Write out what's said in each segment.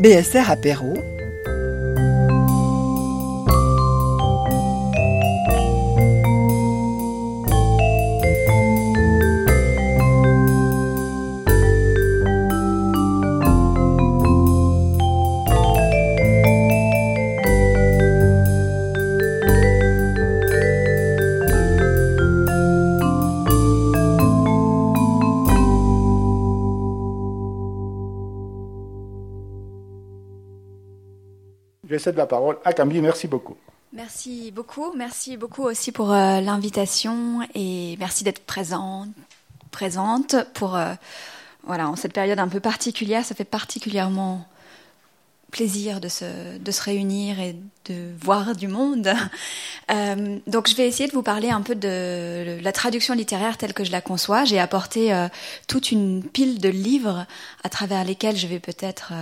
BSR Apéro cède la parole à Camille. Merci beaucoup. Merci beaucoup. Merci beaucoup aussi pour euh, l'invitation et merci d'être présente, présente pour euh, voilà en cette période un peu particulière. Ça fait particulièrement plaisir de se, de se réunir et de voir du monde. Euh, donc je vais essayer de vous parler un peu de la traduction littéraire telle que je la conçois. J'ai apporté toute une pile de livres à travers lesquels je vais peut-être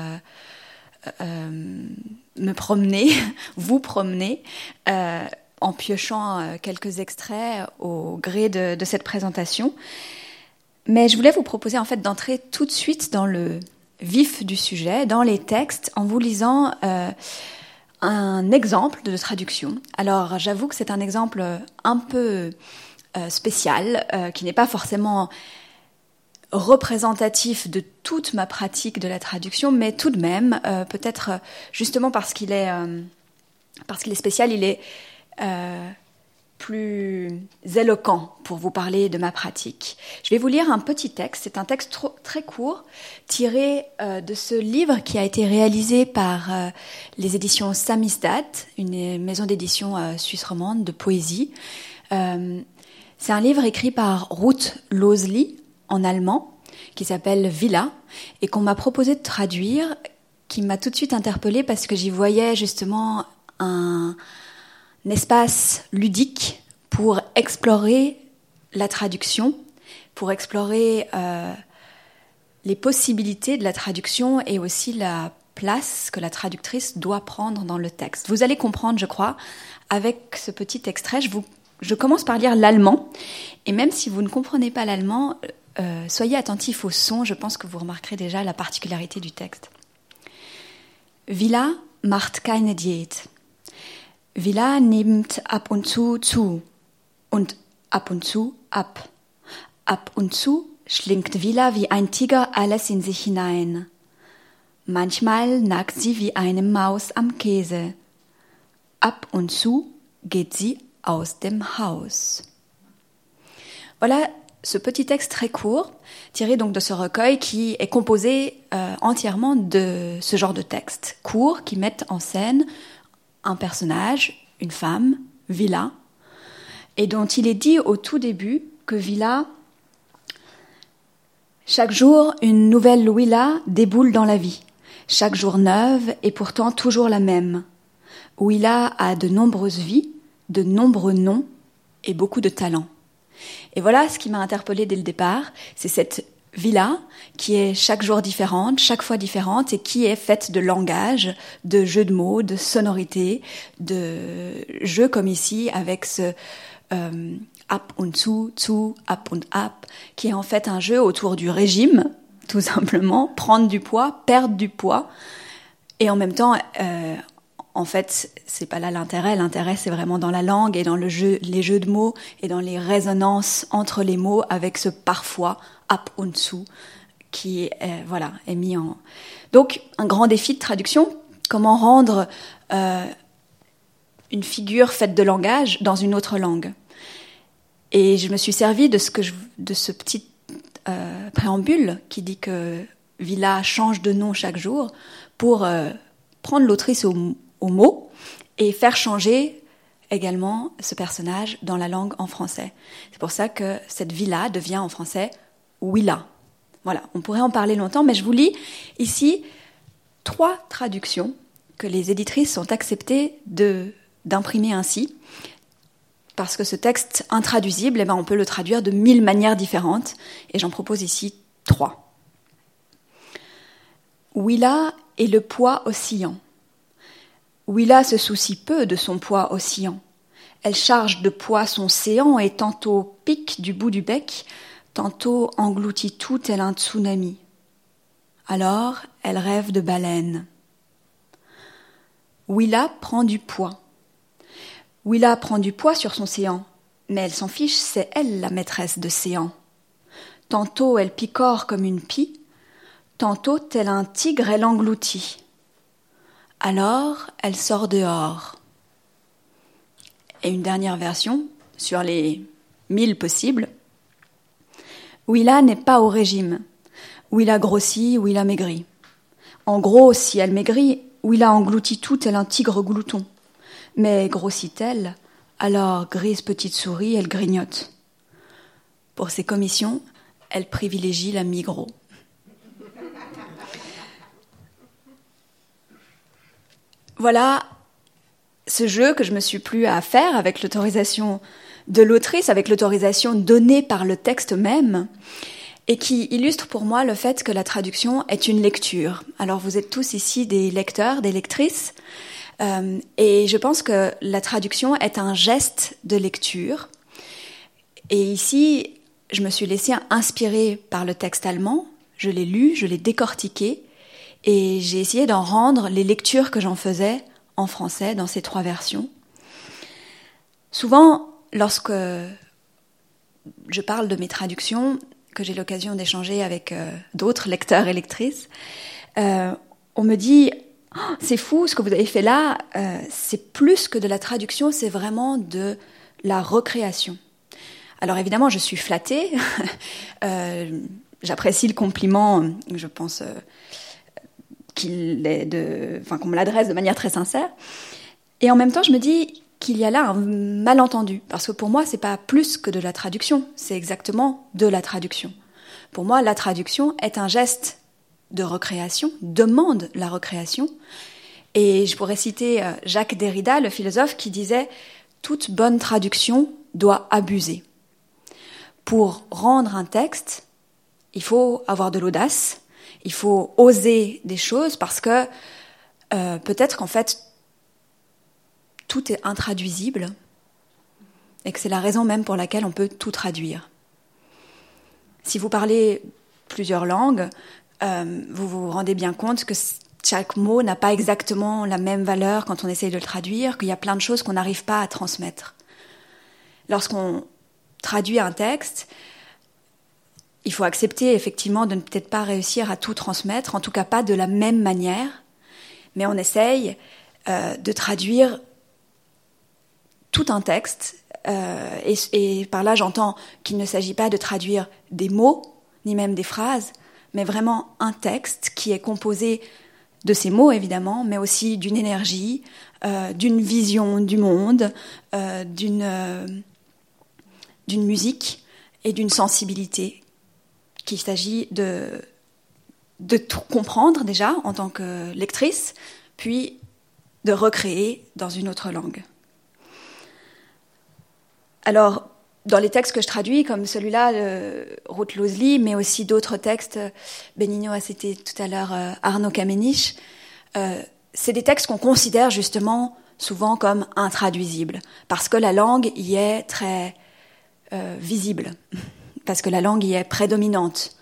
me promener, vous promener, euh, en piochant euh, quelques extraits au gré de, cette présentation. Mais je voulais vous proposer en fait d'entrer tout de suite dans le vif du sujet, dans les textes, en vous lisant un exemple de traduction. Alors j'avoue que c'est un exemple un peu spécial, qui n'est pas forcément représentatif de toute ma pratique de la traduction, mais tout de même, euh, peut-être euh, justement parce qu'il est, euh, parce qu'il est spécial, il est plus éloquent pour vous parler de ma pratique. Je vais vous lire un petit texte, c'est un texte très court, tiré de ce livre qui a été réalisé par les éditions Samizdat, une maison d'édition suisse romande de poésie. c'est un livre écrit par Ruth Losely, en allemand qui s'appelle Villa et qu'on m'a proposé de traduire, qui m'a tout de suite interpellée parce que j'y voyais justement un, espace ludique pour explorer la traduction, pour explorer euh, les possibilités de la traduction et aussi la place que la traductrice doit prendre dans le texte. Vous allez comprendre, je crois, avec ce petit extrait. Je, commence par lire l'allemand. Et même si vous ne comprenez pas l'allemand, euh, soyez attentifs au son, je pense que vous remarquerez déjà la particularité du texte. Villa macht keine Diät. Villa nimmt ab und zu zu und ab und zu ab. Ab und zu schlingt Villa wie ein Tiger alles in sich hinein. Manchmal nagt sie wie eine Maus am Käse. Ab und zu geht sie aus dem Haus. Voilà ce petit texte très court, tiré donc de ce recueil qui est composé euh, entièrement de ce genre de textes courts qui mettent en scène un personnage, une femme, Villa, et dont il est dit au tout début que Villa, chaque jour, une nouvelle Willa déboule dans la vie, chaque jour neuve et pourtant toujours la même. Willa a de nombreuses vies, de nombreux noms et beaucoup de talents. Et voilà ce qui m'a interpellée dès le départ, c'est cette villa qui est chaque jour différente, chaque fois différente et qui est faite de langage, de jeux de mots, de sonorités, de jeux comme ici avec ce euh, up und zu, zu, up und up, qui est en fait un jeu autour du régime, tout simplement, prendre du poids, perdre du poids, et en même temps euh, en fait, c'est pas là l'intérêt. L'intérêt, c'est vraiment dans la langue et dans jeu, les jeux de mots et dans les résonances entre les mots avec ce parfois up und zu qui est, voilà, est mis en. Donc, un grand défi de traduction. Comment rendre euh, une figure faite de langage dans une autre langue Et je me suis servi de ce petit euh, préambule qui dit que Villa change de nom chaque jour pour euh, prendre l'autrice au, au mot et faire changer également ce personnage dans la langue en français. C'est pour ça que cette villa devient en français Willa. Voilà, on pourrait en parler longtemps, mais je vous lis ici trois traductions que les éditrices ont accepté de, d'imprimer ainsi, parce que ce texte intraduisible, eh ben, on peut le traduire de mille manières différentes, et j'en propose ici trois. Willa est le poids oscillant. Willa se soucie peu de son poids oscillant. Elle charge de poids son séant et tantôt pique du bout du bec, tantôt engloutit tout tel un tsunami. Alors elle rêve de baleines. Willa prend du poids. Willa prend du poids sur son séant, mais elle s'en fiche, c'est elle la maîtresse de séant. Tantôt elle picore comme une pie, tantôt tel un tigre elle engloutit. Alors elle sort dehors. Et une dernière version, sur les mille possibles. Willa n'est pas au régime. Willa grossit, Willa maigrit. En gros, si elle maigrit, Willa engloutit tout tel un tigre glouton. Mais grossit-elle, alors grise petite souris, elle grignote. Pour ses commissions, elle privilégie la migros. Voilà ce jeu que je me suis plu à faire avec l'autorisation de l'autrice, avec l'autorisation donnée par le texte même, et qui illustre pour moi le fait que la traduction est une lecture. Alors vous êtes tous ici des lecteurs, des lectrices, euh, et je pense que la traduction est un geste de lecture. Et ici, je me suis laissée inspirer par le texte allemand, je l'ai lu, je l'ai décortiqué, et j'ai essayé d'en rendre les lectures que j'en faisais en français dans ces trois versions. Souvent, lorsque je parle de mes traductions, que j'ai l'occasion d'échanger avec euh, d'autres lecteurs et lectrices, euh, on me dit oh, c'est fou ce que vous avez fait là, euh, c'est plus que de la traduction, c'est vraiment de la recréation. Alors évidemment, je suis flattée, j'apprécie le compliment, je pense qu'il est de, qu'on me l'adresse de manière très sincère, et en même temps, je me dis qu'il y a là un malentendu, parce que pour moi, c'est pas plus que de la traduction, c'est exactement de la traduction. Pour moi, la traduction est un geste de recréation, demande la recréation. Et je pourrais citer euh, Jacques Derrida, le philosophe, qui disait toute bonne traduction doit abuser. Pour rendre un texte, il faut avoir de l'audace, il faut oser des choses parce que euh, peut-être qu'en fait tout est intraduisible et que c'est la raison même pour laquelle on peut tout traduire. Si vous parlez plusieurs langues, euh, vous vous rendez bien compte que chaque mot n'a pas exactement la même valeur quand on essaye de le traduire, qu'il y a plein de choses qu'on n'arrive pas à transmettre. Lorsqu'on traduit un texte, il faut accepter effectivement de ne peut-être pas réussir à tout transmettre, en tout cas pas de la même manière, mais on essaye euh, de traduire tout un texte, euh, et, par là j'entends qu'il ne s'agit pas de traduire des mots, ni même des phrases, mais vraiment un texte qui est composé de ces mots évidemment, mais aussi d'une énergie, euh, d'une vision du monde, d'une musique et d'une sensibilité qu'il s'agit de tout comprendre déjà en tant que lectrice, puis de recréer dans une autre langue. Alors, dans les textes que je traduis, comme celui-là, Ruth Losley, mais aussi d'autres textes, Benigno a cité tout à l'heure euh, Arnaud Kamenisch, euh, c'est des textes qu'on considère justement souvent comme intraduisibles, parce que la langue y est très euh, visible, parce que la langue y est prédominante.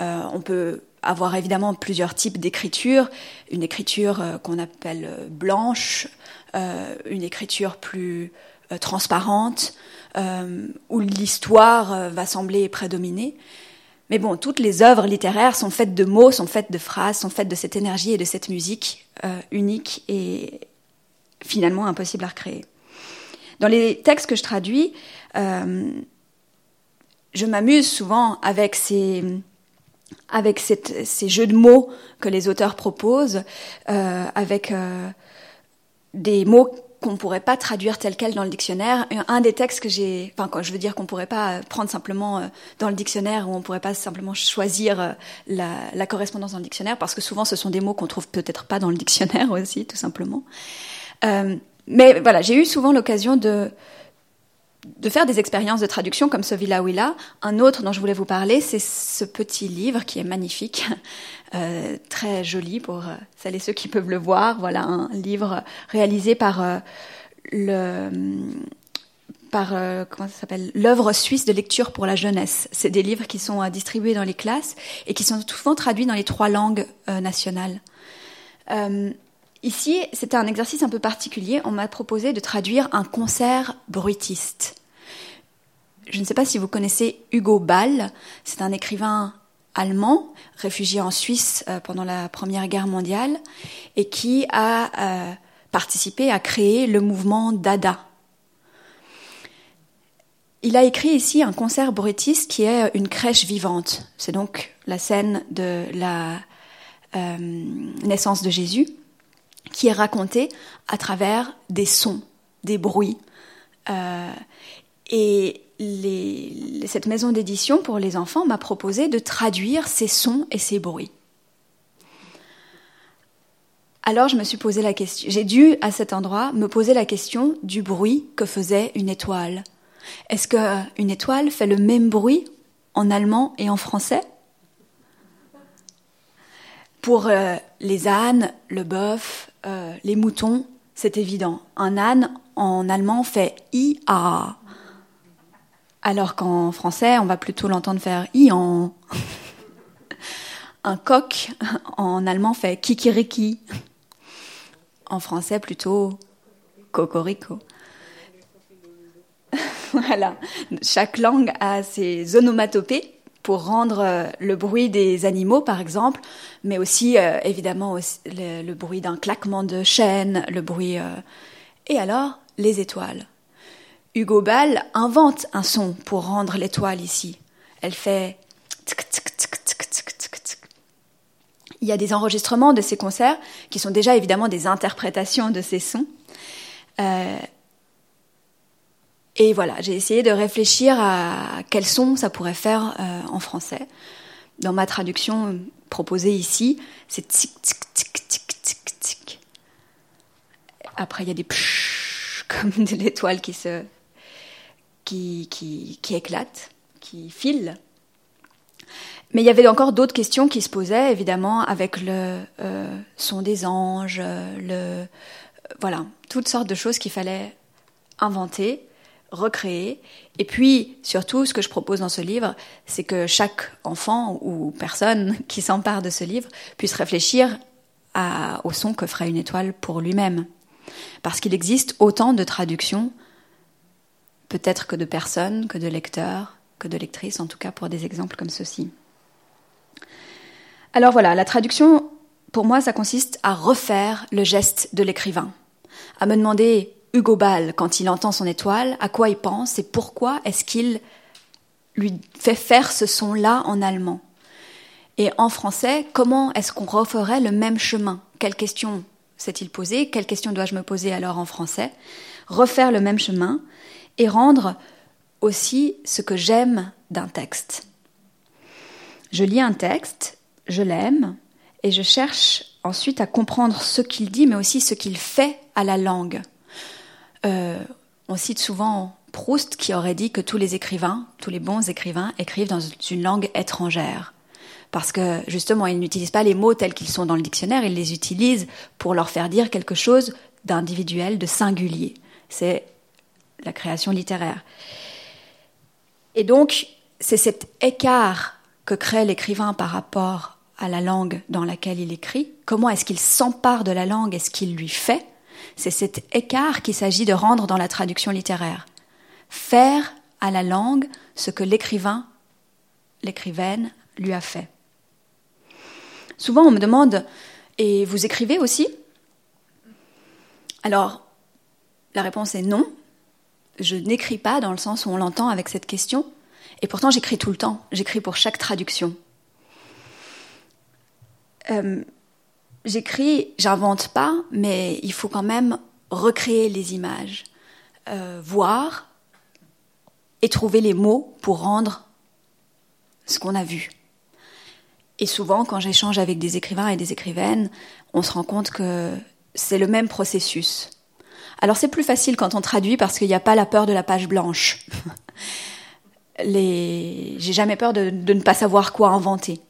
on peut avoir évidemment plusieurs types d'écriture, une écriture qu'on appelle blanche, une écriture plus euh, transparente, euh, où l'histoire euh, va sembler prédominer. Mais bon, toutes les œuvres littéraires sont faites de mots, sont faites de phrases, sont faites de cette énergie et de cette musique unique et finalement impossible à recréer. Dans les textes que je traduis, je m'amuse souvent avec ces, avec ces jeux de mots que les auteurs proposent, avec des mots qu'on pourrait pas traduire tel quel dans le dictionnaire. Un des textes que j'ai, enfin, quand je veux dire qu'on pourrait pas prendre simplement euh, dans le dictionnaire ou on pourrait pas simplement choisir euh, la, correspondance dans le dictionnaire, parce que souvent ce sont des mots qu'on trouve peut-être pas dans le dictionnaire aussi, tout simplement. Euh, mais voilà, j'ai eu souvent l'occasion de de faire des expériences de traduction comme ce Villa Willa. Un autre dont je voulais vous parler, c'est ce petit livre qui est magnifique, euh, très joli pour euh, celles et ceux qui peuvent le voir. Voilà un livre réalisé par euh, le par comment ça s'appelle l'œuvre suisse de lecture pour la jeunesse. C'est des livres qui sont distribués dans les classes et qui sont souvent traduits dans les trois langues nationales Ici, c'était un exercice un peu particulier. On m'a proposé de traduire un concert bruitiste. Je ne sais pas si vous connaissez Hugo Ball. C'est un écrivain allemand, réfugié en Suisse euh, pendant la Première Guerre mondiale, et qui a euh, participé à créer le mouvement Dada. Il a écrit ici un concert bruitiste qui est une crèche vivante. C'est donc la scène de la euh, naissance de Jésus qui est racontée à travers des sons, des bruits. Euh, et cette maison d'édition pour les enfants m'a proposé de traduire ces sons et ces bruits. Alors je me suis posé la question, j'ai dû à cet endroit me poser la question du bruit que faisait une étoile. Est-ce qu'une étoile fait le même bruit en allemand et en français? Pour euh, les ânes, le bœuf, euh, les moutons, c'est évident. Un âne en allemand fait i-a, alors qu'en français, on va plutôt l'entendre faire i-en. Un coq en allemand fait kikiriki. En français, plutôt cocorico. voilà. Chaque langue a ses onomatopées pour rendre euh, le bruit des animaux, par exemple, mais aussi euh, évidemment le, bruit d'un claquement de chaîne, le bruit. Euh, et alors, les étoiles. Hugo Ball invente un son pour rendre l'étoile ici. Elle fait. Il y a des enregistrements de ces concerts qui sont déjà évidemment des interprétations de ces sons. Et voilà, j'ai essayé de réfléchir à quel son ça pourrait faire euh, en français. Dans ma traduction proposée ici, c'est tic tic tic tic tic tic. Après, il y a des psh, comme de l'étoile qui se qui, qui, qui éclate, qui file. Mais il y avait encore d'autres questions qui se posaient, évidemment, avec le euh, son des anges, le voilà, toutes sortes de choses qu'il fallait inventer recréer. Et puis, surtout, ce que je propose dans ce livre, c'est que chaque enfant ou personne qui s'empare de ce livre puisse réfléchir au son que ferait une étoile pour lui-même. Parce qu'il existe autant de traductions, peut-être que de personnes, que de lecteurs, que de lectrices, en tout cas pour des exemples comme ceci. Alors voilà, la traduction, pour moi, ça consiste à refaire le geste de l'écrivain, à me demander Hugo Ball, quand il entend son étoile, à quoi il pense et pourquoi est-ce qu'il lui fait faire ce son-là en allemand? Et en français, comment est-ce qu'on referait le même chemin? Quelle question s'est-il posé Quelle question dois-je me poser alors en français? Refaire le même chemin et rendre aussi ce que j'aime d'un texte. Je lis un texte, je l'aime, et je cherche ensuite à comprendre ce qu'il dit, mais aussi ce qu'il fait à la langue. Euh, on cite souvent Proust qui aurait dit que tous les écrivains, tous les bons écrivains écrivent dans une langue étrangère. Parce que justement, ils n'utilisent pas les mots tels qu'ils sont dans le dictionnaire, ils les utilisent pour leur faire dire quelque chose d'individuel, de singulier. C'est la création littéraire. Et donc, c'est cet écart que crée l'écrivain par rapport à la langue dans laquelle il écrit. Comment est-ce qu'il s'empare de la langue? Et ce qu'il lui fait? C'est cet écart qu'il s'agit de rendre dans la traduction littéraire. Faire à la langue ce que l'écrivain, l'écrivaine lui a fait. Souvent on me demande, et vous écrivez aussi? Alors, la réponse est non. Je n'écris pas dans le sens où on l'entend avec cette question, et pourtant j'écris tout le temps, j'écris pour chaque traduction. Euh, j'écris, j'invente pas, mais il faut quand même recréer les images, euh, voir et trouver les mots pour rendre ce qu'on a vu. Et souvent, quand j'échange avec des écrivains et des écrivaines, on se rend compte que c'est le même processus. Alors c'est plus facile quand on traduit parce qu'il n'y a pas la peur de la page blanche. Les... J'ai jamais peur de, de ne pas savoir quoi inventer.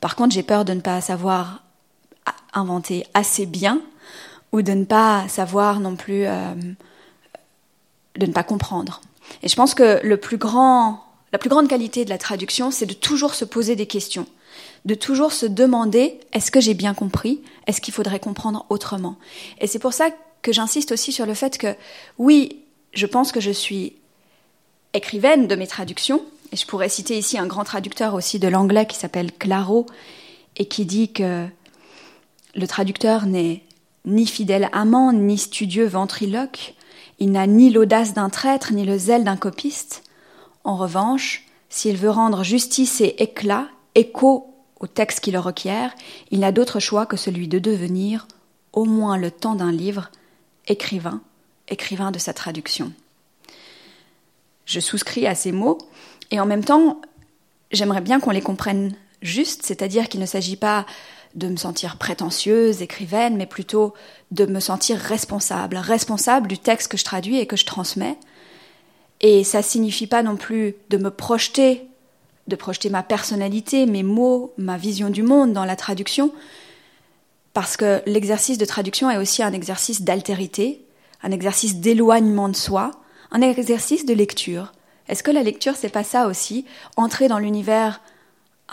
Par contre, j'ai peur de ne pas savoir inventer assez bien ou de ne pas savoir non plus, euh, de ne pas comprendre. Et je pense que le plus grand, la plus grande qualité de la traduction, c'est de toujours se poser des questions. de toujours se demander est-ce que j'ai bien compris? Est-ce qu'il faudrait comprendre autrement? Et c'est pour ça que j'insiste aussi sur le fait que oui, je pense que je suis écrivaine de mes traductions, et je pourrais citer ici un grand traducteur aussi de l'anglais qui s'appelle Claro, et qui dit que le traducteur n'est ni fidèle amant, ni studieux ventriloque, il n'a ni l'audace d'un traître, ni le zèle d'un copiste. En revanche, s'il veut rendre justice et éclat, écho au texte qui le requiert, il n'a d'autre choix que celui de devenir, au moins le temps d'un livre, écrivain, écrivain de sa traduction. Je souscris à ces mots, et en même temps, j'aimerais bien qu'on les comprenne juste, c'est-à-dire qu'il ne s'agit pas de me sentir prétentieuse, écrivaine, mais plutôt de me sentir responsable, responsable du texte que je traduis et que je transmets. Et ça signifie pas non plus de me projeter, de projeter ma personnalité, mes mots, ma vision du monde dans la traduction, parce que l'exercice de traduction est aussi un exercice d'altérité, un exercice d'éloignement de soi, un exercice de lecture. Est-ce que la lecture, c'est pas ça aussi? Entrer dans l'univers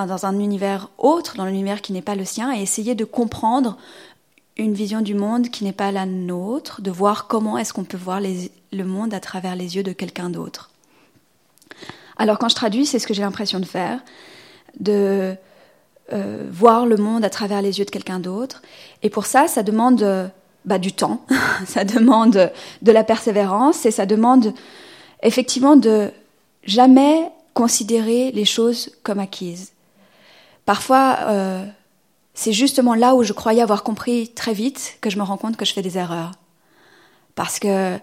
dans un univers autre, dans l'univers qui n'est pas le sien, et essayer de comprendre une vision du monde qui n'est pas la nôtre, de voir comment est-ce qu'on peut voir le monde à travers les yeux de quelqu'un d'autre. Alors quand je traduis, c'est ce que j'ai l'impression de faire, de euh, voir le monde à travers les yeux de quelqu'un d'autre. Et pour ça, ça demande bah, du temps, ça demande de la persévérance et ça demande effectivement de jamais considérer les choses comme acquises. Parfois, euh, c'est justement là où je croyais avoir compris très vite que je me rends compte que je fais des erreurs. Parce que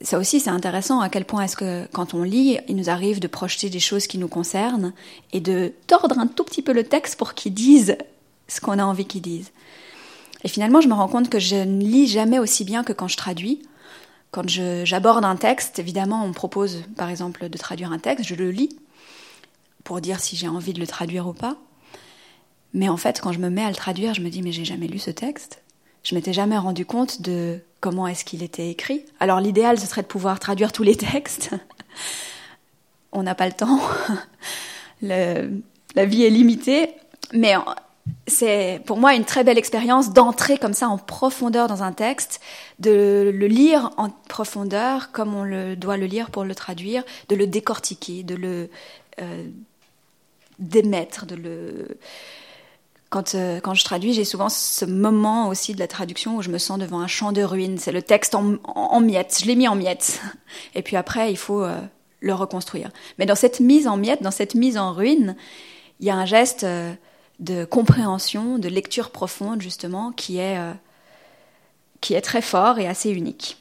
ça aussi, c'est intéressant à quel point est-ce que quand on lit, il nous arrive de projeter des choses qui nous concernent et de tordre un tout petit peu le texte pour qu'il dise ce qu'on a envie qu'il dise. Et finalement, je me rends compte que je ne lis jamais aussi bien que quand je traduis. Quand j'aborde un texte, évidemment, on me propose, par exemple, de traduire un texte, je le lis pour dire si j'ai envie de le traduire ou pas. Mais en fait, quand je me mets à le traduire, je me dis mais j'ai jamais lu ce texte. Je m'étais jamais rendu compte de comment est-ce qu'il était écrit. Alors l'idéal, ce serait de pouvoir traduire tous les textes. On n'a pas le temps. la vie est limitée, mais c'est pour moi une très belle expérience d'entrer comme ça en profondeur dans un texte, de le lire en profondeur comme on doit le lire pour le traduire, de le décortiquer, de le euh, d'émettre, de le quand, euh, quand je traduis, j'ai souvent ce moment aussi de la traduction où je me sens devant un champ de ruines. C'est le texte en, en, miettes. Je l'ai mis en miettes. Et puis après, il faut euh, le reconstruire. Mais dans cette mise en miettes, dans cette mise en ruine, il y a un geste euh, de compréhension, de lecture profonde, justement, qui est, qui est très fort et assez unique.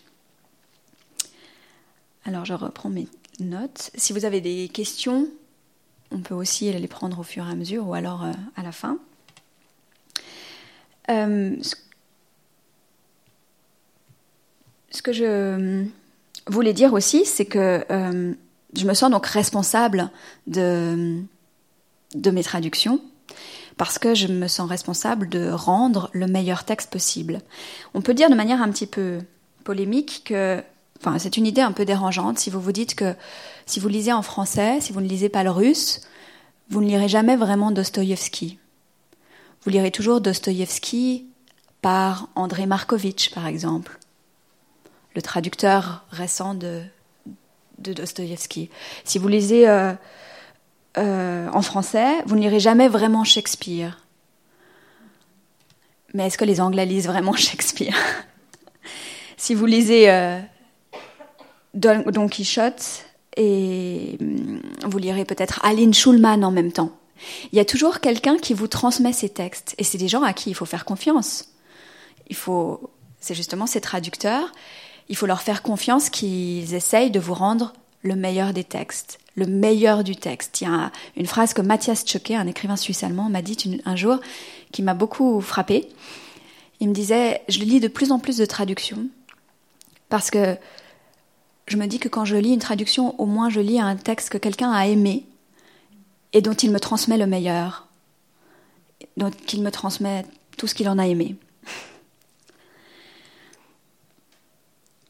Alors, je reprends mes notes. Si vous avez des questions, on peut aussi les prendre au fur et à mesure ou alors à la fin. Euh, ce que je voulais dire aussi, c'est que euh, je me sens donc responsable de, de mes traductions parce que je me sens responsable de rendre le meilleur texte possible. On peut dire de manière un petit peu polémique que, enfin, c'est une idée un peu dérangeante si vous vous dites que si vous lisez en français, si vous ne lisez pas le russe, vous ne lirez jamais vraiment Dostoïevski. Vous lirez toujours Dostoïevski par André Markovitch, par exemple, le traducteur récent de, de Dostoïevski. Si vous lisez euh, euh, en français, vous ne lirez jamais vraiment Shakespeare. Mais est-ce que les Anglais lisent vraiment Shakespeare? Si vous lisez euh, Don, Don, Quichotte, et hum, vous lirez peut-être Aline Schulman en même temps. Il y a toujours quelqu'un qui vous transmet ces textes. Et c'est des gens à qui il faut faire confiance. Il faut, c'est justement ces traducteurs, il faut leur faire confiance qu'ils essayent de vous rendre le meilleur des textes, le meilleur du texte. Il y a une phrase que Matthias Choquet, un écrivain suisse-allemand, m'a dit un jour qui m'a beaucoup frappé. Il me disait, je lis de plus en plus de traductions parce que je me dis que quand je lis une traduction, au moins je lis un texte que quelqu'un a aimé et dont il me transmet le meilleur, dont il me transmet tout ce qu'il en a aimé.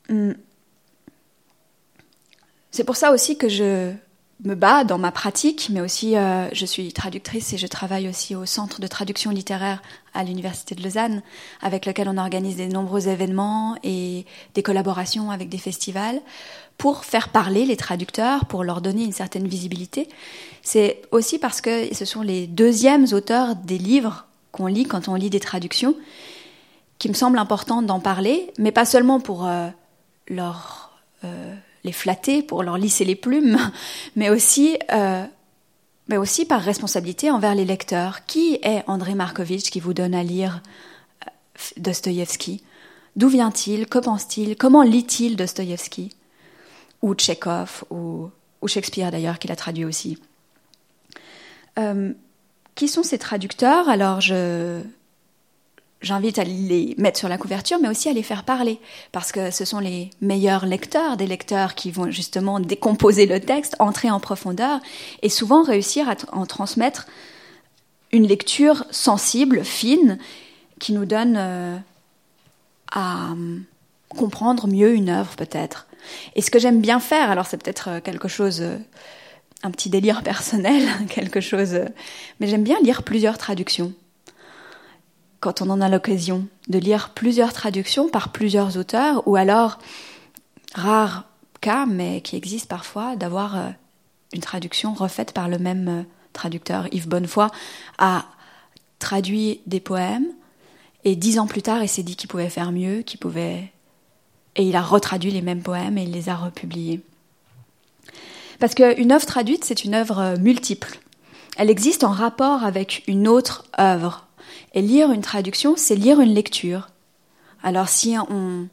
Hmm. C'est pour ça aussi que je me bats dans ma pratique, mais aussi euh, je suis traductrice et je travaille aussi au Centre de traduction littéraire à l'Université de Lausanne, avec lequel on organise de nombreux événements et des collaborations avec des festivals pour faire parler les traducteurs, pour leur donner une certaine visibilité. C'est aussi parce que ce sont les deuxièmes auteurs des livres qu'on lit quand on lit des traductions, qui me semble important d'en parler, mais pas seulement pour euh, leur euh, les flatter, pour leur lisser les plumes, mais aussi, euh, mais aussi par responsabilité envers les lecteurs. Qui est André Markovitch qui vous donne à lire Dostoïevski? D'où vient-il? Que pense-t-il? Comment lit-il Dostoïevski? Ou Tchekhov, ou, Shakespeare d'ailleurs, qu'il a traduit aussi. Euh, qui sont ces traducteurs? Alors, j'invite à les mettre sur la couverture, mais aussi à les faire parler, parce que ce sont les meilleurs lecteurs, des lecteurs qui vont justement décomposer le texte, entrer en profondeur, et souvent réussir à en transmettre une lecture sensible, fine, qui nous donne euh, à hum, comprendre mieux une œuvre peut-être. Et ce que j'aime bien faire, alors c'est peut-être euh, quelque chose, euh, un petit délire personnel, quelque chose, mais j'aime bien lire plusieurs traductions quand on en a l'occasion, de lire plusieurs traductions par plusieurs auteurs, ou alors, rare cas, mais qui existe parfois, d'avoir euh, une traduction refaite par le même euh, traducteur. Yves Bonnefoy a traduit des poèmes, et dix ans plus tard, il s'est dit qu'il pouvait faire mieux, qu'il pouvait... Et il a retraduit les mêmes poèmes et il les a republiés. Parce qu'une œuvre traduite, c'est une œuvre multiple. Elle existe en rapport avec une autre œuvre et lire une traduction, c'est lire une lecture. Alors si on,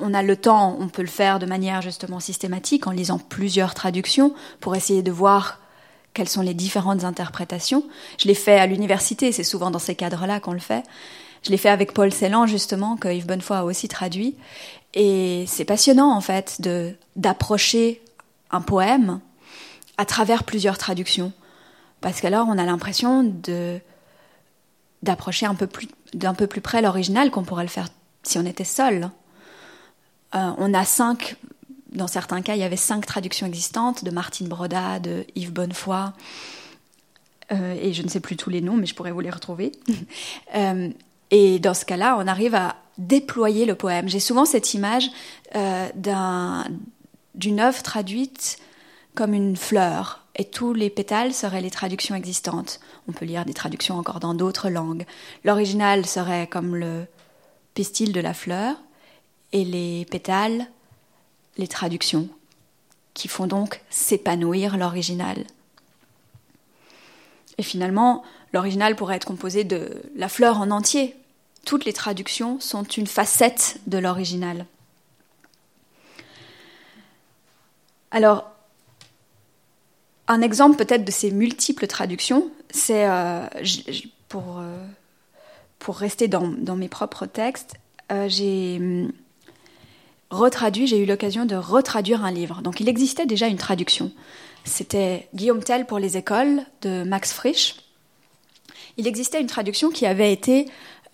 on a le temps, on peut le faire de manière justement systématique en lisant plusieurs traductions pour essayer de voir quelles sont les différentes interprétations. Je l'ai fait à l'université, c'est souvent dans ces cadres-là qu'on le fait. Je l'ai fait avec Paul Celan justement, que Yves Bonnefoy a aussi traduit. Et c'est passionnant en fait de d'approcher un poème à travers plusieurs traductions. Parce qu'alors on a l'impression de d'approcher un peu plus d'un peu plus près l'original qu'on pourrait le faire si on était seul. Euh, on a cinq, dans certains cas, il y avait cinq traductions existantes de Martine Broda, de Yves Bonnefoy, euh, et je ne sais plus tous les noms, mais je pourrais vous les retrouver. euh, et dans ce cas-là, on arrive à déployer le poème. J'ai souvent cette image euh, d'une œuvre traduite comme une fleur, et tous les pétales seraient les traductions existantes. On peut lire des traductions encore dans d'autres langues. L'original serait comme le pistil de la fleur, et les pétales, les traductions, qui font donc s'épanouir l'original. Et finalement, l'original pourrait être composé de la fleur en entier. Toutes les traductions sont une facette de l'original. Alors, un exemple peut-être de ces multiples traductions, c'est euh, pour, euh, pour rester dans, dans, mes propres textes, euh, j'ai hum, retraduit, j'ai eu l'occasion de retraduire un livre. Donc il existait déjà une traduction. C'était Guillaume Tell pour les écoles de Max Frisch. Il existait une traduction qui avait été,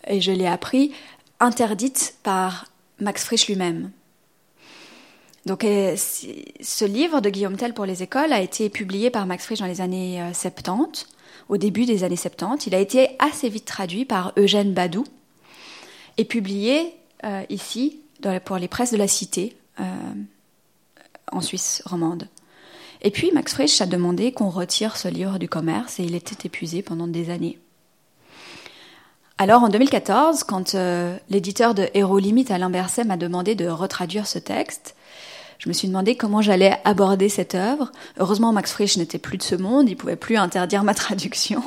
et je l'ai appris, interdite par Max Frisch lui-même. Donc, euh, ce livre de Guillaume Tell pour les écoles a été publié par Max Frisch dans les années 70, euh, au début des années 70. Il a été assez vite traduit par Eugène Badou et publié euh, ici pour les presses de la Cité, en Suisse romande. Et puis Max Frisch a demandé qu'on retire ce livre du commerce et il était épuisé pendant des années. Alors en 2014, quand l'éditeur de Héros Limite Alain Berset m'a demandé de retraduire ce texte, je me suis demandé comment j'allais aborder cette œuvre. Heureusement, Max Frisch n'était plus de ce monde, il pouvait plus interdire ma traduction.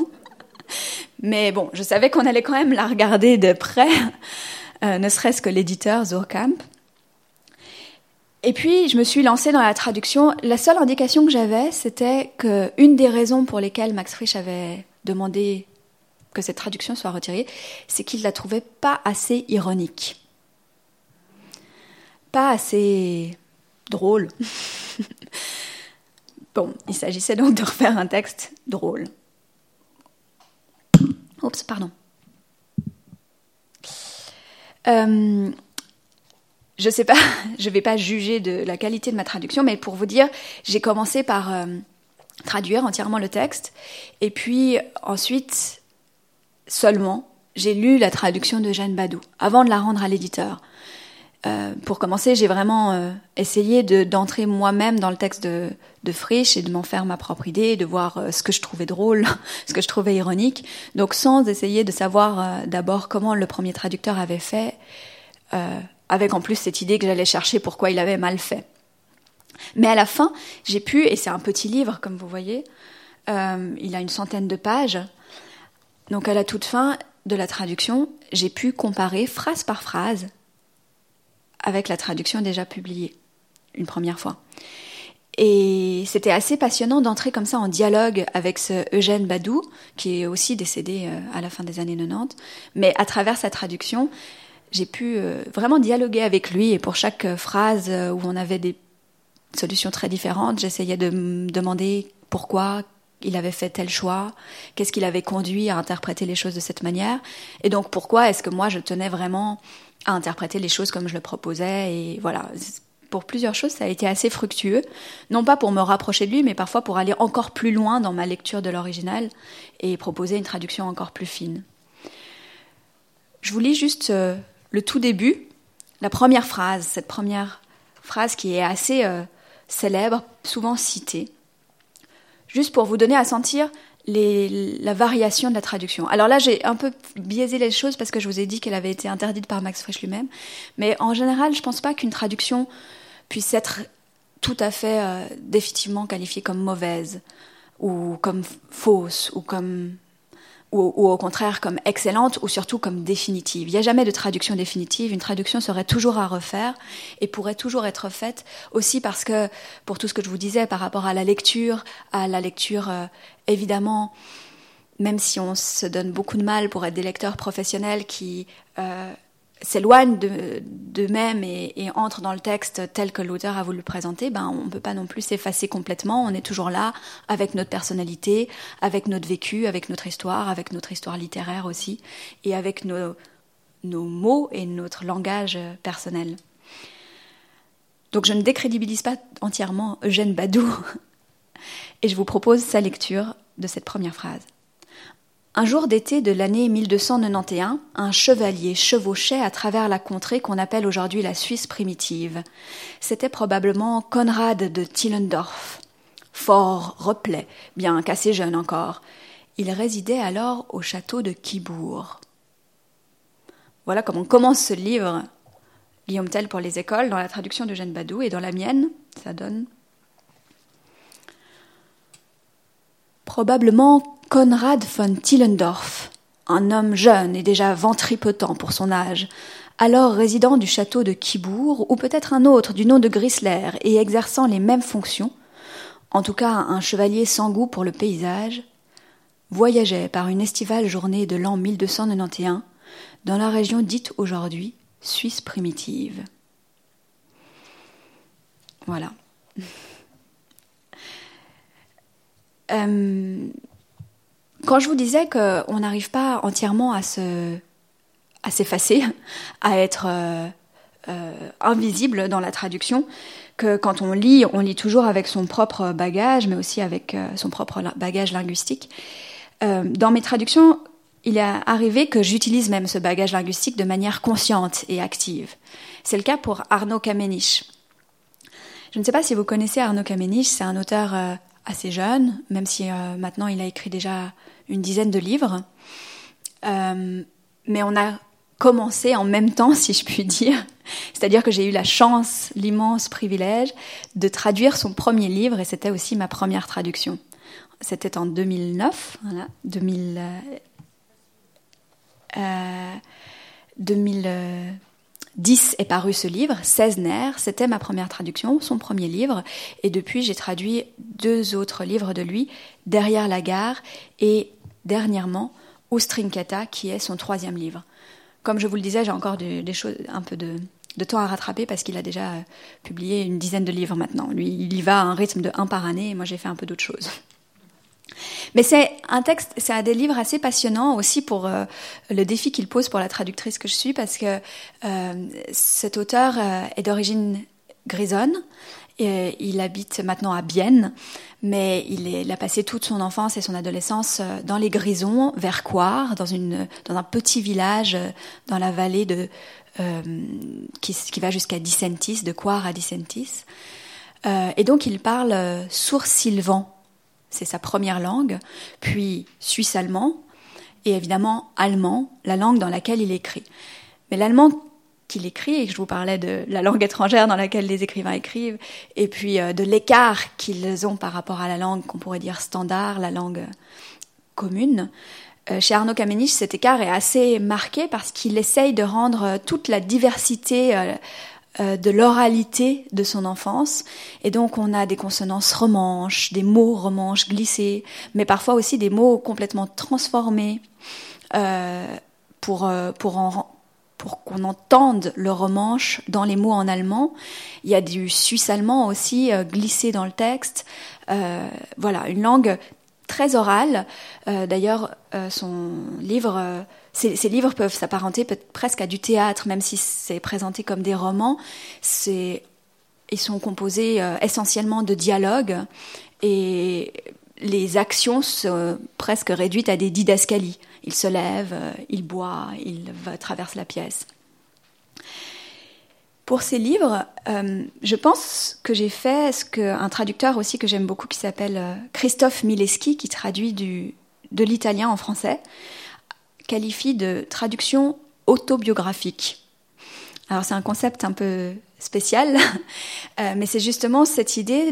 Mais bon, je savais qu'on allait quand même la regarder de près, euh, ne serait-ce que l'éditeur Zurkamp. Et puis, je me suis lancée dans la traduction. La seule indication que j'avais, c'était qu'une des raisons pour lesquelles Max Frisch avait demandé que cette traduction soit retirée, c'est qu'il la trouvait pas assez ironique. Pas assez drôle. bon, il s'agissait donc de refaire un texte drôle. Oups, pardon. Euh, je sais pas, je vais pas juger de la qualité de ma traduction, mais pour vous dire, j'ai commencé par euh, traduire entièrement le texte, et puis ensuite seulement j'ai lu la traduction de Jeanne Badou avant de la rendre à l'éditeur. Euh, pour commencer, j'ai vraiment euh, essayé d'entrer moi-même dans le texte de, de Frisch et de m'en faire ma propre idée, de voir euh, ce que je trouvais drôle, ce que je trouvais ironique. Donc sans essayer de savoir d'abord comment le premier traducteur avait fait, avec en plus cette idée que j'allais chercher pourquoi il avait mal fait. Mais à la fin, j'ai pu, et c'est un petit livre comme vous voyez, il a une centaine de pages, donc à la toute fin de la traduction, j'ai pu comparer phrase par phrase avec la traduction déjà publiée une première fois. Et c'était assez passionnant d'entrer comme ça en dialogue avec ce Eugène Badou, qui est aussi décédé euh, à la fin des années 90. Mais à travers sa traduction, j'ai pu euh, vraiment dialoguer avec lui. Et pour chaque euh, phrase où on avait des solutions très différentes, j'essayais de me demander pourquoi il avait fait tel choix, qu'est-ce qui l'avait conduit à interpréter les choses de cette manière. Et donc pourquoi est-ce que moi je tenais vraiment à interpréter les choses comme je le proposais. Et voilà, pour plusieurs choses, ça a été assez fructueux. Non pas pour me rapprocher de lui, mais parfois pour aller encore plus loin dans ma lecture de l'original et proposer une traduction encore plus fine. Je vous lis juste euh, le tout début, la première phrase, cette première phrase qui est assez euh, célèbre, souvent citée, juste pour vous donner à sentir la variation de la traduction. Alors là, j'ai un peu biaisé les choses parce que je vous ai dit qu'elle avait été interdite par Max Frisch lui-même. Mais en général, je ne pense pas qu'une traduction puisse être tout à fait euh, définitivement qualifiée comme mauvaise ou comme fausse ou comme ou, au contraire comme excellente ou surtout comme définitive. Il n'y a jamais de traduction définitive. Une traduction serait toujours à refaire et pourrait toujours être faite aussi parce que, pour tout ce que je vous disais par rapport à la lecture, à la lecture euh, évidemment, même si on se donne beaucoup de mal pour être des lecteurs professionnels qui euh, s'éloignent d'eux-mêmes et, et, entrent dans le texte tel que l'auteur a voulu le présenter, ben on ne peut pas non plus s'effacer complètement. On est toujours là avec notre personnalité, avec notre vécu, avec notre histoire, avec notre histoire littéraire aussi, et avec nos, nos mots et notre langage personnel. Donc je ne décrédibilise pas entièrement Eugène Badou, et je vous propose sa lecture de cette première phrase. Un jour d'été de l'année 1291, un chevalier chevauchait à travers la contrée qu'on appelle aujourd'hui la Suisse primitive. C'était probablement Conrad de Tillendorf. Fort, replet, bien qu'assez jeune encore. Il résidait alors au château de Quibourg. Voilà comment commence ce livre, Guillaume Tell pour les écoles, dans la traduction de Jeanne Badou, et dans la mienne, ça donne. Probablement Konrad von Tillendorf, un homme jeune et déjà ventripotent pour son âge, alors résident du château de Quibourg, ou peut-être un autre du nom de Grisler et exerçant les mêmes fonctions, en tout cas un chevalier sans goût pour le paysage, voyageait par une estivale journée de l'an 1291 dans la région dite aujourd'hui Suisse primitive. Voilà. Euh, quand je vous disais qu'on n'arrive pas entièrement à se, à s'effacer, à être euh, euh, invisible dans la traduction, que quand on lit, on lit toujours avec son propre bagage, mais aussi avec euh, son propre bagage linguistique. dans mes traductions, il est arrivé que j'utilise même ce bagage linguistique de manière consciente et active. C'est le cas pour Arnaud Kamenisch. Je ne sais pas si vous connaissez Arnaud Kamenisch, c'est un auteur assez jeune, même si maintenant il a écrit déjà une dizaine de livres. Euh, mais on a commencé en même temps, si je puis dire. C'est-à-dire que j'ai eu la chance, l'immense privilège de traduire son premier livre et c'était aussi ma première traduction. C'était en 2009, voilà, 2000, euh, 2010 est paru ce livre, 16 nerfs, c'était ma première traduction, son premier livre, et depuis j'ai traduit deux autres livres de lui, Derrière la gare et dernièrement Oustrinkata, qui est son troisième livre. Comme je vous le disais, j'ai encore des choses, un peu de, temps à rattraper parce qu'il a déjà euh, publié une dizaine de livres maintenant. Lui, il y va à un rythme de un par année et moi j'ai fait un peu d'autres choses. Mais c'est un texte, c'est un des livres assez passionnants aussi pour euh, le défi qu'il pose pour la traductrice que je suis, parce que euh, cet auteur euh, est d'origine grisonne. Il habite maintenant à Bienne, mais il, a passé toute son enfance et son adolescence dans les Grisons, vers Coire, dans, un petit village dans la vallée de, qui, va jusqu'à Dissentis, de Coire à Dissentis. et donc il parle sourd-sylvan c'est sa première langue, puis suisse-allemand, et évidemment allemand, la langue dans laquelle il écrit. Mais l'allemand qu'il écrit, et je vous parlais de la langue étrangère dans laquelle les écrivains écrivent, et puis euh, de l'écart qu'ils ont par rapport à la langue qu'on pourrait dire standard, la langue commune, euh, chez Arnaud Kamenich, cet écart est assez marqué parce qu'il essaye de rendre toute la diversité euh, de l'oralité de son enfance. Et donc on a des consonances romanches, des mots romanches glissés, mais parfois aussi des mots complètement transformés euh, pour, euh, pour, qu'on entende le romanche dans les mots en allemand. Il y a du suisse-allemand aussi glissé dans le texte. voilà, une langue très orale. D'ailleurs, son livre ces, livres peuvent s'apparenter presque à du théâtre, même si c'est présenté comme des romans. ils sont composés euh, essentiellement de dialogues et les actions sont presque réduites à des didascalies. Il se lève, euh, il boit, il traverse la pièce. Pour ces livres, euh, je pense que j'ai fait ce qu'un traducteur aussi que j'aime beaucoup qui s'appelle Christophe Mileski, qui traduit de l'italien en français qualifie de traduction autobiographique. Alors c'est un concept un peu spécial, euh, mais c'est justement cette idée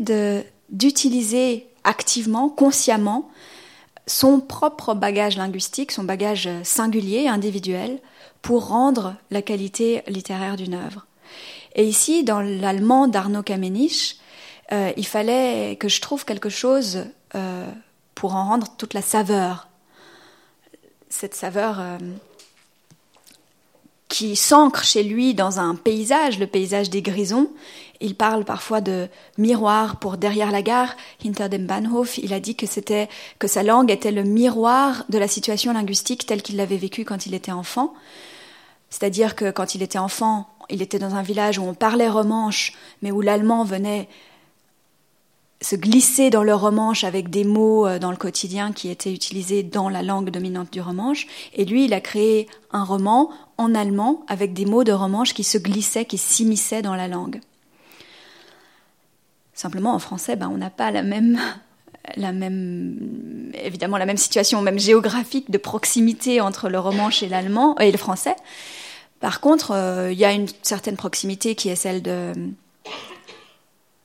d'utiliser activement, consciemment, son propre bagage linguistique, son bagage singulier, individuel, pour rendre la qualité littéraire d'une œuvre. Et ici, dans l'allemand d'Arnaud Kamenich, euh, il fallait que je trouve quelque chose euh, pour en rendre toute la saveur, cette saveur euh, qui s'ancre chez lui dans un paysage, le paysage des Grisons. Il parle parfois de miroir pour derrière la gare, hinter dem Bahnhof. Il a dit que c'était que sa langue était le miroir de la situation linguistique telle qu'il l'avait vécue quand il était enfant. C'est-à-dire que quand il était enfant, il était dans un village où on parlait romanche, mais où l'allemand venait se glisser dans le romanche avec des mots euh, dans le quotidien qui étaient utilisés dans la langue dominante du romanche. Et lui, il a créé un roman en allemand avec des mots de romanche qui se glissaient, qui s'immisçaient dans la langue. Simplement, en français, ben, on n'a pas la même, la même, évidemment, la même situation, même géographique de proximité entre le romanche et l'allemand et le français. Par contre, euh, il y a une certaine proximité qui est celle de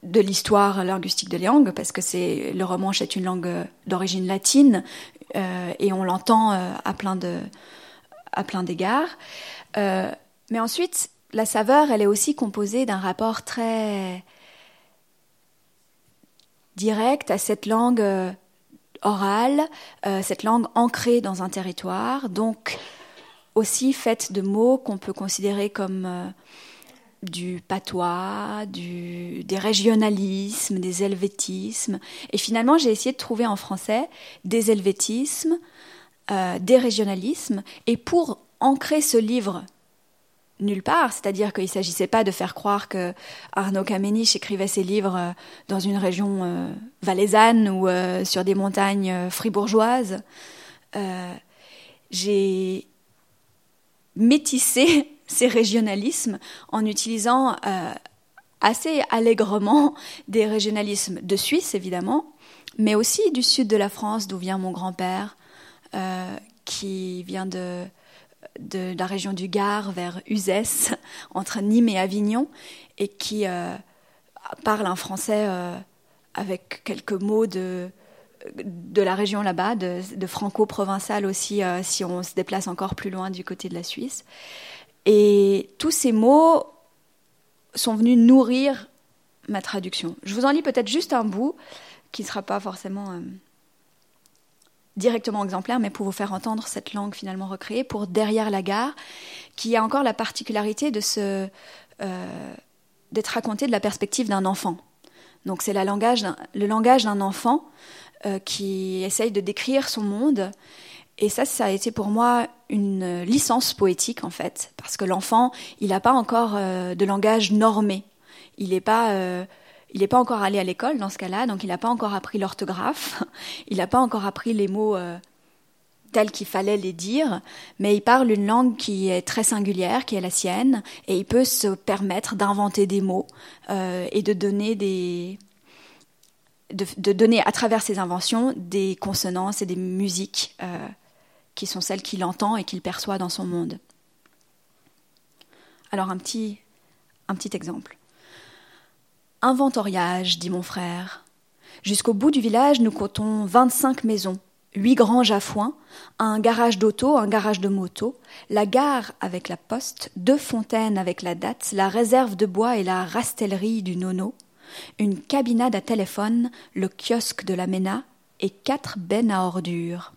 de l'histoire linguistique de langue, parce que c'est le romanche est une langue d'origine latine euh, et on l'entend euh, à plein de à plein d'égards. Euh, mais ensuite, la saveur, elle est aussi composée d'un rapport très direct à cette langue orale, cette langue ancrée dans un territoire, donc aussi faite de mots qu'on peut considérer comme du patois, du, des régionalismes, des helvétismes. Et finalement, j'ai essayé de trouver en français des helvétismes, euh, des régionalismes. Et pour ancrer ce livre nulle part, c'est-à-dire qu'il ne s'agissait pas de faire croire que Arnaud Kamenich écrivait ses livres euh, dans une région euh, valaisanne ou sur des montagnes fribourgeoises. j'ai métissé ces régionalismes en utilisant euh, assez allègrement des régionalismes de Suisse, évidemment, mais aussi du sud de la France, d'où vient mon grand-père, euh, qui vient de, la région du Gard vers Uzès, entre Nîmes et Avignon, et qui euh, parle un français avec quelques mots de, de la région là-bas, de, de franco-provençal aussi, si on se déplace encore plus loin du côté de la Suisse. Et tous ces mots sont venus nourrir ma traduction. Je vous en lis peut-être juste un bout qui ne sera pas forcément euh, directement exemplaire, mais pour vous faire entendre cette langue finalement recréée, pour Derrière la gare, qui a encore la particularité de se, euh, d'être raconté de la perspective d'un enfant. Donc c'est le langage d'un enfant euh, qui essaye de décrire son monde. Et ça, ça a été pour moi une licence poétique en fait, parce que l'enfant, il n'a pas encore euh, de langage normé. Il n'est pas, euh, pas encore allé à l'école dans ce cas-là, donc il n'a pas encore appris l'orthographe. Il n'a pas encore appris les mots tels qu'il fallait les dire, mais il parle une langue qui est très singulière, qui est la sienne, et il peut se permettre d'inventer des mots et de donner des, de, donner à travers ses inventions des consonances et des musiques euh, qui sont celles qu'il entend et qu'il perçoit dans son monde. Alors un petit, un petit exemple. Inventoriage, dit mon frère. Jusqu'au bout du village, nous comptons 25 maisons, huit granges à foin, un garage d'auto, un garage de moto, la gare avec la poste, deux fontaines avec la date, la réserve de bois et la rastellerie du nono, une cabinade à téléphone, le kiosque de la Ména et quatre bennes à ordures.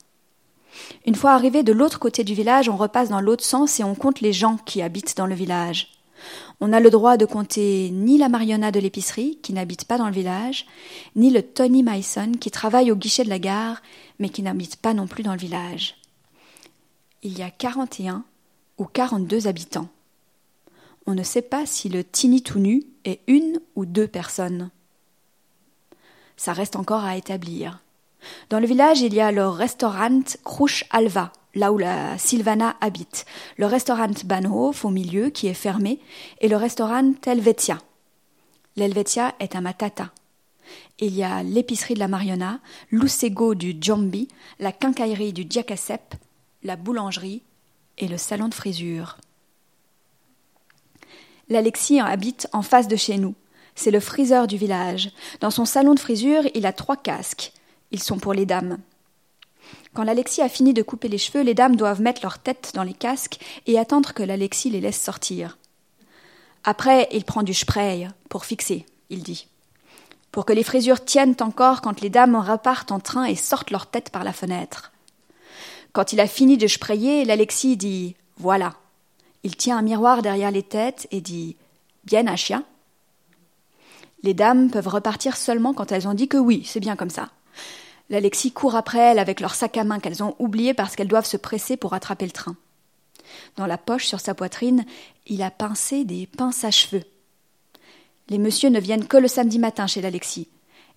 Une fois arrivé de l'autre côté du village, on repasse dans l'autre sens et on compte les gens qui habitent dans le village. On n'a le droit de compter ni la Marionna de l'épicerie, qui n'habite pas dans le village, ni le Tony Mason, qui travaille au guichet de la gare, mais qui n'habite pas non plus dans le village. Il y a quarante et un ou quarante-deux habitants on ne sait pas si le Tini tout nu est une ou deux personnes. Ça reste encore à établir. Dans le village, il y a le restaurant Krush Alva, là où la Sylvana habite, le restaurant Bahnhof au milieu qui est fermé, et le restaurant Helvetia. L'Helvetia est à Matata. Il y a l'épicerie de la Mariona, l'Oussego du Djambi, la quincaillerie du Diakasep, la boulangerie et le salon de frisure. L'Alexis habite en face de chez nous. C'est le friseur du village. Dans son salon de frisure, il a trois casques. Ils sont pour les dames. Quand l'Alexis a fini de couper les cheveux, les dames doivent mettre leur tête dans les casques et attendre que l'Alexis les laisse sortir. Après, il prend du spray pour fixer, il dit. Pour que les frisures tiennent encore quand les dames repartent en train et sortent leur tête par la fenêtre. Quand il a fini de sprayer, l'Alexis dit Voilà, il tient un miroir derrière les têtes et dit Bien un chien Les dames peuvent repartir seulement quand elles ont dit que oui, c'est bien comme ça. L'Alexis court après elles avec leur sac à main qu'elles ont oublié parce qu'elles doivent se presser pour attraper le train. Dans la poche sur sa poitrine, il a pincé des pinces à cheveux. Les messieurs ne viennent que le samedi matin chez l'Alexis.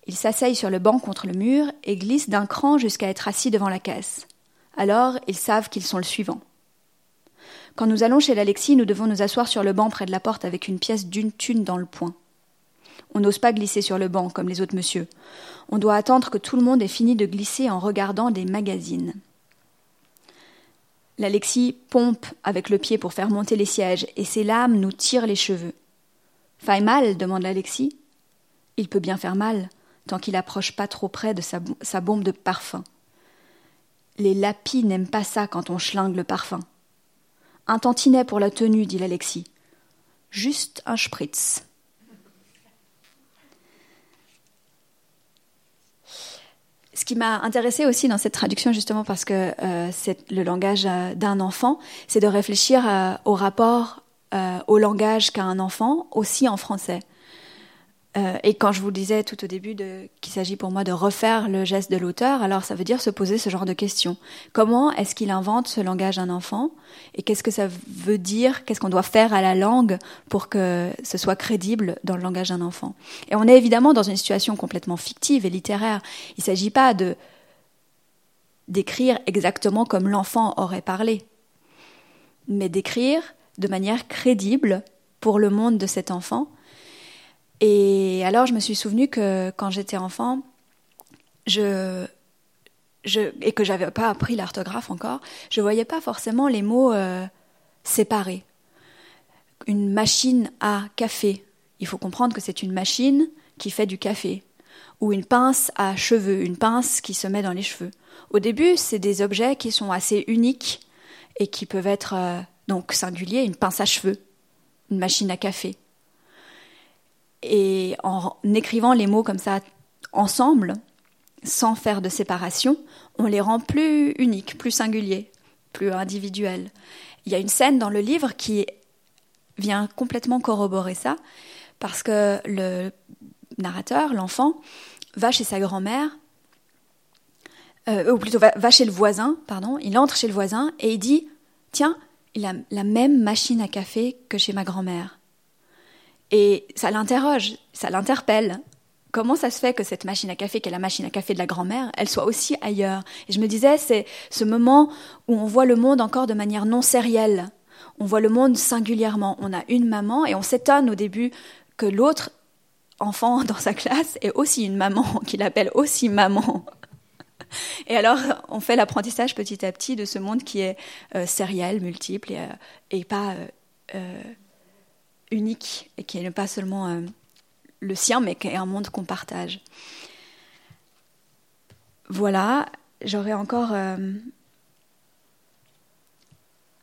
Ils s'asseyent sur le banc contre le mur et glissent d'un cran jusqu'à être assis devant la caisse. Alors, ils savent qu'ils sont le suivant. Quand nous allons chez l'Alexis, nous devons nous asseoir sur le banc près de la porte avec une pièce d'une thune dans le poing. On n'ose pas glisser sur le banc comme les autres messieurs. On doit attendre que tout le monde ait fini de glisser en regardant des magazines. L'Alexis pompe avec le pied pour faire monter les sièges et ses lames nous tirent les cheveux. Faille mal demande l'Alexis. Il peut bien faire mal, tant qu'il approche pas trop près de sa, sa bombe de parfum. Les lapis n'aiment pas ça quand on schlingue le parfum. Un tantinet pour la tenue, dit l'Alexis. Juste un spritz. Ce qui m'a intéressé aussi dans cette traduction, justement parce que euh, c'est le langage euh, d'un enfant, c'est de réfléchir euh, au rapport au langage qu'a un enfant, aussi en français. Euh, et quand je vous disais tout au début qu'il s'agit pour moi de refaire le geste de l'auteur, alors ça veut dire se poser ce genre de questions. Comment est-ce qu'il invente ce langage d'un enfant Et qu'est-ce que ça veut dire Qu'est-ce qu'on doit faire à la langue pour que ce soit crédible dans le langage d'un enfant? Et on est évidemment dans une situation complètement fictive et littéraire. Il ne s'agit pas de d'écrire exactement comme l'enfant aurait parlé, mais d'écrire de manière crédible pour le monde de cet enfant et alors, je me suis souvenu que quand j'étais enfant, je, je, et que j'avais pas appris l'orthographe encore, je voyais pas forcément les mots euh, séparés. Une machine à café. Il faut comprendre que c'est une machine qui fait du café. Ou une pince à cheveux, une pince qui se met dans les cheveux. Au début, c'est des objets qui sont assez uniques et qui peuvent être euh, donc singuliers, une pince à cheveux, une machine à café. Et en écrivant les mots comme ça ensemble, sans faire de séparation, on les rend plus uniques, plus singuliers, plus individuels. Il y a une scène dans le livre qui vient complètement corroborer ça, parce que le narrateur, l'enfant, va chez sa grand-mère ou plutôt va, va, chez le voisin, pardon, il entre chez le voisin et il dit, tiens, il a la même machine à café que chez ma grand-mère. Et ça l'interroge, ça l'interpelle. Comment ça se fait que cette machine à café, qui est la machine à café de la grand-mère, elle soit aussi ailleurs? Et je me disais, c'est ce moment où on voit le monde encore de manière non sérielle. On voit le monde singulièrement. On a une maman et on s'étonne au début que l'autre enfant dans sa classe est aussi une maman, qu'il appelle aussi maman. Et alors, on fait l'apprentissage petit à petit de ce monde qui est euh, sériel, multiple et, euh, pas euh, unique, et qui n'est pas seulement le sien, mais qui est un monde qu'on partage. Voilà, j'aurais encore,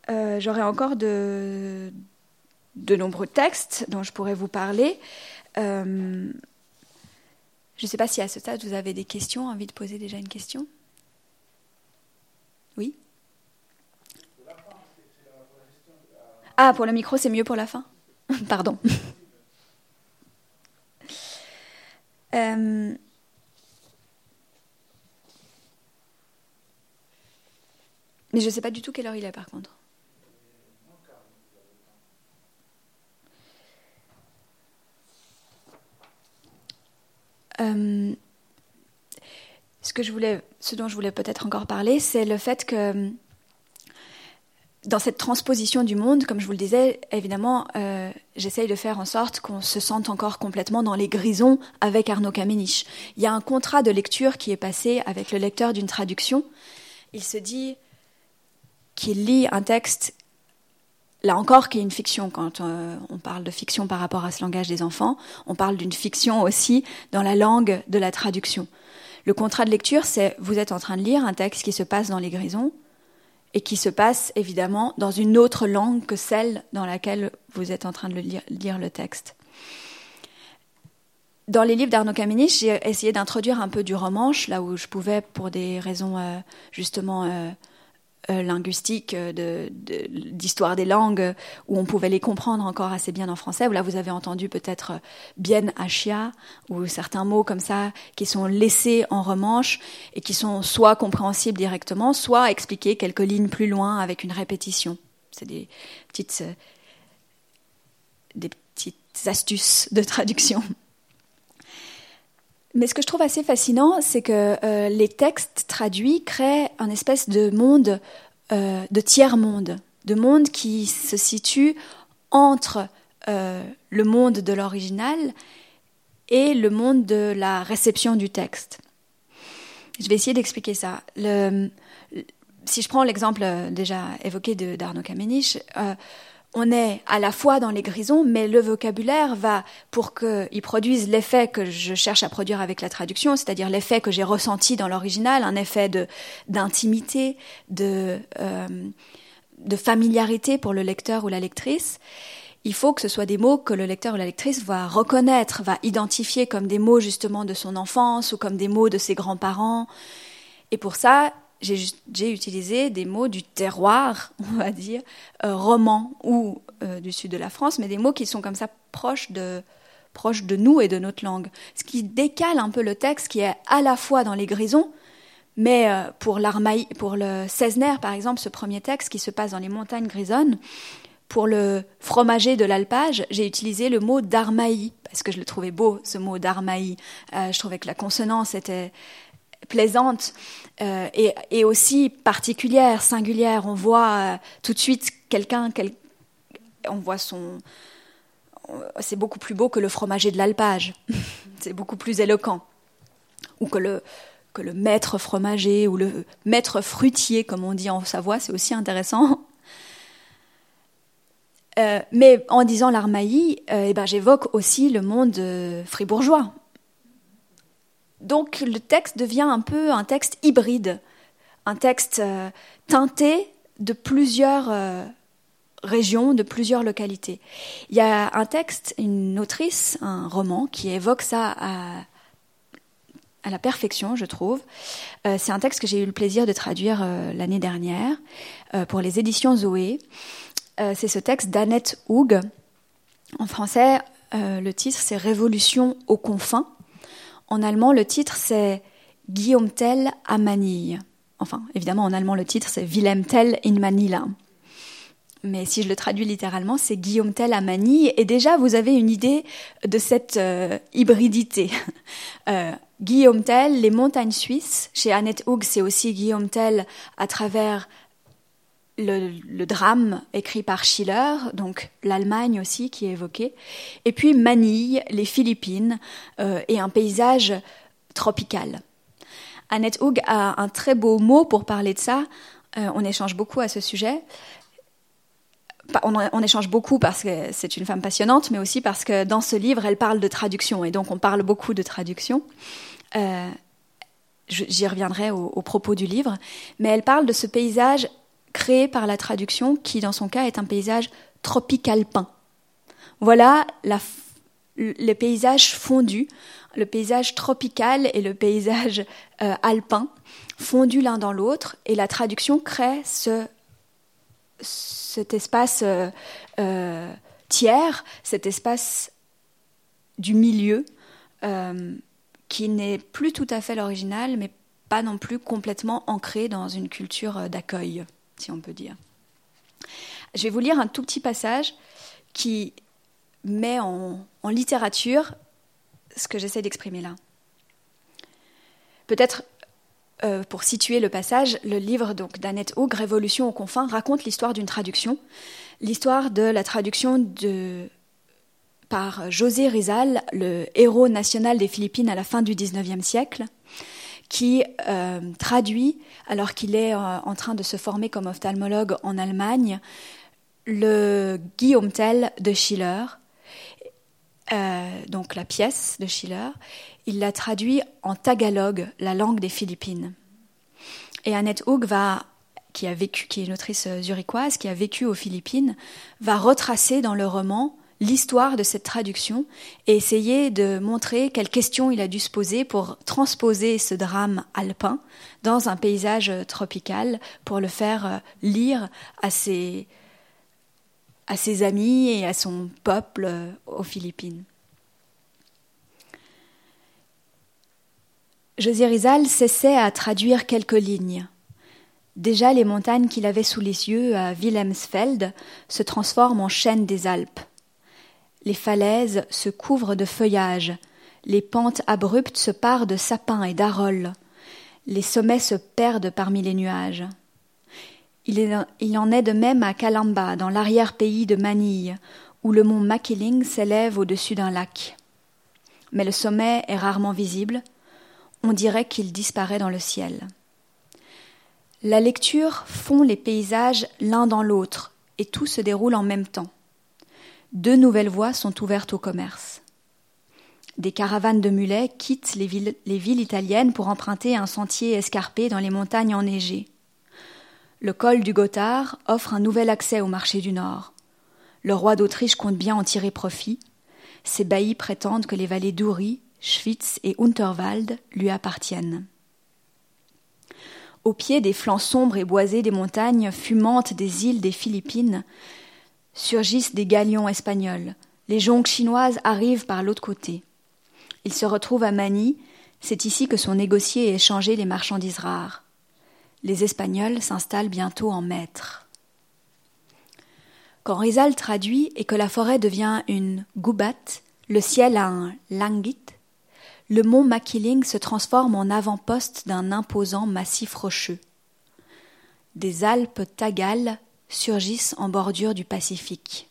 j'aurais encore de, de nombreux textes dont je pourrais vous parler. Je ne sais pas si à ce stade vous avez des questions, envie de poser déjà une question? Oui? Ah, pour le micro, c'est mieux pour la fin? Pardon. euh... Mais je ne sais pas du tout quelle heure il est par contre. Euh, ce, que ce dont je voulais peut-être encore parler, c'est le fait que dans cette transposition du monde, comme je vous le disais, évidemment, euh, j'essaye de faire en sorte qu'on se sente encore complètement dans les grisons avec Arnaud Kamenisch. Il y a un contrat de lecture qui est passé avec le lecteur d'une traduction. Il se dit qu'il lit un texte là encore, qui est une fiction, quand euh, on parle de fiction par rapport à ce langage des enfants, on parle d'une fiction aussi dans la langue de la traduction. Le contrat de lecture, c'est vous êtes en train de lire un texte qui se passe dans les grisons et qui se passe évidemment dans une autre langue que celle dans laquelle vous êtes en train de lire, le texte. Dans les livres d'Arnaud Caminich, j'ai essayé d'introduire un peu du romanche, là où je pouvais, pour des raisons euh, justement euh, euh, linguistique, euh, d'histoire des langues, où on pouvait les comprendre encore assez bien en français. Où là, vous avez entendu peut-être euh, bien achia, ou certains mots comme ça qui sont laissés en remanche et qui sont soit compréhensibles directement, soit expliqués quelques lignes plus loin avec une répétition. C'est des petites, des petites astuces de traduction. Mais ce que je trouve assez fascinant, c'est que euh, les textes traduits créent un espèce de monde, euh, de tiers-monde, de monde qui se situe entre euh, le monde de l'original et le monde de la réception du texte. Je vais essayer d'expliquer ça. Si je prends l'exemple déjà évoqué d'Arnaud Kamenisch, on est à la fois dans les grisons, mais le vocabulaire va, pour qu'il produise l'effet que je cherche à produire avec la traduction, c'est-à-dire l'effet que j'ai ressenti dans l'original, un effet d'intimité, de, euh, de familiarité pour le lecteur ou la lectrice, il faut que ce soit des mots que le lecteur ou la lectrice va reconnaître, va identifier comme des mots justement de son enfance ou comme des mots de ses grands-parents. Et pour ça, j'ai utilisé des mots du terroir, on va dire, euh, roman ou euh, du sud de la France, mais des mots qui sont comme ça proches de, proches de nous et de notre langue. Ce qui décale un peu le texte qui est à la fois dans les grisons, mais euh, pour, pour le Cesner, par exemple, ce premier texte qui se passe dans les montagnes grisonnes, pour le fromager de l'alpage, j'ai utilisé le mot d'Armaï, parce que je le trouvais beau, ce mot d'Armaï. je trouvais que la consonance était, plaisante euh, et, aussi particulière, singulière. On voit euh, tout de suite quelqu'un, on voit son. C'est beaucoup plus beau que le fromager de l'alpage. c'est beaucoup plus éloquent. Ou que le, maître fromager ou le maître fruitier, comme on dit en Savoie, c'est aussi intéressant. Euh, mais en disant l'Armaï, eh ben, j'évoque aussi le monde fribourgeois, donc le texte devient un peu un texte hybride, un texte euh, teinté de plusieurs euh, régions, de plusieurs localités. Il y a un texte, une autrice, un roman qui évoque ça à, la perfection, je trouve. Euh, c'est un texte que j'ai eu le plaisir de traduire l'année dernière pour les éditions Zoé. c'est ce texte d'Annette Houg. En français, le titre c'est Révolution aux confins. En allemand, le titre c'est Guillaume Tell à Manille. Enfin, évidemment, en allemand, le titre, c'est Wilhelm Tell in Manila. Mais si je le traduis littéralement, c'est Guillaume Tell à Manille. Et déjà, vous avez une idée de cette euh, hybridité. Euh, Guillaume Tell, Les montagnes suisses. Chez Annette Hug, c'est aussi Guillaume Tell à travers le, drame écrit par Schiller, donc l'Allemagne aussi qui est évoquée. Et puis Manille, les Philippines euh, et un paysage tropical. Annette Hug a un très beau mot pour parler de ça. on échange beaucoup à ce sujet on, échange beaucoup parce que c'est une femme passionnante, mais aussi parce que dans ce livre, elle parle de traduction, et donc on parle beaucoup de traduction. Euh, j'y reviendrai au, propos du livre, mais elle parle de ce paysage créé par la traduction, qui dans son cas est un paysage tropical-alpin. Voilà le paysage fondu, le paysage tropical et le paysage euh, alpin fondus l'un dans l'autre, et la traduction crée ce cet espace euh, euh, tiers, cet espace du milieu, qui n'est plus tout à fait l'original, mais pas non plus complètement ancré dans une culture d'accueil, si on peut dire. Je vais vous lire un tout petit passage qui met en, littérature ce que j'essaie d'exprimer là. Peut-être euh, pour situer le passage, le livre donc d'Annette Haug, Révolution aux confins, raconte l'histoire d'une traduction, l'histoire de la traduction de par José Rizal, le héros national des Philippines à la fin du XIXe siècle, qui euh, traduit, alors qu'il est euh, en train de se former comme ophtalmologue en Allemagne, le Guillaume Tell de Schiller, donc la pièce de Schiller, il l'a traduit en tagalog, la langue des Philippines. Et Annette va, qui a vécu, qui est une autrice zurichoise, qui a vécu aux Philippines, va retracer dans le roman l'histoire de cette traduction et essayer de montrer quelles questions il a dû se poser pour transposer ce drame alpin dans un paysage tropical pour le faire euh, lire à ses, amis et à son peuple euh, aux Philippines. José Rizal cessait à traduire quelques lignes. Déjà les montagnes qu'il avait sous les yeux à Wilhelmsfeld se transforment en chaînes des Alpes. Les falaises se couvrent de feuillage, les pentes abruptes se parent de sapins et d'arolles, les sommets se perdent parmi les nuages. Il, il en est de même à Kalamba, dans l'arrière-pays de Manille, où le mont Makiling s'élève au-dessus d'un lac. Mais le sommet est rarement visible, on dirait qu'il disparaît dans le ciel. La lecture fond les paysages l'un dans l'autre, et tout se déroule en même temps. Deux nouvelles voies sont ouvertes au commerce. Des caravanes de mulets quittent les villes, les villes italiennes pour emprunter un sentier escarpé dans les montagnes enneigées. Le col du Gothard offre un nouvel accès au marché du Nord. Le roi d'Autriche compte bien en tirer profit. Ses baillis prétendent que les vallées d'Uri, Schwitz et Unterwald lui appartiennent. Au pied des flancs sombres et boisés des montagnes fumantes des îles des Philippines surgissent des galions espagnols. Les jonques chinoises arrivent par l'autre côté. Il se retrouve à Manille, c'est ici que sont négociées et échangées les marchandises rares. Les Espagnols s'installent bientôt en maîtres. Quand Rizal traduit et que la forêt devient une goubat, le ciel a un langit, le mont Makiling se transforme en avant-poste d'un imposant massif rocheux. Des Alpes Tagales surgissent en bordure du Pacifique.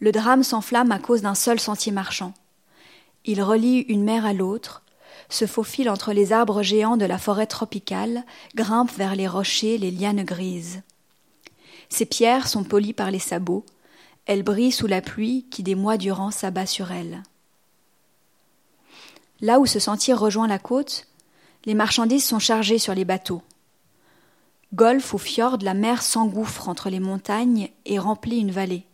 Le drame s'enflamme à cause d'un seul sentier marchand. Il relie une mer à l'autre, se faufile entre les arbres géants de la forêt tropicale, grimpe vers les rochers, les lianes grises. Ces pierres sont polies par les sabots, elles brillent sous la pluie qui des mois durant s'abat sur elles. Là où ce sentier rejoint la côte, les marchandises sont chargées sur les bateaux. Golfe ou fjord, la mer s'engouffre entre les montagnes et remplit une vallée.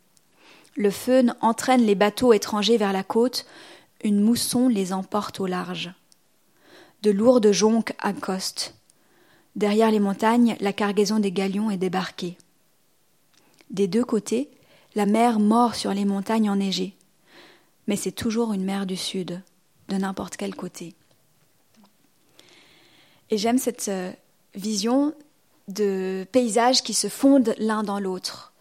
Le feu entraîne les bateaux étrangers vers la côte, une mousson les emporte au large. De lourdes jonques accostent. Derrière les montagnes, la cargaison des galions est débarquée. Des deux côtés, la mer mord sur les montagnes enneigées. Mais c'est toujours une mer du sud de n'importe quel côté. Et j'aime cette euh, vision de paysages qui se fondent l'un dans l'autre.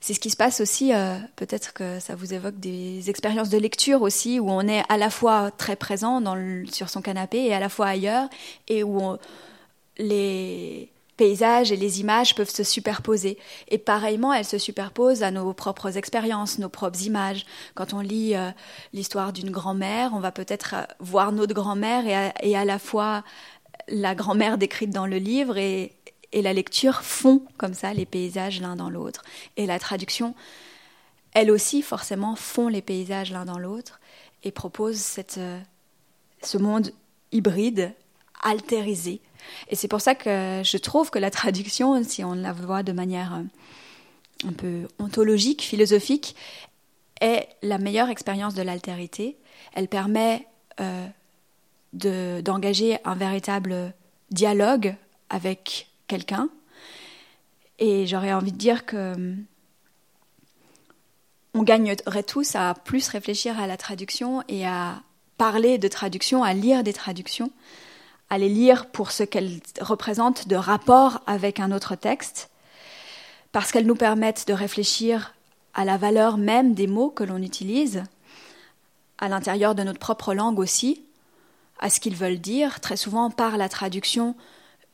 C'est ce qui se passe aussi, euh, peut-être que ça vous évoque des expériences de lecture aussi, où on est à la fois très présent sur son canapé et à la fois ailleurs, et où les paysages et les images peuvent se superposer. Et pareillement, elles se superposent à nos propres expériences, nos propres images. Quand on lit euh, l'histoire d'une grand-mère, on va peut-être voir notre grand-mère et à la fois la grand-mère décrite dans le livre et, la lecture font comme ça les paysages l'un dans l'autre. Et la traduction, elle aussi, forcément, font les paysages l'un dans l'autre et propose cette, euh, ce monde hybride, altérisé. Et c'est pour ça que je trouve que la traduction, si on la voit de manière euh, un peu ontologique, philosophique, est la meilleure expérience de l'altérité. Elle permet euh, d'engager un véritable dialogue avec quelqu'un. Et j'aurais envie de dire que on gagnerait tous à plus réfléchir à la traduction et à parler de traduction, à lire des traductions, à les lire pour ce qu'elles représentent de rapport avec un autre texte, parce qu'elles nous permettent de réfléchir à la valeur même des mots que l'on utilise, à l'intérieur de notre propre langue aussi, à ce qu'ils veulent dire. Très souvent, par la traduction,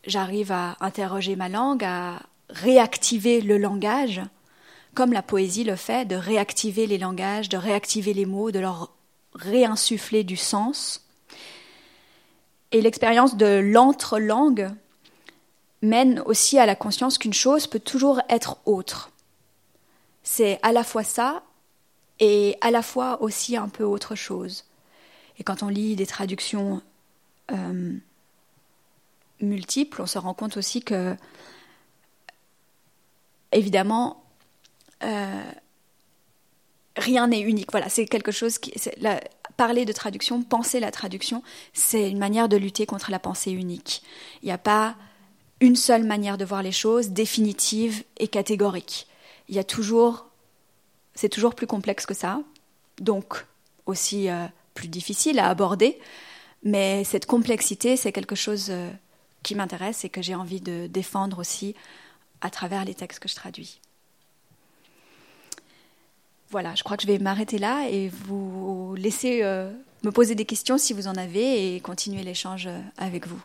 j'arrive à interroger ma langue, à réactiver le langage, comme la poésie le fait, de réactiver les langages, de réactiver les mots, de leur réinsuffler du sens. Et l'expérience de l'entre-langue mène aussi à la conscience qu'une chose peut toujours être autre. C'est à la fois ça et à la fois aussi un peu autre chose. Et quand on lit des traductions euh, multiples, on se rend compte aussi que, évidemment, euh, rien n'est unique. Voilà, c'est quelque chose qui. parler de traduction, penser la traduction, c'est une manière de lutter contre la pensée unique. Il n'y a pas une seule manière de voir les choses, définitive et catégorique. Il y a toujours. C'est toujours plus complexe que ça. Donc, aussi. Euh, plus difficile à aborder, mais cette complexité, c'est quelque chose euh, qui m'intéresse et que j'ai envie de défendre aussi à travers les textes que je traduis. Voilà, je crois que je vais m'arrêter là et vous laisser euh, me poser des questions si vous en avez et continuer l'échange euh, avec vous.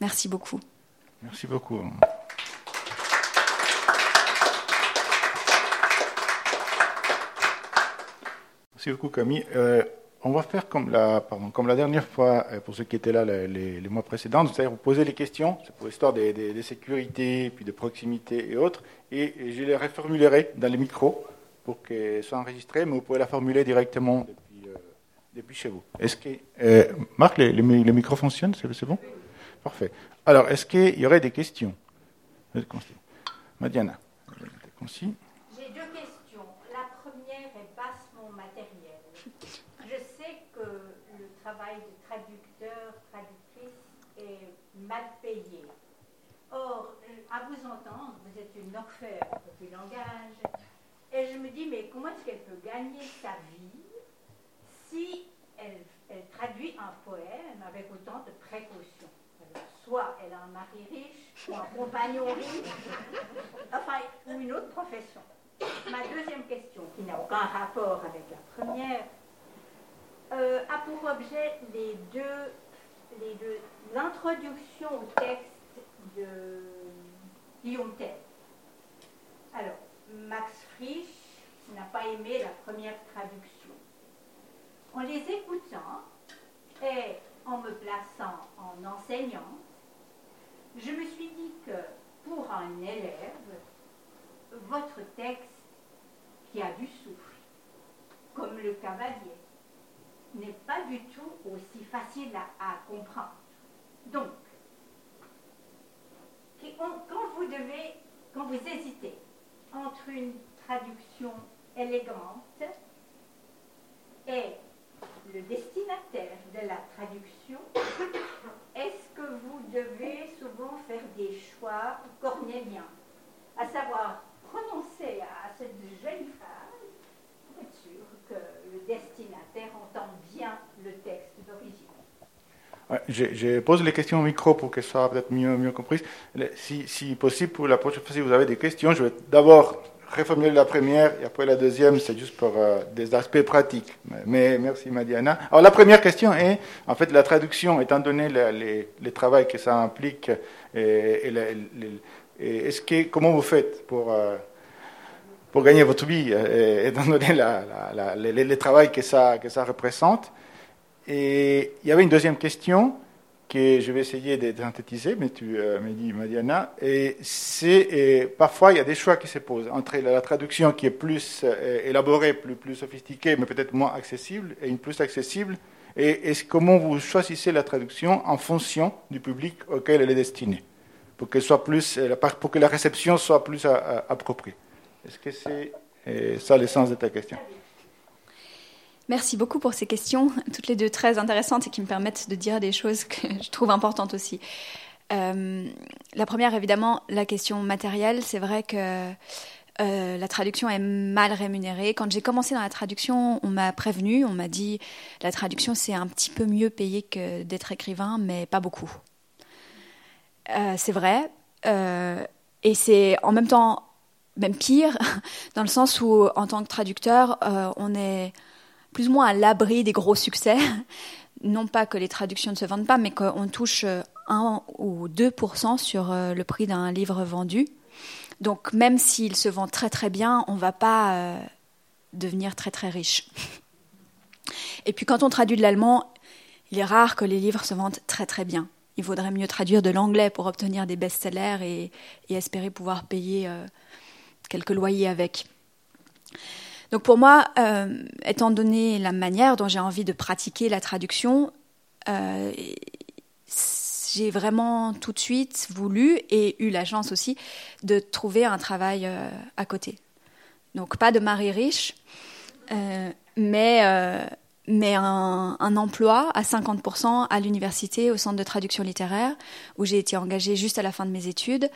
Merci beaucoup. Merci beaucoup. Merci beaucoup Camille. On va faire comme la, dernière fois, euh, pour ceux qui étaient là les, mois précédents, c'est-à-dire vous poser les questions, c'est pour l'histoire des, sécurités, puis de proximité et autres, et je les reformulerai dans les micros pour qu'elles soient enregistrées, mais vous pouvez la formuler directement depuis, euh, chez vous. Est-ce que, euh, Marc, les, micros fonctionnent? C'est bon? Parfait. Alors, est-ce qu'il y aurait des questions? Madiana. À vous entendre, vous êtes une orfèvre du langage, et je me dis, mais comment est-ce qu'elle peut gagner sa vie si elle, traduit un poème avec autant de précautions? Soit elle a un mari riche, ou un compagnon riche, enfin, ou une autre profession. Ma deuxième question, qui n'a aucun rapport avec la première, euh, a pour objet les deux, les deux, l'introduction au texte de Tell. Alors, Max Frisch n'a pas aimé la première traduction. En les écoutant et en me plaçant en enseignant, je me suis dit que pour un élève, votre texte qui a du souffle, comme le cavalier, n'est pas du tout aussi facile à comprendre. Donc, quand vous devez, quand vous hésitez entre une traduction élégante et le destinataire de la traduction, est-ce que vous devez souvent faire des choix cornéliens, à savoir prononcer à cette jolie phrase pour être sûr que le destinataire entend bien le texte je, pose les questions au micro pour qu'elles soient peut-être mieux, mieux. Si, si, possible, pour la prochaine fois, si vous avez des questions, je vais d'abord reformuler la première et après la deuxième, c'est juste pour euh, des aspects pratiques. Mais merci Madiana. Alors la première question est, en fait, la traduction, étant donné les, les, travaux que ça implique, et, est-ce que, comment vous faites pour, euh, pour gagner votre vie, étant donné la, les, les travaux que ça, que ça représente? Et il y avait une deuxième question que je vais essayer de synthétiser, mais tu euh, me dis, Madiana, et c'est parfois il y a des choix qui se posent entre la, traduction qui est plus euh, élaborée, plus, sophistiquée, mais peut-être moins accessible, et une plus accessible, et, comment vous choisissez la traduction en fonction du public auquel elle est destinée, pour qu'elle soit plus, euh, pour que la réception soit plus appropriée? Est-ce que c'est ça l'essence de ta question? Merci beaucoup pour ces questions, toutes les deux très intéressantes et qui me permettent de dire des choses que je trouve importantes aussi. Euh, la première, évidemment, la question matérielle. C'est vrai que euh, la traduction est mal rémunérée. Quand j'ai commencé dans la traduction, on m'a prévenu, on m'a dit la traduction c'est un petit peu mieux payé que d'être écrivain, mais pas beaucoup. Euh, c'est vrai. et c'est en même temps même pire, dans le sens où en tant que traducteur, on est plus ou moins à l'abri des gros succès. Non pas que les traductions ne se vendent pas, mais qu'on touche 1 ou 2% sur euh, le prix d'un livre vendu. Donc même s'il se vend très très bien, on ne va pas euh, devenir très très riche. Et puis quand on traduit de l'allemand, il est rare que les livres se vendent très très bien. Il vaudrait mieux traduire de l'anglais pour obtenir des best-sellers et, espérer pouvoir payer euh, quelques loyers avec. Donc pour moi, euh, étant donné la manière dont j'ai envie de pratiquer la traduction, euh, j'ai vraiment tout de suite voulu et eu la chance aussi de trouver un travail euh, à côté. Donc pas de mari riche, mais, mais un, un, emploi à 50% à l'université au centre de traduction littéraire où j'ai été engagée juste à la fin de mes études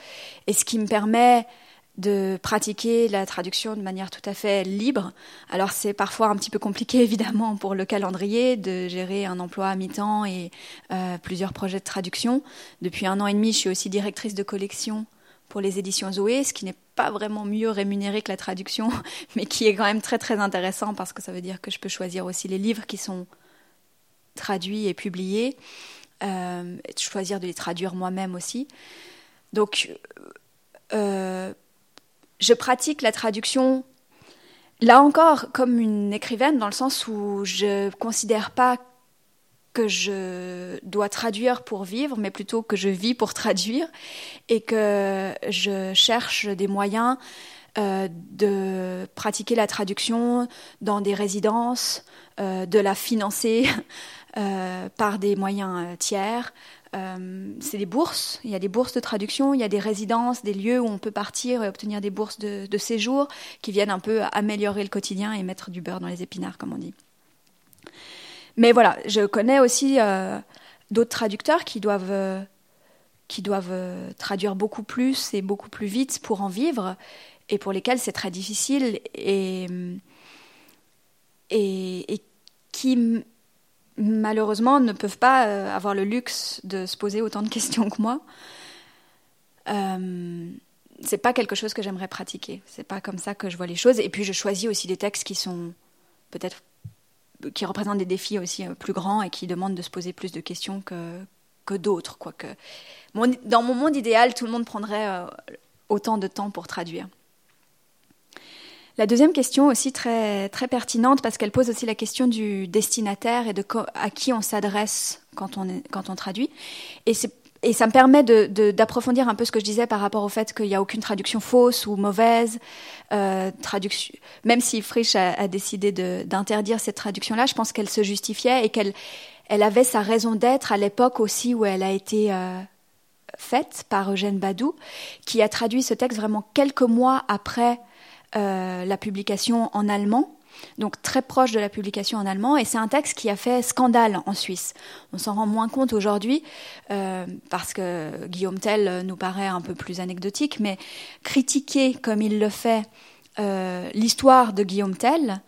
et ce qui me permet de pratiquer la traduction de manière tout à fait libre. Alors c'est parfois un petit peu compliqué évidemment pour le calendrier de gérer un emploi à mi-temps et euh, plusieurs projets de traduction. Depuis un an et demi, je suis aussi directrice de collection pour les éditions Zoé, ce qui n'est pas vraiment mieux rémunéré que la traduction, mais qui est quand même très très intéressant parce que ça veut dire que je peux choisir aussi les livres qui sont traduits et publiés, euh, choisir de les traduire moi-même aussi. Donc euh, je pratique la traduction, là encore, comme une écrivaine, dans le sens où je considère pas que je dois traduire pour vivre, mais plutôt que je vis pour traduire, et que je cherche des moyens euh, de pratiquer la traduction dans des résidences, euh, de la financer euh, par des moyens tiers, euh, c'est des bourses. Il y a des bourses de traduction, il y a des résidences, des lieux où on peut partir et obtenir des bourses de, séjour qui viennent un peu améliorer le quotidien et mettre du beurre dans les épinards, comme on dit. Mais voilà, je connais aussi euh, d'autres traducteurs qui doivent, euh, qui doivent traduire beaucoup plus et beaucoup plus vite pour en vivre et pour lesquels c'est très difficile et, et, et qui malheureusement, ne peuvent pas euh, avoir le luxe de se poser autant de questions que moi. Euh, c'est pas quelque chose que j'aimerais pratiquer. C'est pas comme ça que je vois les choses. Et puis, je choisis aussi des textes qui sont peut-être qui représentent des défis aussi euh, plus grands et qui demandent de se poser plus de questions que, que d'autres. Quoique, dans mon monde idéal, tout le monde prendrait autant de temps pour traduire. La deuxième question aussi très, très pertinente parce qu'elle pose aussi la question du destinataire et de à qui on s'adresse quand on, quand on traduit. Et, et ça me permet d'approfondir de, un peu ce que je disais par rapport au fait qu'il n'y a aucune traduction fausse ou mauvaise. Euh, traduction, même si Frisch a, décidé d'interdire cette traduction-là, je pense qu'elle se justifiait et qu'elle elle avait sa raison d'être à l'époque aussi où elle a été euh, faite par Eugène Badou, qui a traduit ce texte vraiment quelques mois après euh, la publication en allemand, donc très proche de la publication en allemand, et c'est un texte qui a fait scandale en Suisse. On s'en rend moins compte aujourd'hui euh, parce que Guillaume Tell nous paraît un peu plus anecdotique, mais critiquer comme il le fait euh, l'histoire de Guillaume Tell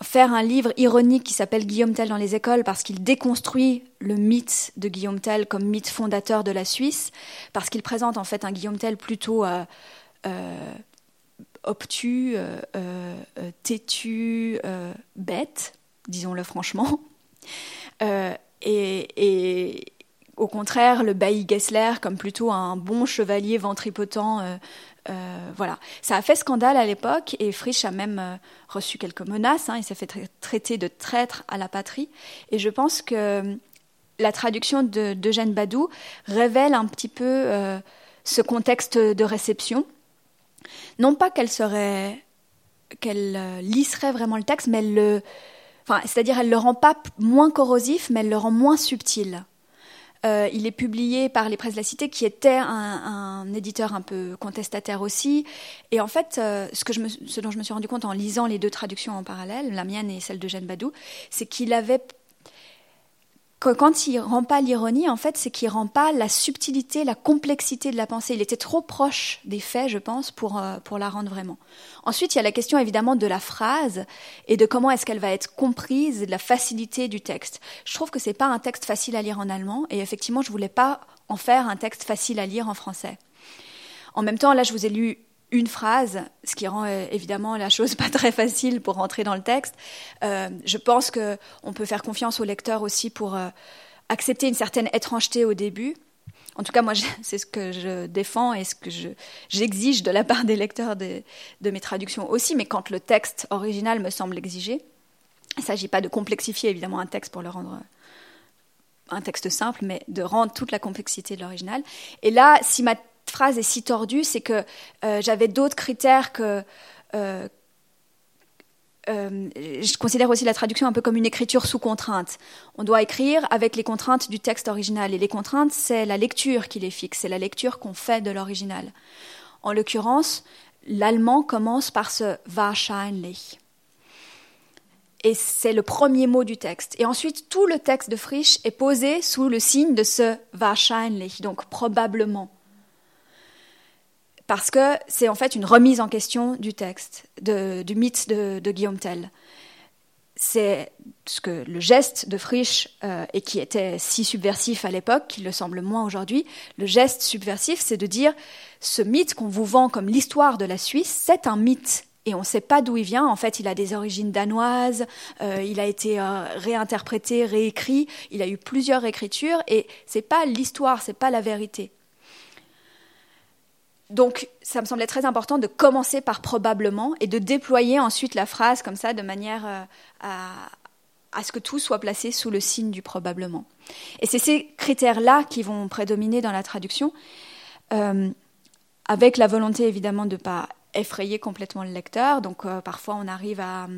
faire un livre ironique qui s'appelle Guillaume Tell dans les écoles parce qu'il déconstruit le mythe de Guillaume Tell comme mythe fondateur de la Suisse, parce qu'il présente en fait un Guillaume Tell plutôt obtus, têtu, bête, disons-le franchement. et, au contraire, le bailli Gessler comme plutôt un bon chevalier ventripotent euh, voilà, ça a fait scandale à l'époque et Frisch a même euh, reçu quelques menaces. Hein, il s'est fait traiter de traître à la patrie. Et je pense que euh, la traduction d'Eugène Badou révèle un petit peu ce contexte de réception. Non pas qu'elle serait, qu'elle lisserait vraiment le texte, mais elle le, c'est-à-dire elle le rend pas moins corrosif, mais elle le rend moins subtil. Euh, il est publié par les Presses de la Cité, qui était un, éditeur un peu contestataire aussi. Et en fait, euh, ce, ce dont je me suis rendu compte en lisant les deux traductions en parallèle, la mienne et celle de Jeanne Badou, c'est qu'il avait quand il rend pas l'ironie, en fait, c'est qu'il rend pas la subtilité, la complexité de la pensée. Il était trop proche des faits, je pense, pour, euh, pour la rendre vraiment. Ensuite, il y a la question évidemment de la phrase et de comment est-ce qu'elle va être comprise, de la facilité du texte. Je trouve que c'est pas un texte facile à lire en allemand et effectivement, je voulais pas en faire un texte facile à lire en français. En même temps, là, je vous ai lu une phrase, ce qui rend euh, évidemment la chose pas très facile pour rentrer dans le texte. Euh, je pense que on peut faire confiance au lecteur aussi pour euh, accepter une certaine étrangeté au début. En tout cas, moi, c'est ce que je défends et ce que j'exige de la part des lecteurs de, de, mes traductions aussi. Mais quand le texte original me semble exiger, il ne s'agit pas de complexifier évidemment un texte pour le rendre un texte simple, mais de rendre toute la complexité de l'original. Et là, si ma phrase est si tordue, c'est que euh, j'avais d'autres critères que. Euh, euh, je considère aussi la traduction un peu comme une écriture sous contrainte. On doit écrire avec les contraintes du texte original. Et les contraintes, c'est la lecture qui les fixe, c'est la lecture qu'on fait de l'original. En l'occurrence, l'allemand commence par ce wahrscheinlich. Et c'est le premier mot du texte. Et ensuite, tout le texte de Frisch est posé sous le signe de ce wahrscheinlich, donc probablement parce que c'est en fait une remise en question du texte, du mythe de, Guillaume Tell. C'est ce que le geste de Frisch, euh, et qui était si subversif à l'époque, qu'il le semble moins aujourd'hui, le geste subversif, c'est de dire ce mythe qu'on vous vend comme l'histoire de la Suisse, c'est un mythe et on ne sait pas d'où il vient. En fait, il a des origines danoises, euh, il a été euh, réinterprété, réécrit, il a eu plusieurs écritures, et c'est pas l'histoire, c'est pas la vérité. Donc, ça me semblait très important de commencer par probablement et de déployer ensuite la phrase comme ça de manière euh, à, ce que tout soit placé sous le signe du probablement. Et c'est ces critères-là qui vont prédominer dans la traduction, euh, avec la volonté évidemment de ne pas effrayer complètement le lecteur. Donc, euh, parfois, on arrive à.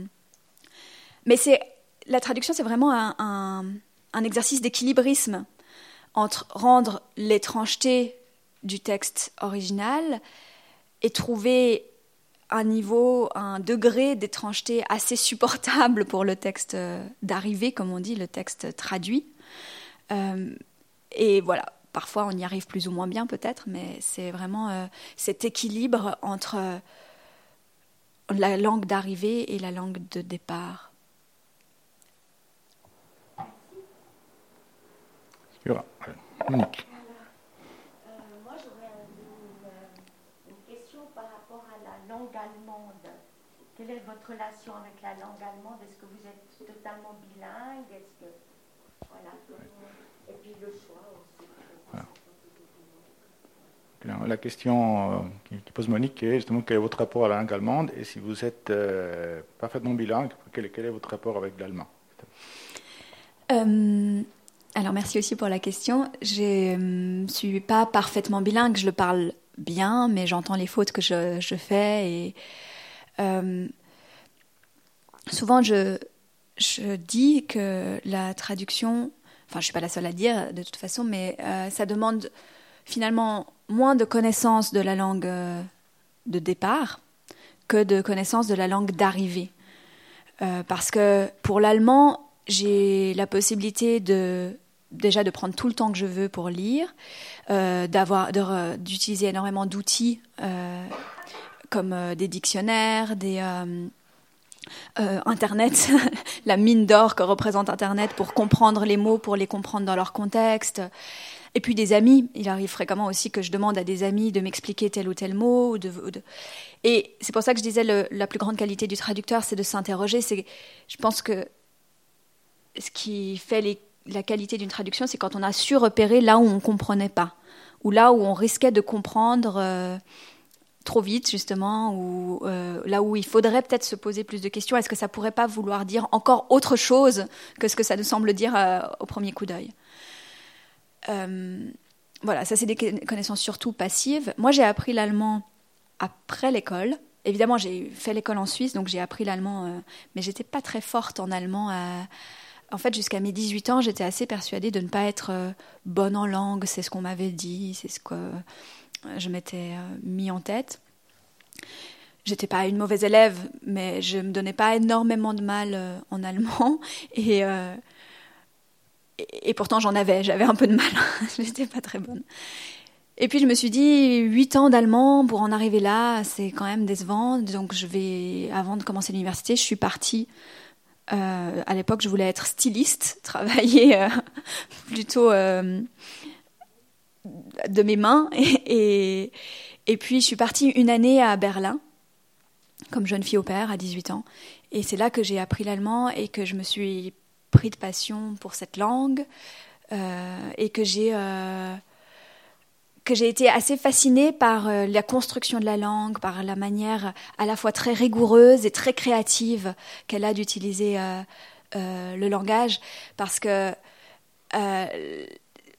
Mais c'est la traduction, c'est vraiment un, un exercice d'équilibrisme entre rendre l'étrangeté du texte original et trouver un niveau, un degré d'étrangeté assez supportable pour le texte d'arrivée, comme on dit, le texte traduit. Euh, et voilà, parfois on y arrive plus ou moins bien peut-être, mais c'est vraiment euh, cet équilibre entre euh, la langue d'arrivée et la langue de départ. Quelle est votre relation avec la langue allemande? Est-ce que vous êtes totalement bilingue? Est-ce que voilà. Et puis le choix aussi. La question euh, qui pose Monique est justement quel est votre rapport à la langue allemande? Et si vous êtes euh, parfaitement bilingue, quel est, quel est, votre rapport avec l'allemand? Euh, Alors merci aussi pour la question. Je ne suis pas parfaitement bilingue, je le parle bien, mais j'entends les fautes que je, je fais et euh, souvent, je, dis que la traduction, enfin, je ne suis pas la seule à dire de toute façon, mais euh, ça demande finalement moins de connaissances de la langue euh, de départ que de connaissances de la langue d'arrivée. parce que pour l'allemand, j'ai la possibilité de déjà de prendre tout le temps que je veux pour lire, d'avoir d'utiliser énormément d'outils comme euh, des dictionnaires, des, euh, euh, Internet, la mine d'or que représente Internet pour comprendre les mots, pour les comprendre dans leur contexte. Et puis des amis. Il arrive fréquemment aussi que je demande à des amis de m'expliquer tel ou tel mot. Et c'est pour ça que je disais le, la plus grande qualité du traducteur, c'est de s'interroger. C'est, je pense que ce qui fait la qualité d'une traduction, c'est quand on a su repérer là où on comprenait pas, ou là où on risquait de comprendre. Trop vite justement, ou euh, là où il faudrait peut-être se poser plus de questions, est-ce que ça pourrait pas vouloir dire encore autre chose que ce que ça nous semble dire euh, au premier coup d'œil? Euh, Voilà, ça c'est des connaissances surtout passives. Moi j'ai appris l'allemand après l'école. Évidemment j'ai fait l'école en Suisse, donc j'ai appris l'allemand, mais j'étais pas très forte en allemand. En fait, jusqu'à mes 18 ans, j'étais assez persuadée de ne pas être bonne en langue, c'est ce qu'on m'avait dit, c'est ce que je m'étais euh, mis en tête. J'étais pas une mauvaise élève, mais je me donnais pas énormément de mal euh, en allemand euh, et, pourtant j'en avais, j'avais un peu de mal, je n'étais pas très bonne. Et puis je me suis dit, 8 ans d'allemand pour en arriver là, c'est quand même décevant. Donc je vais, avant de commencer l'université, je suis partie. à l'époque, je voulais être styliste, travailler plutôt de mes mains. Et, et, puis, je suis partie une année à Berlin, comme jeune fille au père, à 18 ans. Et c'est là que j'ai appris l'allemand et que je me suis pris de passion pour cette langue. Euh, et que j'ai euh, que j'ai été assez fascinée par euh, la construction de la langue, par la manière à la fois très rigoureuse et très créative qu'elle a d'utiliser le langage, parce que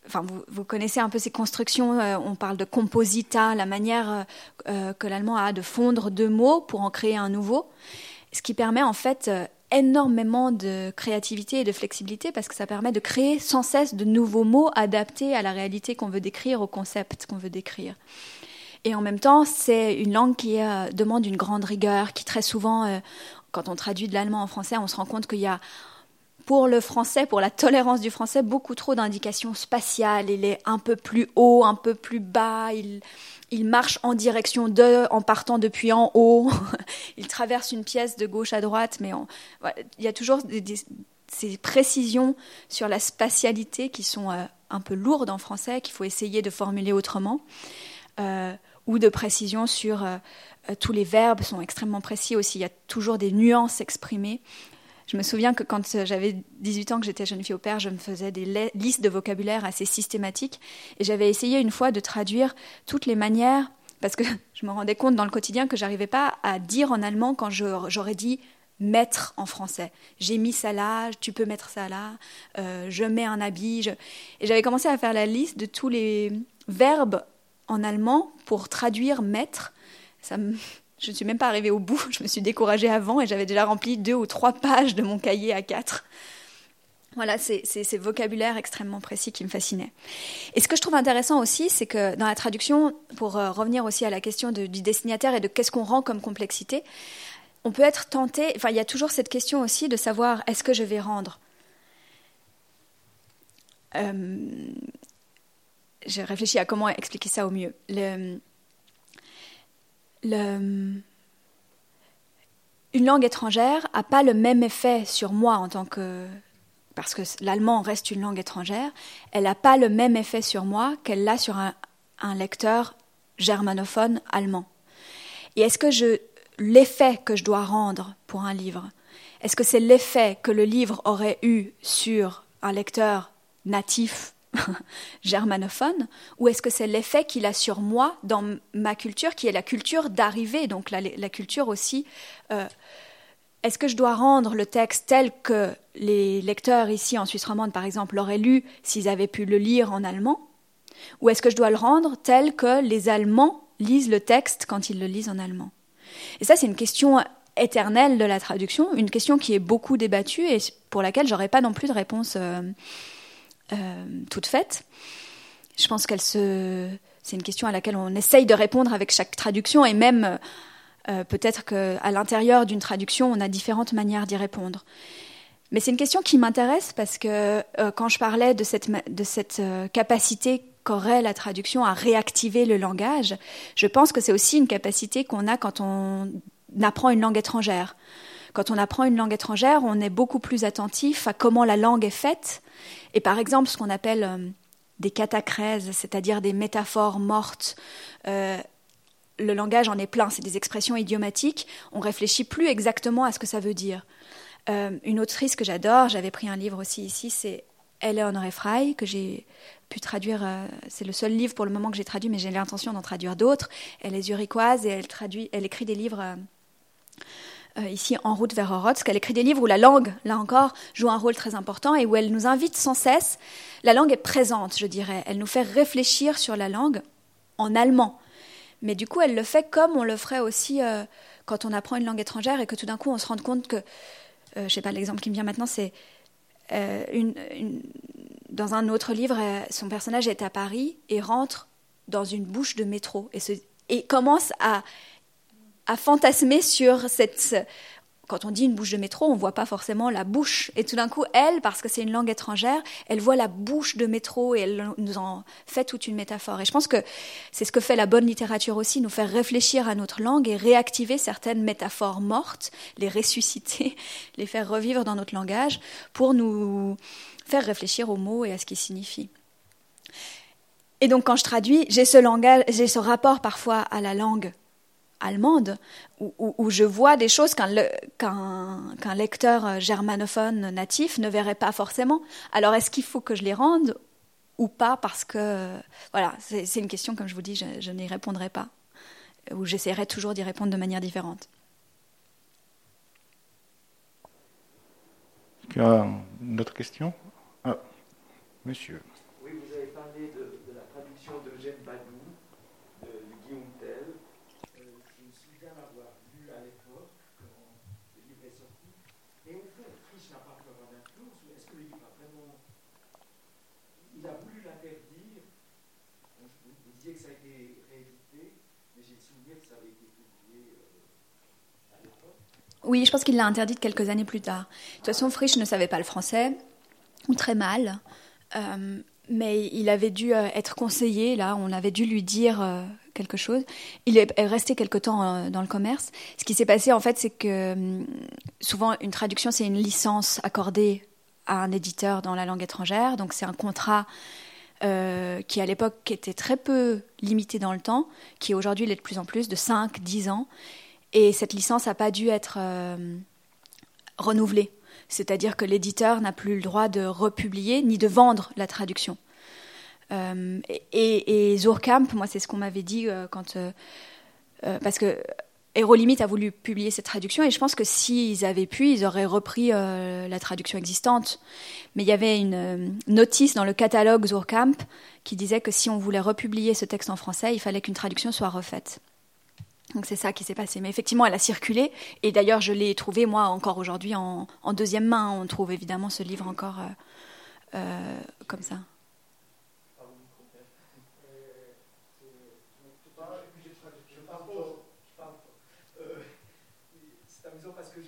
Enfin, vous, connaissez un peu ces constructions, euh, on parle de composita, la manière euh, euh, que l'allemand a de fondre deux mots pour en créer un nouveau, ce qui permet en fait énormément de créativité et de flexibilité parce que ça permet de créer sans cesse de nouveaux mots adaptés à la réalité qu'on veut décrire, au concept qu'on veut décrire. Et en même temps, c'est une langue qui demande une grande rigueur, qui très souvent, quand on traduit de l'allemand en français, on se rend compte qu'il y a pour le français, pour la tolérance du français, beaucoup trop d'indications spatiales. Il est un peu plus haut, un peu plus bas. Il, il marche en direction de, en partant depuis en haut. il traverse une pièce de gauche à droite, mais il y a toujours ces précisions sur la spatialité qui sont euh, un peu lourdes en français, qu'il faut essayer de formuler autrement, euh, ou de précision sur euh, tous les verbes sont extrêmement précis aussi. Il y a toujours des nuances exprimées. Je me souviens que quand j'avais 18 ans, que j'étais jeune fille au père, je me faisais des listes de vocabulaire assez systématiques. Et j'avais essayé une fois de traduire toutes les manières, parce que je me rendais compte dans le quotidien que j'arrivais pas à dire en allemand quand j'aurais dit mettre en français. J'ai mis ça là, tu peux mettre ça là, euh, je mets un habit. Et j'avais commencé à faire la liste de tous les verbes en allemand pour traduire mettre. Ça me, je ne suis même pas arrivée au bout, je me suis découragée avant et j'avais déjà rempli deux ou trois pages de mon cahier à quatre. Voilà, c'est ces vocabulaires extrêmement précis qui me fascinaient. Et ce que je trouve intéressant aussi, c'est que dans la traduction, pour euh, revenir aussi à la question du destinataire et de qu'est-ce qu'on rend comme complexité, on peut être tenté, enfin il y a toujours cette question aussi de savoir est-ce que je vais rendre? Euh, J'ai réfléchi à comment expliquer ça au mieux. Une langue étrangère n'a pas le même effet sur moi en tant que parce que l'allemand reste une langue étrangère, elle n'a pas le même effet sur moi qu'elle l'a sur un, lecteur germanophone allemand. Et est-ce que l'effet que je dois rendre pour un livre, est-ce que c'est l'effet que le livre aurait eu sur un lecteur natif germanophone ou est-ce que c'est l'effet qu'il a sur moi dans ma culture qui est la culture d'arrivée, donc la, culture aussi. Euh, est-ce que je dois rendre le texte tel que les lecteurs ici en Suisse romande, par exemple, l'auraient lu s'ils avaient pu le lire en allemand Ou est-ce que je dois le rendre tel que les Allemands lisent le texte quand ils le lisent en allemand? Et ça, c'est une question éternelle de la traduction, une question qui est beaucoup débattue et pour laquelle j'aurais pas non plus de réponse. Euh, euh, toute faite. Je pense qu'elle se, c'est une question à laquelle on essaye de répondre avec chaque traduction et même euh, peut-être qu'à l'intérieur d'une traduction, on a différentes manières d'y répondre. Mais c'est une question qui m'intéresse parce que euh, quand je parlais de cette, de cette capacité qu'aurait la traduction à réactiver le langage, je pense que c'est aussi une capacité qu'on a quand on apprend une langue étrangère. Quand on apprend une langue étrangère, on est beaucoup plus attentif à comment la langue est faite. Et par exemple, ce qu'on appelle euh, des catacrèses, c'est-à-dire des métaphores mortes. Euh, le langage en est plein, c'est des expressions idiomatiques. On réfléchit plus exactement à ce que ça veut dire. Euh, une autrice que j'adore, j'avais pris un livre aussi ici, c'est Eleanor Fry, que j'ai pu traduire. c'est le seul livre pour le moment que j'ai traduit, mais j'ai l'intention d'en traduire d'autres. Elle est zurichoise et elle, traduit, elle écrit des livres ici En route vers Orotsk. Elle écrit des livres où la langue, là encore, joue un rôle très important et où elle nous invite sans cesse. La langue est présente, je dirais. Elle nous fait réfléchir sur la langue en allemand. Mais du coup, elle le fait comme on le ferait aussi euh, quand on apprend une langue étrangère et que tout d'un coup, on se rend compte que, euh, je sais pas, l'exemple qui me vient maintenant, c'est une, dans un autre livre, son personnage est à Paris et rentre dans une bouche de métro et commence à à fantasmer sur cette. Quand on dit une bouche de métro, on ne voit pas forcément la bouche. Et tout d'un coup, elle, parce que c'est une langue étrangère, elle voit la bouche de métro et elle nous en fait toute une métaphore. Et je pense que c'est ce que fait la bonne littérature aussi, nous faire réfléchir à notre langue et réactiver certaines métaphores mortes, les ressusciter, les faire revivre dans notre langage pour nous faire réfléchir aux mots et à ce qu'ils signifient. Et donc quand je traduis, j'ai ce langage, j'ai ce rapport parfois à la langue allemande, où, je vois des choses qu'un lecteur germanophone natif ne verrait pas forcément. Alors est-ce qu'il faut que je les rende ou pas Parce que, voilà, c'est une question, comme je vous dis, je, n'y répondrai pas, ou j'essaierai toujours d'y répondre de manière différente. Une autre question? Ah, Monsieur. Oui, je pense qu'il l'a interdit quelques années plus tard. De toute façon, Frisch ne savait pas le français, ou très mal. Euh, mais il avait dû euh, être conseillé, là, on avait dû lui dire euh, quelque chose. Il est resté quelque temps dans le commerce. Ce qui s'est passé, en fait, c'est que souvent, une traduction, c'est une licence accordée à un éditeur dans la langue étrangère. Donc, c'est un contrat qui, à l'époque, était très peu limité dans le temps, qui aujourd'hui l'est de plus en plus, de 5, 10 ans. Et cette licence n'a pas dû être euh, renouvelée. C'est-à-dire que l'éditeur n'a plus le droit de republier ni de vendre la traduction. Euh, et, et, Zurkamp, moi, c'est ce qu'on m'avait dit euh, quand. parce que Hérolimite a voulu publier cette traduction et je pense que s'ils avaient pu, ils auraient repris la traduction existante. Mais il y avait une notice dans le catalogue Zurkamp qui disait que si on voulait republier ce texte en français, il fallait qu'une traduction soit refaite. Donc c'est ça qui s'est passé. Mais effectivement, elle a circulé. Et d'ailleurs, je l'ai trouvé, moi, encore aujourd'hui, en, deuxième main. On trouve évidemment ce livre encore euh, euh, comme ça. C'est amusant parce que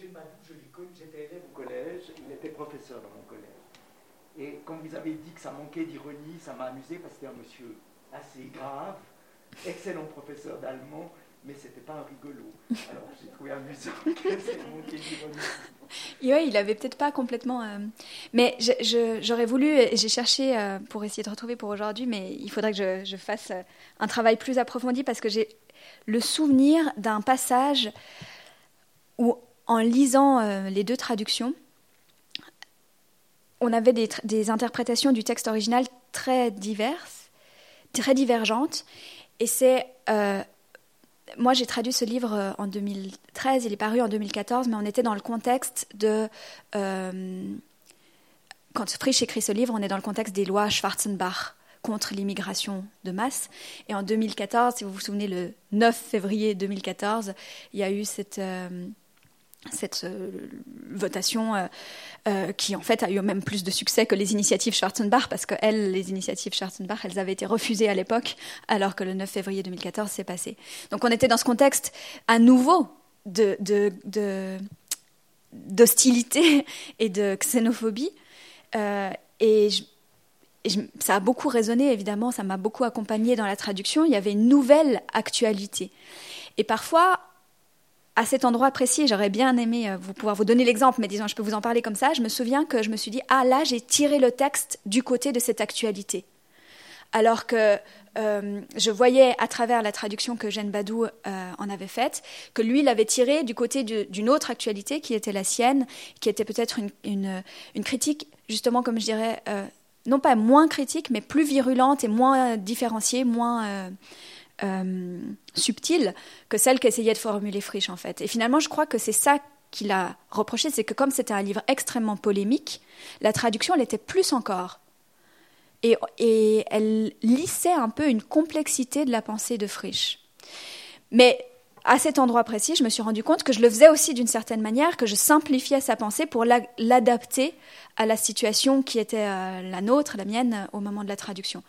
connu, j'étais élève au collège, il était professeur dans mon collège. Et quand vous avez dit que ça manquait d'ironie, ça m'a amusé parce que c'était un monsieur assez grave, excellent professeur d'allemand, mais c'était pas un rigolo. Alors j'ai trouvé amusant que Oui, il avait peut-être pas complètement. Euh, mais j'aurais voulu, et j'ai cherché euh, pour essayer de retrouver pour aujourd'hui, mais il faudrait que je, fasse euh, un travail plus approfondi parce que j'ai le souvenir d'un passage où, en lisant les deux traductions, on avait des, des, interprétations du texte original très diverses, très divergentes, et c'est moi, j'ai traduit ce livre euh, en 2013, il est paru en 2014, mais on était dans le contexte de... Euh, quand Frisch écrit ce livre, on est dans le contexte des lois Schwarzenbach contre l'immigration de masse. Et en 2014, si vous vous souvenez, le 9 février 2014, il y a eu cette... Euh, cette euh, votation euh, euh, qui en fait a eu même plus de succès que les initiatives Schwarzenbach parce que elles, les initiatives Schwarzenbach, elles avaient été refusées à l'époque alors que le 9 février 2014 s'est passé. Donc on était dans ce contexte à nouveau de, d'hostilité et de xénophobie et, ça a beaucoup résonné évidemment, ça m'a beaucoup accompagné dans la traduction. Il y avait une nouvelle actualité et parfois à cet endroit précis, j'aurais bien aimé euh, vous pouvoir vous donner l'exemple, mais disons, je peux vous en parler comme ça. Je me souviens que je me suis dit, ah là, j'ai tiré le texte du côté de cette actualité. Alors que euh, je voyais à travers la traduction que Jeanne Badou euh, en avait faite, que lui l'avait tiré du côté d'une autre actualité qui était la sienne, qui était peut-être une, une, critique, justement, comme je dirais, non pas moins critique, mais plus virulente et moins différenciée, moins euh, subtile que celle qu'essayait de formuler Frisch en fait. Et finalement, je crois que c'est ça qu'il a reproché, c'est que comme c'était un livre extrêmement polémique, la traduction l'était plus encore. Et, et, elle lissait un peu une complexité de la pensée de Frisch. Mais à cet endroit précis, je me suis rendu compte que je le faisais aussi d'une certaine manière, que je simplifiais sa pensée pour l'adapter à la situation qui était euh, la nôtre, la mienne, au moment de la traduction.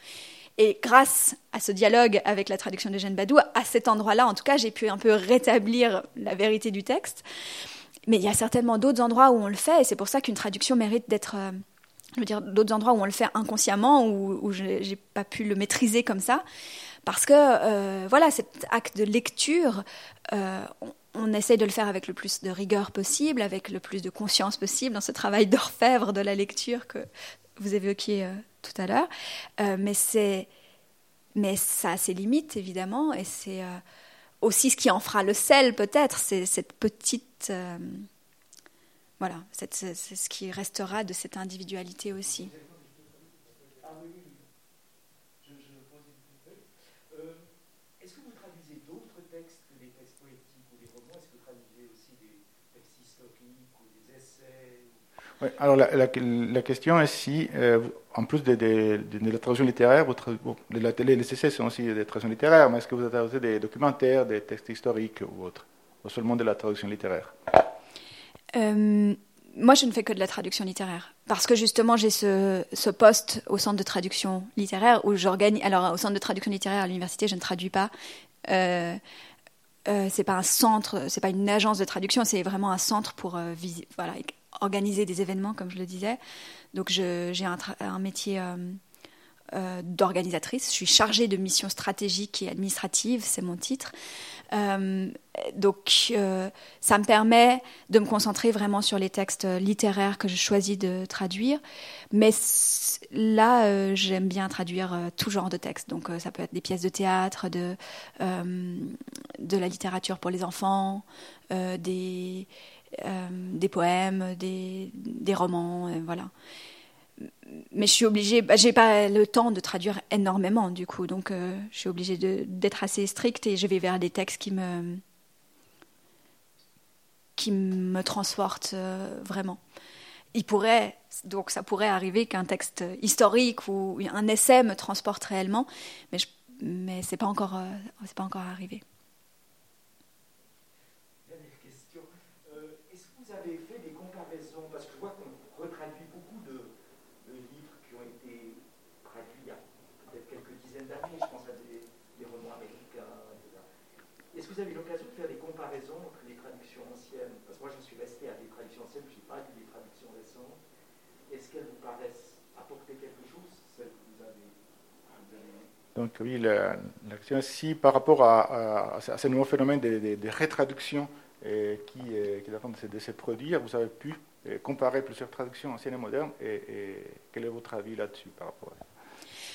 Et grâce à ce dialogue avec la traduction de Jeanne Badou, à cet endroit-là, en tout cas, j'ai pu un peu rétablir la vérité du texte. Mais il y a certainement d'autres endroits où on le fait, et c'est pour ça qu'une traduction mérite d'être. Euh, je veux dire, d'autres endroits où on le fait inconsciemment, où, je n'ai pas pu le maîtriser comme ça. Parce que, euh, voilà, cet acte de lecture, euh, on, on essaye de le faire avec le plus de rigueur possible, avec le plus de conscience possible dans ce travail d'orfèvre de la lecture que vous évoquiez tout à l'heure. Euh, mais, c'est, mais ça a ses limites, évidemment, et c'est euh, aussi ce qui en fera le sel, peut-être, c'est cette petite. Euh, voilà, c'est, ce qui restera de cette individualité aussi. Est-ce que vous traduisez d'autres textes que des textes poétiques ou des romans Est-ce que vous traduisez aussi des textes historiques ou des essais alors la, question est si en plus de, la traduction littéraire, votre, bon, la télé, les essais sont aussi des traductions littéraires, mais est-ce que vous traduit des documentaires, des textes historiques ou autres Ou seulement de la traduction littéraire? Euh, Moi, je ne fais que de la traduction littéraire. Parce que justement, j'ai ce, ce, poste au centre de traduction littéraire où j'organise. Alors, au centre de traduction littéraire à l'université, je ne traduis pas. Euh, euh, c'est pas un centre, c'est pas une agence de traduction, c'est vraiment un centre pour euh, voilà, organiser des événements, comme je le disais. Donc j'ai un, métier euh, euh, d'organisatrice. Je suis chargée de missions stratégiques et administratives, c'est mon titre. Euh, donc ça me permet de me concentrer vraiment sur les textes littéraires que je choisis de traduire. Mais là, j'aime bien traduire tout genre de textes. Donc ça peut être des pièces de théâtre, de, de la littérature pour les enfants, des des poèmes, des, des romans, euh, voilà. Mais je suis obligée, bah, j'ai pas le temps de traduire énormément du coup, donc euh, je suis obligée d'être assez stricte et je vais vers des textes qui me qui me transportent vraiment. Il pourrait, donc ça pourrait arriver qu'un texte historique ou un essai me transporte réellement, mais, je, mais c'est pas encore, c'est pas encore arrivé. vous avez l'occasion de faire des comparaisons entre les traductions anciennes Parce que moi, je suis resté à des traductions anciennes, je n'ai pas lu des traductions récentes. Est-ce qu'elles vous paraissent apporter quelque chose, celles que vous avez, Donc oui, la, question si par rapport à, à, à ce nouveau phénomène de, de, de rétraduction euh, qui, euh, qui en train de de se, produire, vous avez pu euh, comparer plusieurs traductions anciennes et modernes, et, quel est votre avis là-dessus par rapport à ça?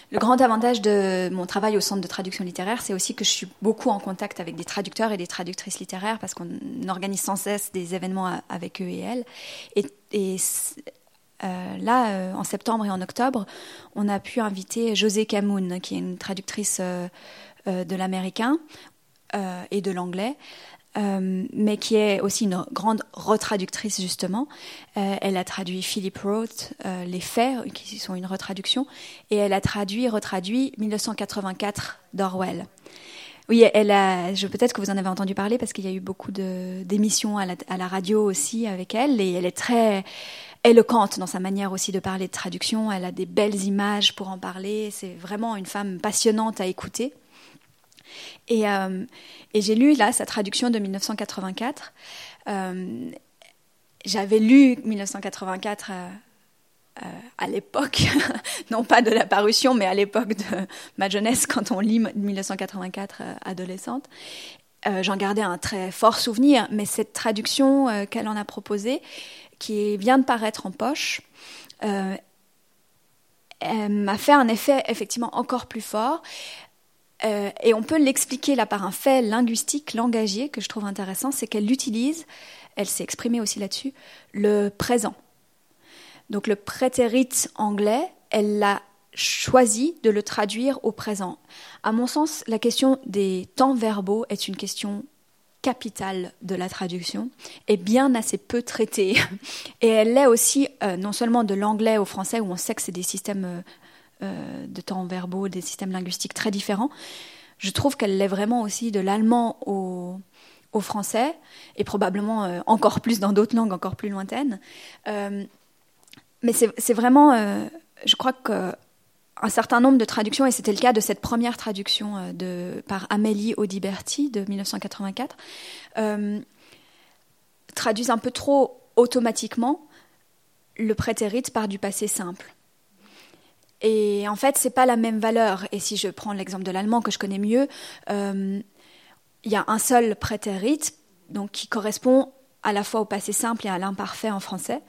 Le grand avantage de mon travail au Centre de traduction littéraire, c'est aussi que je suis beaucoup en contact avec des traducteurs et des traductrices littéraires parce qu'on organise sans cesse des événements avec eux et elles. Et euh, là, euh, en septembre et en octobre, on a pu inviter José Camoun, qui est une traductrice euh, de l'américain et de l'anglais, mais qui est aussi une grande retraductrice justement. Elle a traduit Philip Roth, Les Faits, qui sont une retraduction, et elle a traduit, retraduit 1984 d'Orwell. Oui, elle a. Je peut-être que vous en avez entendu parler parce qu'il y a eu beaucoup d'émissions à la radio aussi avec elle, et elle est très éloquente dans sa manière aussi de parler de traduction. Elle a des belles images pour en parler. C'est vraiment une femme passionnante à écouter. Et, euh, j'ai lu là sa traduction de 1984. Euh, J'avais lu 1984 euh, à l'époque, non pas de la parution, mais à l'époque de ma jeunesse, quand on lit 1984 euh, adolescente. J'en gardais un très fort souvenir, mais cette traduction qu'elle en a proposée, qui vient de paraître en poche, m'a fait un effet effectivement encore plus fort. Euh, et on peut l'expliquer là par un fait linguistique, langagier, que je trouve intéressant, c'est qu'elle utilise, elle s'est exprimée aussi là-dessus, le présent. Donc le prétérit anglais, elle l'a choisi de le traduire au présent. À mon sens, la question des temps verbaux est une question capitale de la traduction et bien assez peu traitée. Et elle l'est aussi euh, non seulement de l'anglais au français, où on sait que c'est des systèmes euh, euh, de temps verbaux, des systèmes linguistiques très différents. Je trouve qu'elle l'est vraiment aussi de l'allemand au, français, et probablement encore plus dans d'autres langues encore plus lointaines. Mais c'est vraiment, je crois que un certain nombre de traductions, et c'était le cas de cette première traduction de, par Amélie Audiberti de 1984, traduisent un peu trop automatiquement le prétérit par du passé simple. Et en fait, c'est pas la même valeur. Et si je prends l'exemple de l'allemand que je connais mieux, euh, il y a un seul prétérit, donc qui correspond à la fois au passé simple et à l'imparfait en français.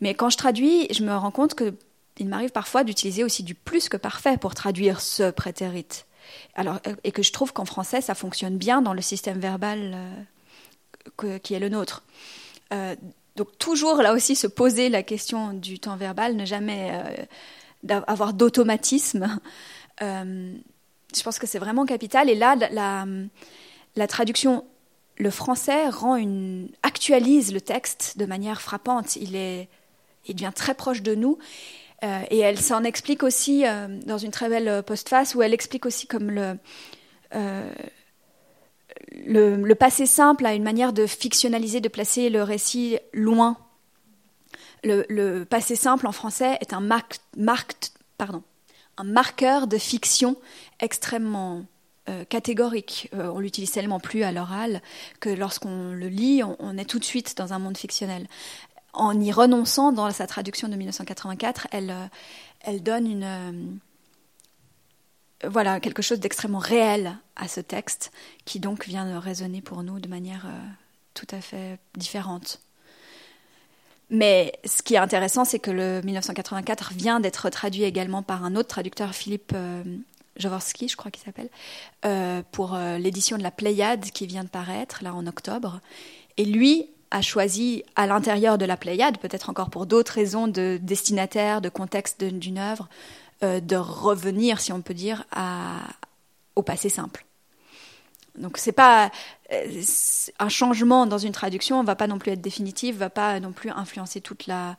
Mais quand je traduis, je me rends compte que il m'arrive parfois d'utiliser aussi du plus que parfait pour traduire ce prétérit. Alors, euh, et que je trouve qu'en français, ça fonctionne bien dans le système verbal euh, qui est le nôtre. donc toujours là aussi se poser la question du temps verbal, ne jamais d'avoir d'automatisme. Euh, je pense que c'est vraiment capital. Et là, la, la, traduction, le français rend une, actualise le texte de manière frappante. Il, est, il devient très proche de nous. Euh, et elle s'en explique aussi euh, dans une très belle postface où elle explique aussi comme le, passé simple a une manière de fictionnaliser, de placer le récit loin le, passé simple en français est un, marqueur de fiction extrêmement euh, catégorique. Euh, on l'utilise tellement plus à l'oral que lorsqu'on le lit, on, est tout de suite dans un monde fictionnel. En y renonçant dans sa traduction de 1984, elle, euh, elle donne une, voilà, quelque chose d'extrêmement réel à ce texte qui donc vient de résonner pour nous de manière tout à fait différente. Mais ce qui est intéressant, c'est que le 1984 vient d'être traduit également par un autre traducteur, Philippe euh, Jaworski, je crois qu'il s'appelle, euh, pour euh, l'édition de la Pléiade qui vient de paraître, là en octobre. Et lui a choisi, à l'intérieur de la Pléiade, peut-être encore pour d'autres raisons de destinataire, de contexte d'une œuvre, de revenir, si on peut dire, au passé simple. Donc c'est pas euh, un changement dans une traduction, va pas non plus être définitif, va pas non plus influencer toute la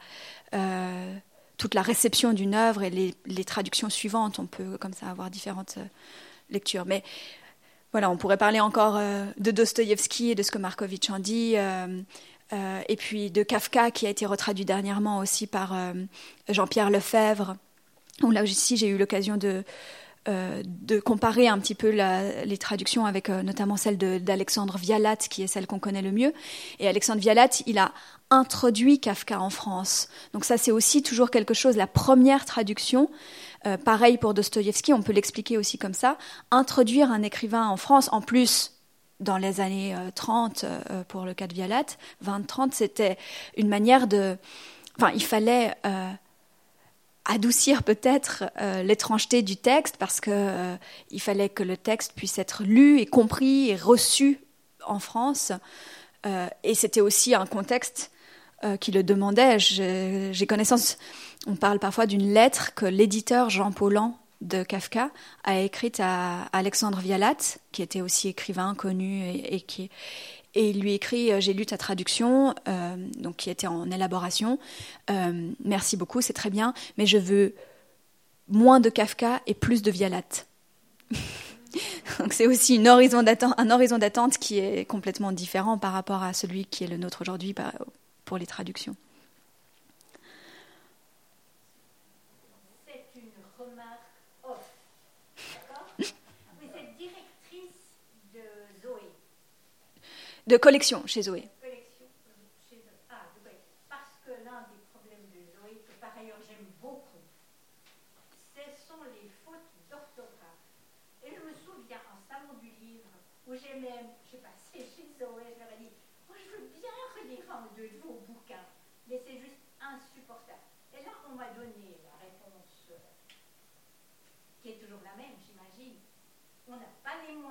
euh, toute la réception d'une œuvre et les, traductions suivantes. On peut comme ça avoir différentes euh, lectures. Mais voilà, on pourrait parler encore de Dostoïevski et de ce que Markovitch en dit. et puis de Kafka qui a été retraduit dernièrement aussi par Jean-Pierre Lefebvre, là aussi j'ai eu l'occasion de, euh, comparer un petit peu les traductions avec euh, notamment celle d'Alexandre Vialat, qui est celle qu'on connaît le mieux. Et Alexandre Vialat, il a introduit Kafka en France. Donc ça, c'est aussi toujours quelque chose. La première traduction, euh, pareil pour Dostoïevski, on peut l'expliquer aussi comme ça. Introduire un écrivain en France, en plus dans les années 30, pour le cas de Vialat, 20-30, c'était une manière de... Enfin, il fallait adoucir peut-être euh, l'étrangeté du texte parce que euh, il fallait que le texte puisse être lu et compris et reçu en France. Euh, et c'était aussi un contexte qui le demandait. J'ai connaissance, on parle parfois d'une lettre que l'éditeur Jean Paulan de Kafka a écrite à Alexandre Vialat, qui était aussi écrivain connu et, qui et il lui écrit euh, J'ai lu ta traduction, euh, donc qui était en élaboration. Euh, merci beaucoup, c'est très bien, mais je veux moins de Kafka et plus de Vialat. donc c'est aussi un horizon d'attente qui est complètement différent par rapport à celui qui est le nôtre aujourd'hui pour les traductions. De collection chez Zoé. Collection chez Zoé. Ah, Zoé. Parce que l'un des problèmes de Zoé, que par ailleurs j'aime beaucoup, ce sont les fautes d'orthographe. Et je me souviens en salon du livre où j'ai même, je sais pas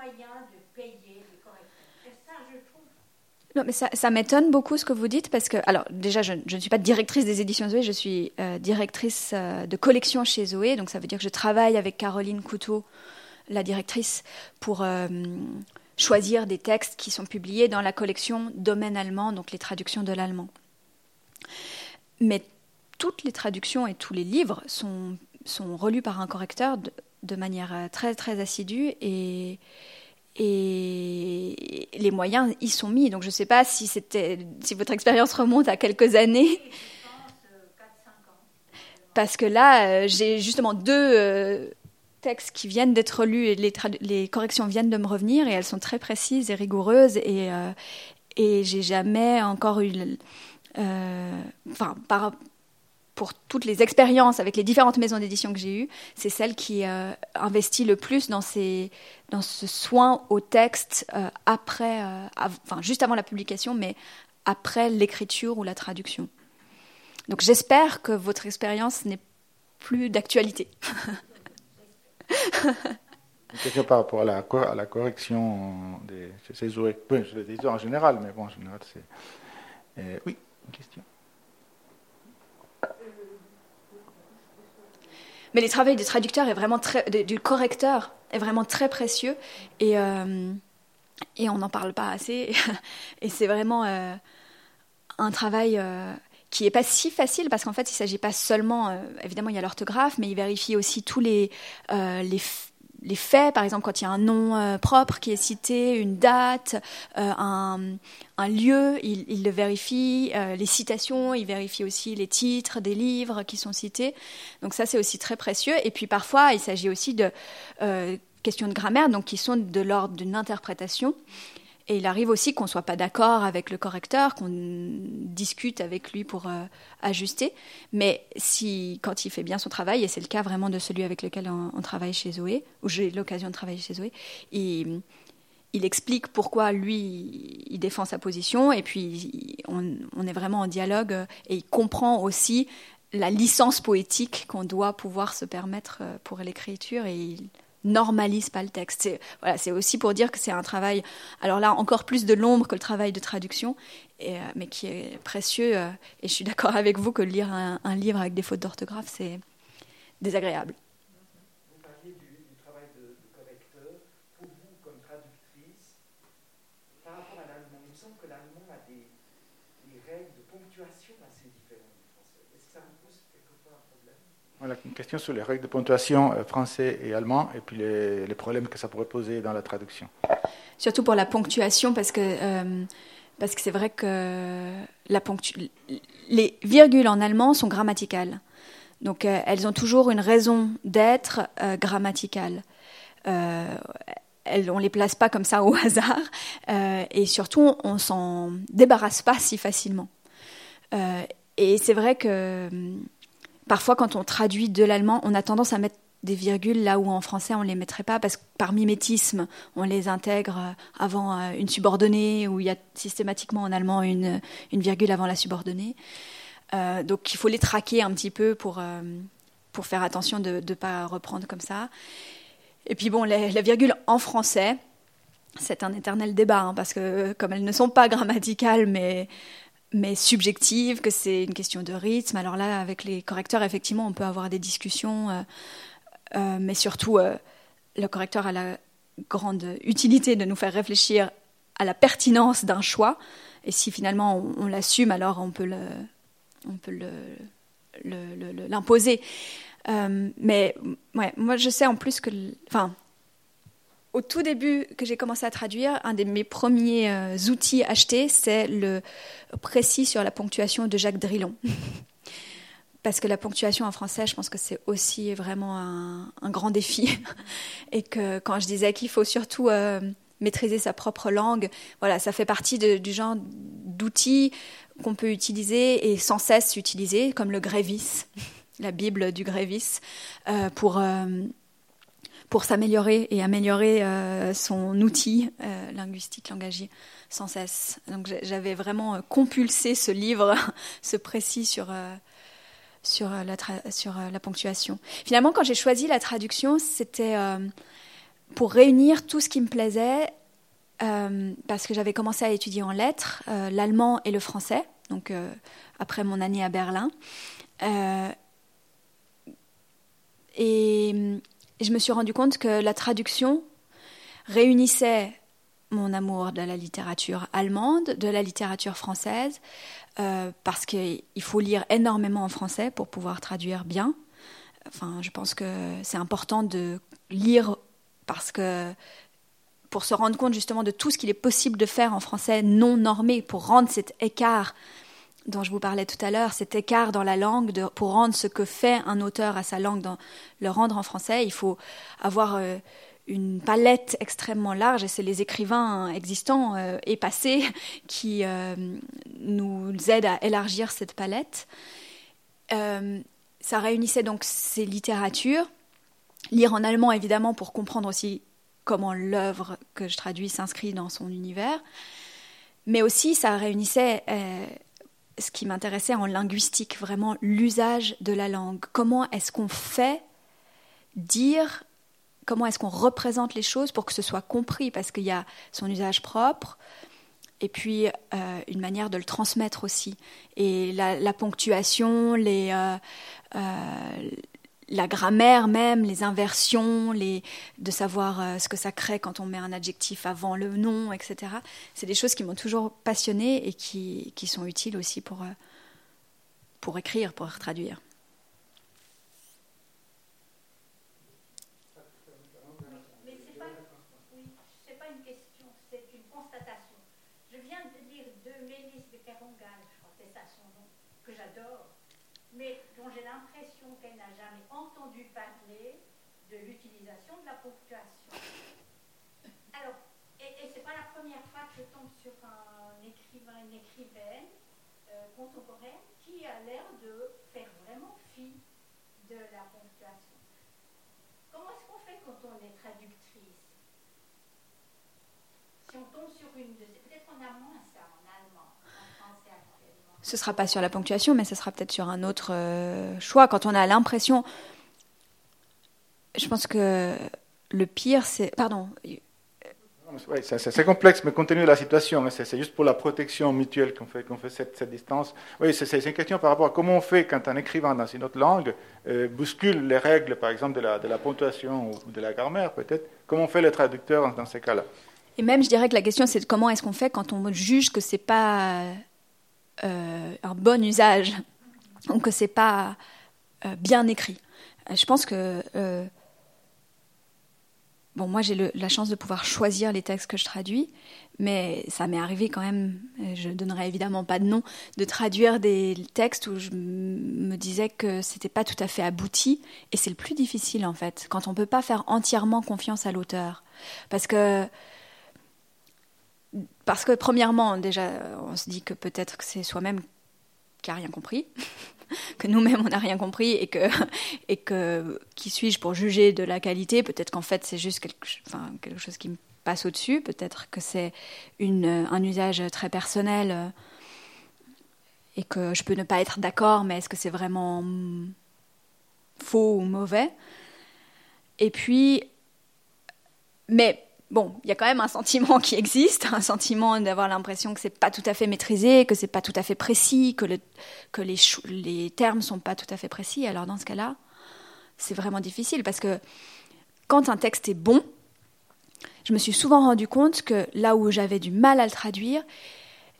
de payer les correcteurs. Ça, je trouve. Non, mais ça, m'étonne beaucoup ce que vous dites parce que, alors déjà, je, ne suis pas directrice des éditions Zoé, je suis euh, directrice euh, de collection chez Zoé, donc ça veut dire que je travaille avec Caroline Couteau, la directrice, pour euh, choisir des textes qui sont publiés dans la collection Domaine allemand, donc les traductions de l'allemand. Mais toutes les traductions et tous les livres sont, sont relus par un correcteur de manière euh, très très assidue et, et les moyens y sont mis. Donc je ne sais pas si, c'était, si votre expérience remonte à quelques années. Je pense 4-5 ans. Parce que là, euh, j'ai justement deux euh, textes qui viennent d'être lus et les, corrections viennent de me revenir et elles sont très précises et rigoureuses et, euh, et j'ai jamais encore eu, enfin, par, pour toutes les expériences avec les différentes maisons d'édition que j'ai eues, c'est celle qui euh, investit le plus dans, ces, dans ce soin au texte euh, après, euh, enfin juste avant la publication, mais après l'écriture ou la traduction. Donc j'espère que votre expérience n'est plus d'actualité. Question par rapport à la, à la correction des ces en général, mais bon, en général, c'est. Oui, une question. Mais les travaux du traducteur du correcteur est vraiment très précieux et euh, on n'en parle pas assez. Et c'est vraiment euh, un travail euh, qui est pas si facile parce qu'en fait il s'agit pas seulement évidemment il y a l'orthographe mais il vérifie aussi tous les les les faits, par exemple, quand il y a un nom euh, propre qui est cité, une date, euh, un, lieu, il, le vérifie, euh, les citations, il vérifie aussi les titres des livres qui sont cités. Donc ça, c'est aussi très précieux. Et puis parfois, il s'agit aussi de questions de grammaire, donc qui sont de l'ordre d'une interprétation. Et il arrive aussi qu'on ne soit pas d'accord avec le correcteur, qu'on discute avec lui pour euh, ajuster. Mais si, quand il fait bien son travail, et c'est le cas vraiment de celui avec lequel on, on travaille chez Zoé, où j'ai l'occasion de travailler chez Zoé, il, explique pourquoi lui, il défend sa position, et puis on, est vraiment en dialogue, et il comprend aussi la licence poétique qu'on doit pouvoir se permettre euh, pour l'écriture, et normalise pas le texte. C'est aussi pour dire que c'est un travail, alors là encore plus de l'ombre que le travail de traduction, euh, mais qui est précieux. euh, et je suis d'accord avec vous que lire un, livre avec des fautes d'orthographe, c'est désagréable. Vous parliez du, travail de, de correcteur. Pour vous, comme traductrice, par rapport à l'allemand, il me semble que l'allemand a des règles de ponctuation assez différentes du français. Est-ce que ça vous pose quelquefois un problème? Voilà, une question sur les règles de ponctuation euh, français et allemand, et puis les, problèmes que ça pourrait poser dans la traduction. Surtout pour la ponctuation, parce que euh, c'est vrai que les virgules en allemand sont grammaticales. Donc euh, elles ont toujours une raison d'être euh, grammaticale. On les place pas comme ça au hasard, et surtout on s'en débarrasse pas si facilement. Et c'est vrai que parfois quand on traduit de l'allemand, on a tendance à mettre des virgules là où en français on les mettrait pas parce que par mimétisme on les intègre euh, avant euh, une subordonnée où il y a systématiquement en allemand une, une virgule avant la subordonnée. Euh, donc il faut les traquer un petit peu pour, euh, pour faire attention de ne pas reprendre comme ça. Et puis bon, les, la virgule en français, c'est un éternel débat hein, parce que comme elles ne sont pas grammaticales mais mais subjectives, que c'est une question de rythme. Alors là, avec les correcteurs, effectivement, on peut avoir des discussions, euh, euh, mais surtout, euh, le correcteur a la grande utilité de nous faire réfléchir à la pertinence d'un choix. Et si finalement on, l'assume, alors on peut on peut l'imposer. Mais ouais, moi, je sais en plus que, enfin, au tout début que j'ai commencé à traduire, un de mes premiers euh, outils achetés, c'est le précis sur la ponctuation de Jacques Drillon. Parce que la ponctuation en français, je pense que c'est aussi vraiment un, grand défi. Et que quand je disais qu'il faut surtout euh, maîtriser sa propre langue, voilà, ça fait partie du genre d'outils qu'on peut utiliser et sans cesse utiliser, comme le Grévis, la Bible du Grévis, euh, pour, pour s'améliorer et améliorer euh, son outil euh, linguistique, langagier, sans cesse. Donc j'avais vraiment euh, compulsé ce livre, ce précis sur, sur, la, sur la ponctuation. Finalement, quand j'ai choisi la traduction, c'était... pour réunir tout ce qui me plaisait, parce que j'avais commencé à étudier en lettres l'allemand et le français, donc après mon année à Berlin. et je me suis rendu compte que la traduction réunissait mon amour de la littérature allemande, de la littérature française, parce qu'il faut lire énormément en français pour pouvoir traduire bien. Enfin, je pense que c'est important de lire parce que pour se rendre compte justement de tout ce qu'il est possible de faire en français non normé, pour rendre cet écart dont je vous parlais tout à l'heure, cet écart dans la langue, pour rendre ce que fait un auteur à sa langue, dans, le rendre en français, il faut avoir euh, une palette extrêmement large, et c'est les écrivains existants euh, et passés qui euh, nous aident à élargir cette palette. ça réunissait donc ces littératures, lire en allemand évidemment pour comprendre aussi comment l'œuvre que je traduis s'inscrit dans son univers, mais aussi ça réunissait ce qui m'intéressait en linguistique, vraiment l'usage de la langue. Comment est-ce qu'on fait dire, comment est-ce qu'on représente les choses pour que ce soit compris, parce qu'il y a son usage propre, et puis euh, une manière de le transmettre aussi. Et la, ponctuation, les, euh, la grammaire même, les inversions, les, de savoir euh, ce que ça crée quand on met un adjectif avant le nom, etc. C'est des choses qui m'ont toujours passionnée et qui, qui, sont utiles aussi pour, euh, pour écrire, pour traduire. Contemporaine qui a l'air de faire vraiment fi de la ponctuation. Comment est-ce qu'on fait quand on est traductrice? Si on tombe sur une de ces... Peut-être qu'on a moins ça en allemand, en français actuellement. Ce sera pas sur la ponctuation, mais ce sera peut-être sur un autre euh, choix. Quand on a l'impression... Je pense que le pire, c'est... Pardon, oui, c'est complexe, mais compte tenu de la situation, hein, c'est juste pour la protection mutuelle qu'on fait, cette, distance. Oui, c'est une question par rapport à comment on fait quand un écrivain dans une autre langue euh, bouscule les règles, par exemple, de la, de la ponctuation ou de la grammaire, peut-être. Comment on fait le traducteur dans ces cas-là? Et même, je dirais que la question, c'est comment est-ce qu'on fait quand on juge que c'est pas euh, un bon usage ou que c'est pas euh, bien écrit. Je pense que Bon, moi j'ai la chance de pouvoir choisir les textes que je traduis, mais ça m'est arrivé quand même, je donnerai évidemment pas de nom, de traduire des textes où je me disais que c'était pas tout à fait abouti, et c'est le plus difficile en fait, quand on peut pas faire entièrement confiance à l'auteur. Parce que parce que premièrement, déjà, on se dit que peut-être que c'est soi-même qui a rien compris. Que nous-mêmes on n'a rien compris et que et que qui suis-je pour juger de la qualité? Peut-être qu'en fait c'est juste quelque, quelque chose qui me passe au-dessus. Peut-être que c'est un usage très personnel euh, et que je peux ne pas être d'accord, mais est-ce que c'est vraiment faux ou mauvais? Et puis, mais bon, il y a quand même un sentiment qui existe, un sentiment d'avoir l'impression que c'est pas tout à fait maîtrisé, que c'est pas tout à fait précis, que, le, que les, les termes sont pas tout à fait précis. Alors dans ce cas-là, c'est vraiment difficile parce que quand un texte est bon, je me suis souvent rendu compte que là où j'avais du mal à le traduire,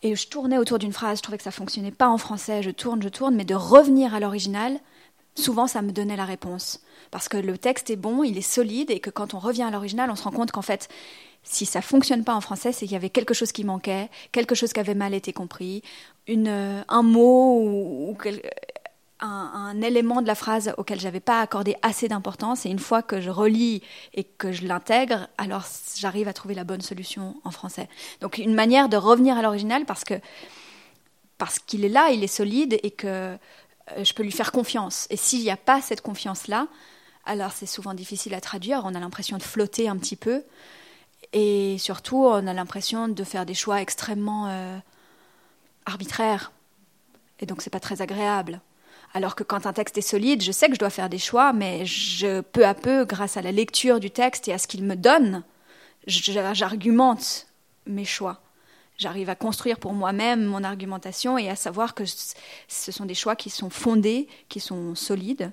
et je tournais autour d'une phrase, je trouvais que ça fonctionnait pas en français, je tourne, je tourne, mais de revenir à l'original, souvent ça me donnait la réponse. Parce que le texte est bon, il est solide, et que quand on revient à l'original, on se rend compte qu'en fait, si ça fonctionne pas en français, c'est qu'il y avait quelque chose qui manquait, quelque chose qui avait mal été compris, euh, un mot ou, un, élément de la phrase auquel j'avais pas accordé assez d'importance. Et une fois que je relis et que je l'intègre, alors j'arrive à trouver la bonne solution en français. Donc une manière de revenir à l'original parce que parce qu'il est là, il est solide et que euh, je peux lui faire confiance. Et s'il n'y a pas cette confiance-là, alors c'est souvent difficile à traduire. On a l'impression de flotter un petit peu. Et surtout, on a l'impression de faire des choix extrêmement euh, arbitraires. Et donc, c'est pas très agréable. Alors que quand un texte est solide, je sais que je dois faire des choix, mais je, peu à peu, grâce à la lecture du texte et à ce qu'il me donne, j'argumente mes choix. J'arrive à construire pour moi-même mon argumentation et à savoir que ce sont des choix qui sont fondés, qui sont solides,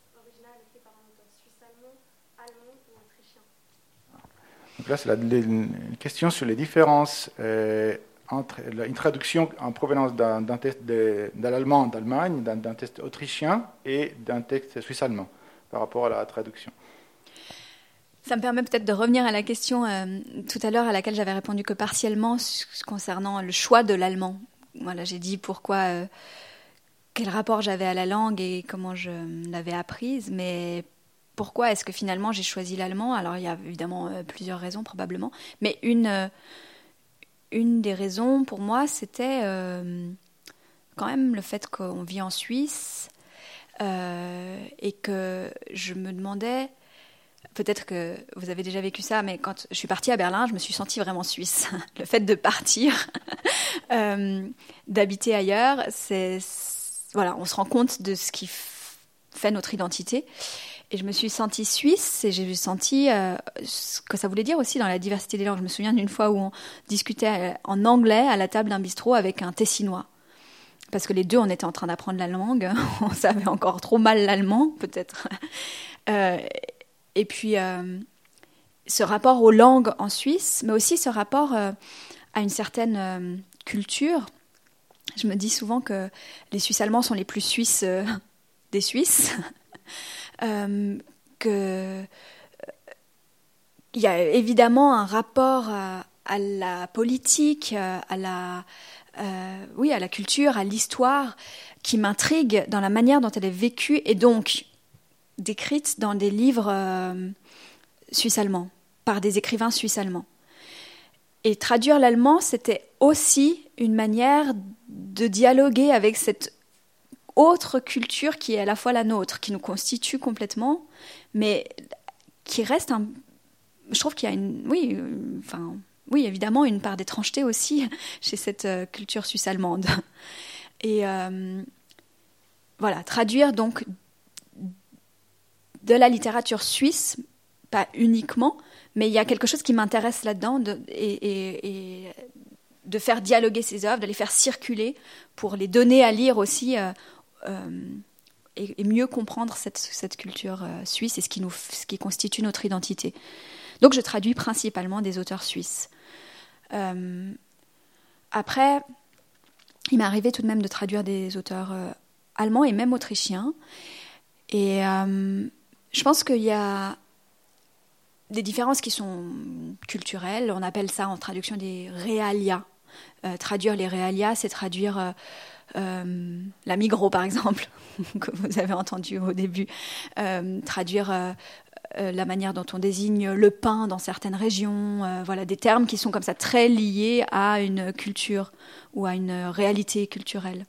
Donc là, c'est la, question sur les différences euh, entre une traduction en provenance d'un texte de, l'allemand d'Allemagne, d'un texte autrichien et d'un texte suisse-allemand par rapport à la traduction. Ça me permet peut-être de revenir à la question euh, tout à l'heure à laquelle j'avais répondu que partiellement concernant le choix de l'allemand. Voilà, j'ai dit pourquoi, euh, quel rapport j'avais à la langue et comment je l'avais apprise, mais pourquoi est-ce que finalement j'ai choisi l'allemand? Alors il y a évidemment euh, plusieurs raisons probablement, mais une, euh, une des raisons pour moi c'était euh, quand même le fait qu'on vit en Suisse et que je me demandais, peut-être que vous avez déjà vécu ça, mais quand je suis partie à Berlin, je me suis sentie vraiment suisse. le fait de partir, d'habiter ailleurs, c'est voilà, on se rend compte de ce qui fait notre identité. Et je me suis sentie suisse et j'ai senti euh, ce que ça voulait dire aussi dans la diversité des langues. Je me souviens d'une fois où on discutait euh, en anglais à la table d'un bistrot avec un tessinois. Parce que les deux, on était en train d'apprendre la langue. on savait encore trop mal l'allemand, peut-être. Euh, et puis, ce rapport aux langues en Suisse, mais aussi ce rapport à une certaine culture. Je me dis souvent que les Suisses allemands sont les plus Suisses des Suisses. Euh, euh, il y a évidemment un rapport à, la politique, à la, euh, oui, à la culture, à l'histoire, qui m'intrigue dans la manière dont elle est vécue et donc décrite dans des livres suisses-allemands, par des écrivains suisses-allemands. Et traduire l'allemand, c'était aussi une manière de dialoguer avec cette autre culture qui est à la fois la nôtre, qui nous constitue complètement, mais qui reste un. Je trouve qu'il y a une. Oui, enfin. Oui, évidemment, une part d'étrangeté aussi chez cette euh, culture suisse-allemande. Et euh, voilà, traduire donc de la littérature suisse, pas uniquement, mais il y a quelque chose qui m'intéresse là-dedans et, de faire dialoguer ces œuvres, de les faire circuler pour les donner à lire aussi euh, euh, et, mieux comprendre cette, culture euh, suisse et ce qui, nous, ce qui constitue notre identité. Donc je traduis principalement des auteurs suisses. Après, il m'est arrivé tout de même de traduire des auteurs allemands et même autrichiens. Et je pense qu'il y a des différences qui sont culturelles. On appelle ça en traduction des realia. traduire les realia, c'est traduire euh, la Migros, par exemple, que vous avez entendu au début, euh, traduire euh, la manière dont on désigne le pain dans certaines régions, voilà, des termes qui sont comme ça très liés à une culture ou à une réalité culturelle.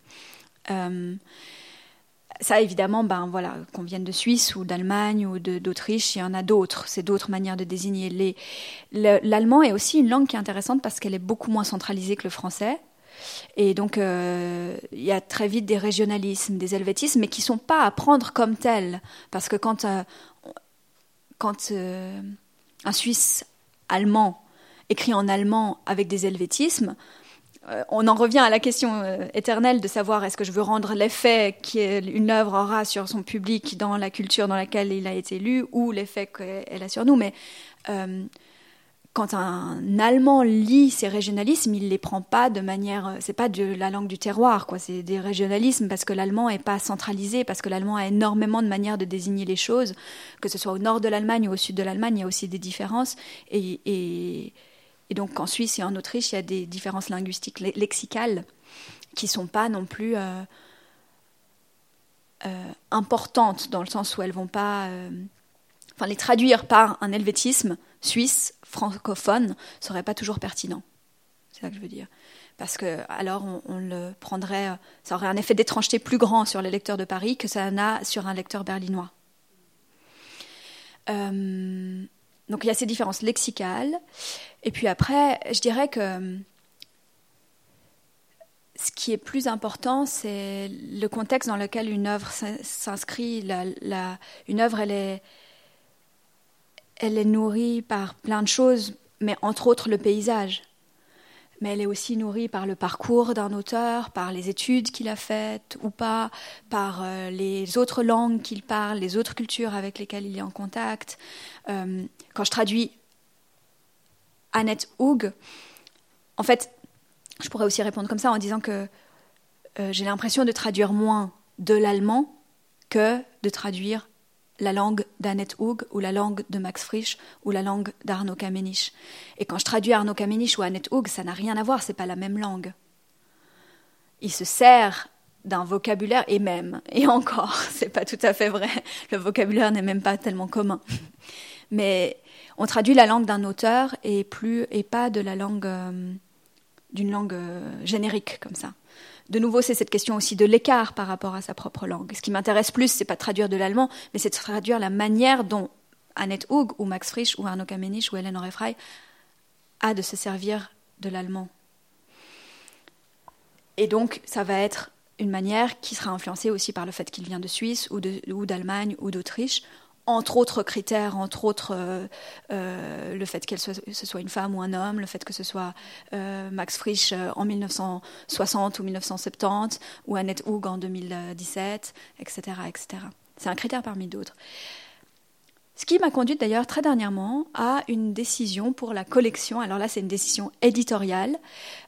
Ça, évidemment, ben voilà, qu'on vienne de Suisse ou d'Allemagne ou d'Autriche, il y en a d'autres. C'est d'autres manières de désigner. L'allemand est aussi une langue qui est intéressante parce qu'elle est beaucoup moins centralisée que le français. Et donc, euh, il y a très vite des régionalismes, des helvétismes, mais qui ne sont pas à prendre comme tels. Parce que quand, euh, euh, un Suisse allemand écrit en allemand avec des helvétismes, on en revient à la question éternelle de savoir est-ce que je veux rendre l'effet qu'une œuvre aura sur son public dans la culture dans laquelle il a été lu ou l'effet qu'elle a sur nous. Mais quand un Allemand lit ces régionalismes, il les prend pas de manière, euh, c'est pas de la langue du terroir, quoi. C'est des régionalismes parce que l'allemand est pas centralisé, parce que l'allemand a énormément de manières de désigner les choses, que ce soit au nord de l'Allemagne ou au sud de l'Allemagne, il y a aussi des différences. Et, donc en Suisse et en Autriche, il y a des différences linguistiques lexicales qui sont pas non plus euh, importantes dans le sens où elles vont pas, enfin les traduire par un helvétisme suisse francophone serait pas toujours pertinent. C'est ça que je veux dire. Parce que alors on, le prendrait, ça aurait un effet d'étrangeté plus grand sur les lecteurs de Paris que ça n'a sur un lecteur berlinois. Euh, donc il y a ces différences lexicales. Et puis après, je dirais que ce qui est plus important, c'est le contexte dans lequel une œuvre s'inscrit. une œuvre, elle est, elle est nourrie par plein de choses, mais entre autres le paysage. Mais elle est aussi nourrie par le parcours d'un auteur, par les études qu'il a faites ou pas, par euh, les autres langues qu'il parle, les autres cultures avec lesquelles il est en contact. Euh, quand je traduis Annette Hoog, en fait, je pourrais aussi répondre comme ça en disant que euh, j'ai l'impression de traduire moins de l'allemand que de traduire la langue d'Annette Hoog ou la langue de Max Frisch ou la langue d'Arnaud Kamenich. Et quand je traduis Arnaud Kamenich ou Annette Hoog, ça n'a rien à voir, c'est pas la même langue. Il se sert d'un vocabulaire et même, et encore, c'est pas tout à fait vrai, le vocabulaire n'est même pas tellement commun. Mais on traduit la langue d'un auteur et pas de la langue euh, d'une langue euh, générique comme ça. De nouveau, c'est cette question aussi de l'écart par rapport à sa propre langue. Ce qui m'intéresse plus, c'est pas de traduire de l'allemand, mais c'est de traduire la manière dont Annette Hug ou Max Frisch ou Arno Kamenich ou Hélène Orefrey a de se servir de l'allemand. Et donc, ça va être une manière qui sera influencée aussi par le fait qu'il vient de Suisse ou d'Allemagne ou d'Autriche, entre autres critères, entre autres euh, euh, le fait que ce soit une femme ou un homme, le fait que ce soit euh, Max Frisch en 1960 ou 1970 ou Annette Hoog en 2017, etc. etc. C'est un critère parmi d'autres. Ce qui m'a conduite d'ailleurs très dernièrement à une décision pour la collection. Alors là, c'est une décision éditoriale.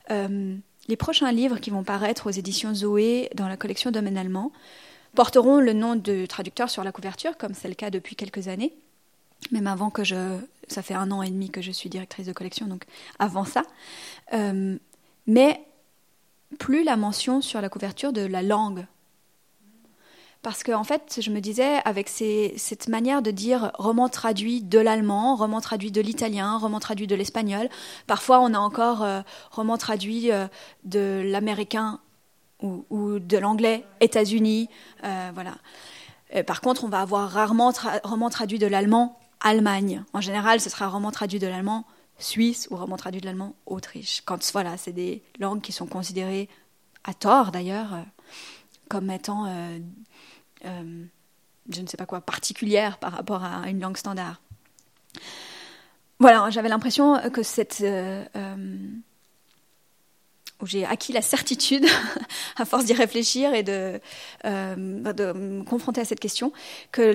les prochains livres qui vont paraître aux éditions Zoé dans la collection Domaine allemand porteront le nom de traducteur sur la couverture, comme c'est le cas depuis quelques années, même avant que je... Ça fait un an et demi que je suis directrice de collection, donc avant ça. Euh, mais plus la mention sur la couverture de la langue. Parce qu'en en fait, je me disais, avec cette manière de dire roman traduit de l'allemand, roman traduit de l'italien, roman traduit de l'espagnol, parfois on a encore euh, roman traduit euh, de l'américain ou, de l'anglais États-Unis, euh, voilà. Euh, par contre, on va avoir rarement un roman traduit de l'allemand Allemagne. En général, ce sera roman traduit de l'allemand Suisse ou roman traduit de l'allemand Autriche. Quand voilà, c'est des langues qui sont considérées à tort d'ailleurs euh, comme étant, je ne sais pas quoi, particulières par rapport à une langue standard. Voilà, j'avais l'impression que cette où j'ai acquis la certitude, à force d'y réfléchir et de, euh, de, me confronter à cette question, que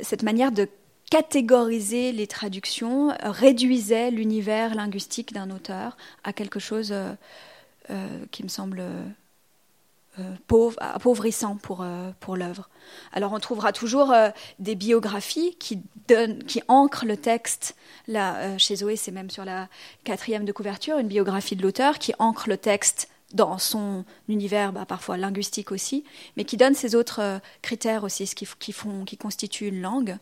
cette manière de catégoriser les traductions réduisait l'univers linguistique d'un auteur à quelque chose euh, euh, qui me semble pauvre, appauvrissant pour, euh, pour l'œuvre. Alors on trouvera toujours euh, des biographies qui, donnent, qui ancrent le texte. Là, chez Zoé, c'est même sur la quatrième de couverture, une biographie de l'auteur qui ancre le texte dans son univers, bah, parfois linguistique aussi, mais qui donne ces autres critères aussi, ce qui, qui, font, qui constituent une langue,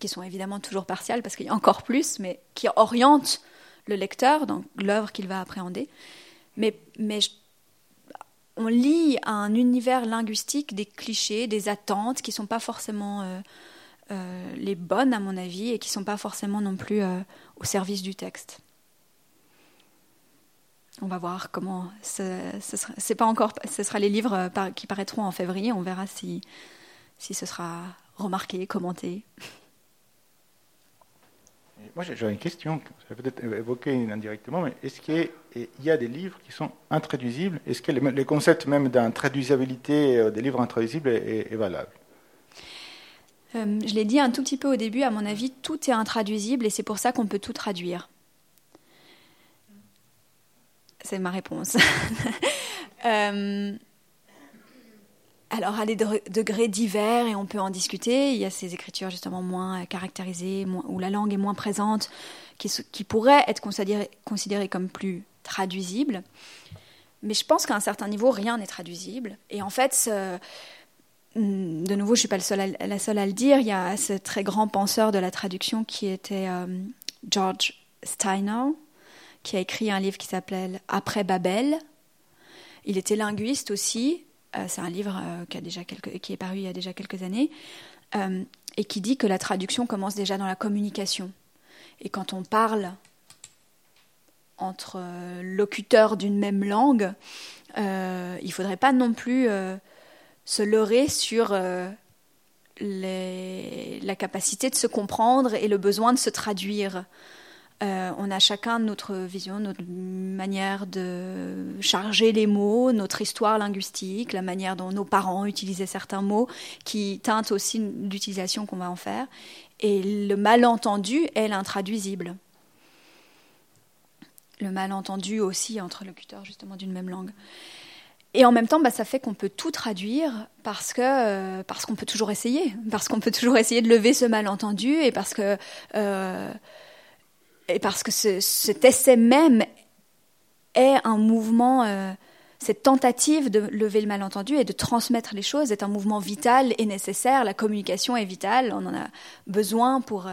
qui sont évidemment toujours partiales parce qu'il y a encore plus, mais qui orientent le lecteur dans l'œuvre qu'il va appréhender. Mais, mais on lit à un univers linguistique des clichés, des attentes qui ne sont pas forcément euh, euh, les bonnes, à mon avis, et qui ne sont pas forcément non plus euh, au service du texte. On va voir comment. Ce, c'est pas encore. Ce sera les livres qui paraîtront en février. On verra si ce sera remarqué, commenté. Moi, j'ai une question, ça peut-être évoqué indirectement, mais est-ce qu'il y a des livres qui sont intraduisibles? Est-ce que le concept même d'intraduisabilité euh, des livres intraduisibles est, valable? Euh, Je l'ai dit un tout petit peu au début, à mon avis, tout est intraduisible et c'est pour ça qu'on peut tout traduire. C'est ma réponse. euh, alors à des degrés divers et on peut en discuter. Il y a ces écritures justement moins caractérisées, où la langue est moins présente, qui, pourraient être considérées, comme plus traduisibles. Mais je pense qu'à un certain niveau, rien n'est traduisible. Et en fait, mm, de nouveau, je suis pas la seule à le dire. Il y a ce très grand penseur de la traduction qui était euh, George Steiner, qui a écrit un livre qui s'appelle Après Babel. Il était linguiste aussi. Euh, c'est un livre déjà qui est paru il y a déjà quelques années et qui dit que la traduction commence déjà dans la communication. Et quand on parle entre euh, locuteurs d'une même langue, euh, il ne faudrait pas non plus euh, se leurrer sur la capacité de se comprendre et le besoin de se traduire. On a chacun notre vision, notre manière de charger les mots, notre histoire linguistique, la manière dont nos parents utilisaient certains mots, qui teintent aussi l'utilisation qu'on va en faire. Et le malentendu est l'intraduisible le malentendu aussi entre locuteurs justement d'une même langue. Et en même temps, bah, ça fait qu'on peut tout traduire parce que euh, parce qu'on peut toujours essayer, parce qu'on peut toujours essayer de lever ce malentendu et parce que euh, et parce que ce, cet essai même est un mouvement. Euh, cette tentative de lever le malentendu et de transmettre les choses est un mouvement vital et nécessaire. La communication est vitale, on en a besoin pour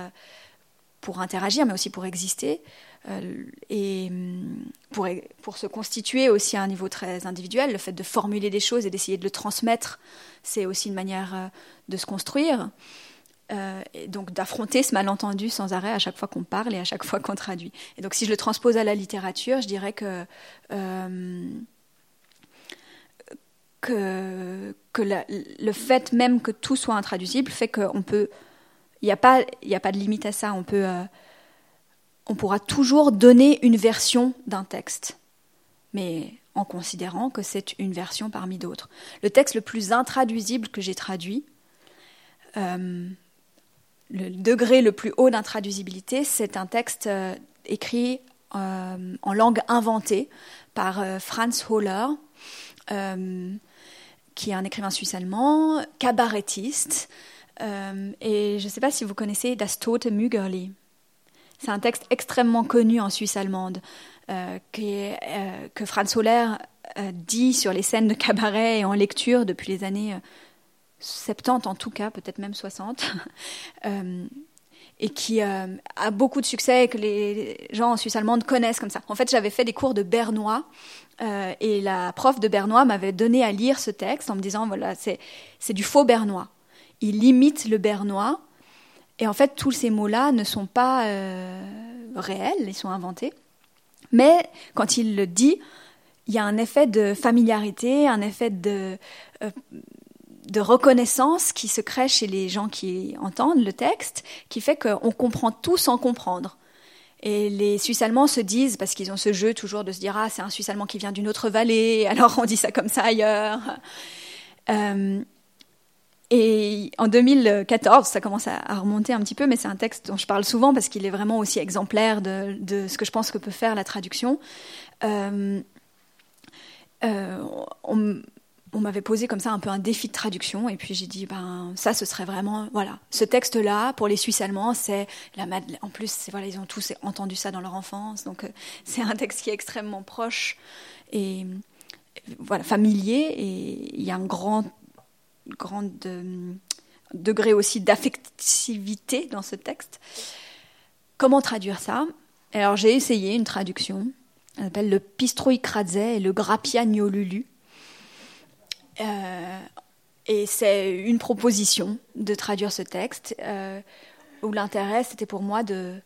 pour interagir, mais aussi pour exister. Euh, et mm, pour, pour se constituer aussi à un niveau très individuel, le fait de formuler des choses et d'essayer de le transmettre, c'est aussi une manière euh, de se construire. Euh, et donc d'affronter ce malentendu sans arrêt à chaque fois qu'on parle et à chaque fois qu'on traduit. Et donc si je le transpose à la littérature, je dirais que que, que le fait même que tout soit intraduisible fait qu'on peut il n'y a pas a pas de limite à ça. On peut on pourra toujours donner une version d'un texte, mais en considérant que c'est une version parmi d'autres. Le texte le plus intraduisible que j'ai traduit, euh, le degré le plus haut d'intraduisibilité, c'est un texte euh, écrit euh, en langue inventée par Franz Holler, qui est un écrivain suisse-allemand, cabarettiste. et je ne sais pas si vous connaissez Das Tote Mügerli. C'est un texte extrêmement connu en Suisse allemande euh, euh, que Franz Holler euh, dit sur les scènes de cabaret et en lecture depuis les années 70 en tout cas, peut-être même 60. et qui a beaucoup de succès et que les gens en Suisse allemande connaissent comme ça. En fait, j'avais fait des cours de bernois et la prof de bernois m'avait donné à lire ce texte en me disant voilà, c'est du faux bernois. Il imite le bernois et en fait, tous ces mots-là ne sont pas euh, réels, ils sont inventés. Mais quand il le dit, il y a un effet de familiarité, un effet de, euh, de reconnaissance qui se crée chez les gens qui entendent le texte, qui fait qu'on comprend tout sans comprendre. Et les Suisses allemands se disent, parce qu'ils ont ce jeu toujours de se dire ah c'est un Suisse allemand qui vient d'une autre vallée, alors on dit ça comme ça ailleurs. Euh, et en 2014, ça commence à, remonter un petit peu, mais c'est un texte dont je parle souvent parce qu'il est vraiment aussi exemplaire de, ce que je pense que peut faire la traduction. Euh, euh, m'avait posé comme ça un peu un défi de traduction, et puis j'ai dit, ben ça, ce serait vraiment, voilà, ce texte-là pour les Suisses allemands, c'est la En plus, voilà, ils ont tous entendu ça dans leur enfance, donc euh, c'est un texte qui est extrêmement proche et voilà familier, et il y a un grand grand degré aussi d'affectivité dans ce texte. Comment traduire ça? Alors j'ai essayé une traduction. Elle s'appelle le Pistroikradze et le Grappia Lulu. Euh, et c'est une proposition de traduire ce texte euh, où l'intérêt c'était pour moi de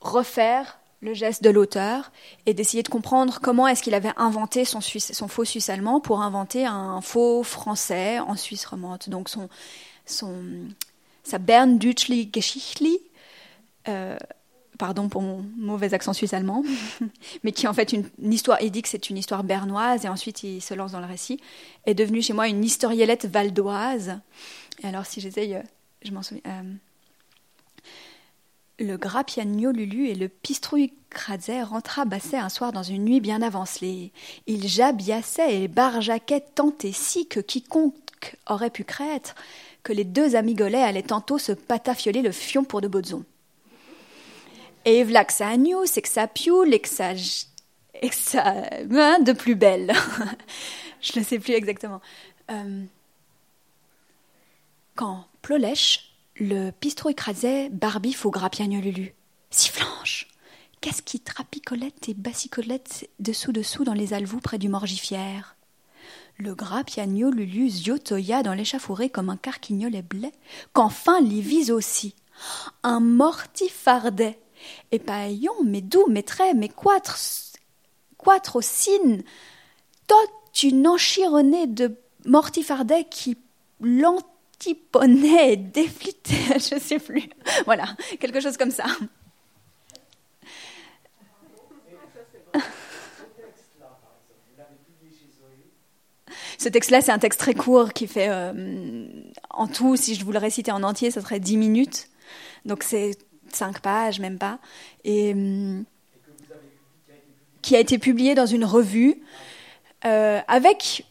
refaire le geste de l'auteur et d'essayer de comprendre comment est-ce qu'il avait inventé son, faux suisse allemand pour inventer un faux français en Suisse romande. Donc son, son, sa Bern Deutschli Geschichtli, euh, pardon pour mon mauvais accent suisse allemand, mais qui en fait une, histoire, il dit que c'est une histoire bernoise et ensuite il se lance dans le récit, est devenue chez moi une historiellette valdoise. Et alors si j'essaye, euh, je m'en souviens. Euh, le grappiagno Lulu et le pistrouille Kradze rentra Basset un soir dans une nuit bien avancée. Il jabiassait et barjaquait tant et si que quiconque aurait pu crêtre que les deux amigolets allaient tantôt se patafioler le fion pour de bodzons. Et v'là que ça c'est que ça pioule et que ça. Et que ça. Hein, de plus belle. Je ne sais plus exactement. Euh, quand Plolèche, le pistro écrasait Barbie faux grapiagne Lulu. Sifflanche Qu'est-ce qui trapicolette et bassicolette dessous-dessous dans les alvous près du morgifière? Le gras piagno lulu ziotoya dans l'échafouré comme un carquignolet blé, qu'enfin l'y vise aussi. Un mortifardet Et paillon, mais doux, mais très, mais quatre, quatre cine, tot une enchironnée de mortifardet qui l'antiponnait et déflitait, je sais plus. Voilà, quelque chose comme ça. Ce texte-là, c'est un texte très court qui fait, euh, en tout, si je vous le récitais en entier, ça serait 10 minutes. Donc c'est 5 pages, même pas. Et euh, qui a été publié dans une revue euh, avec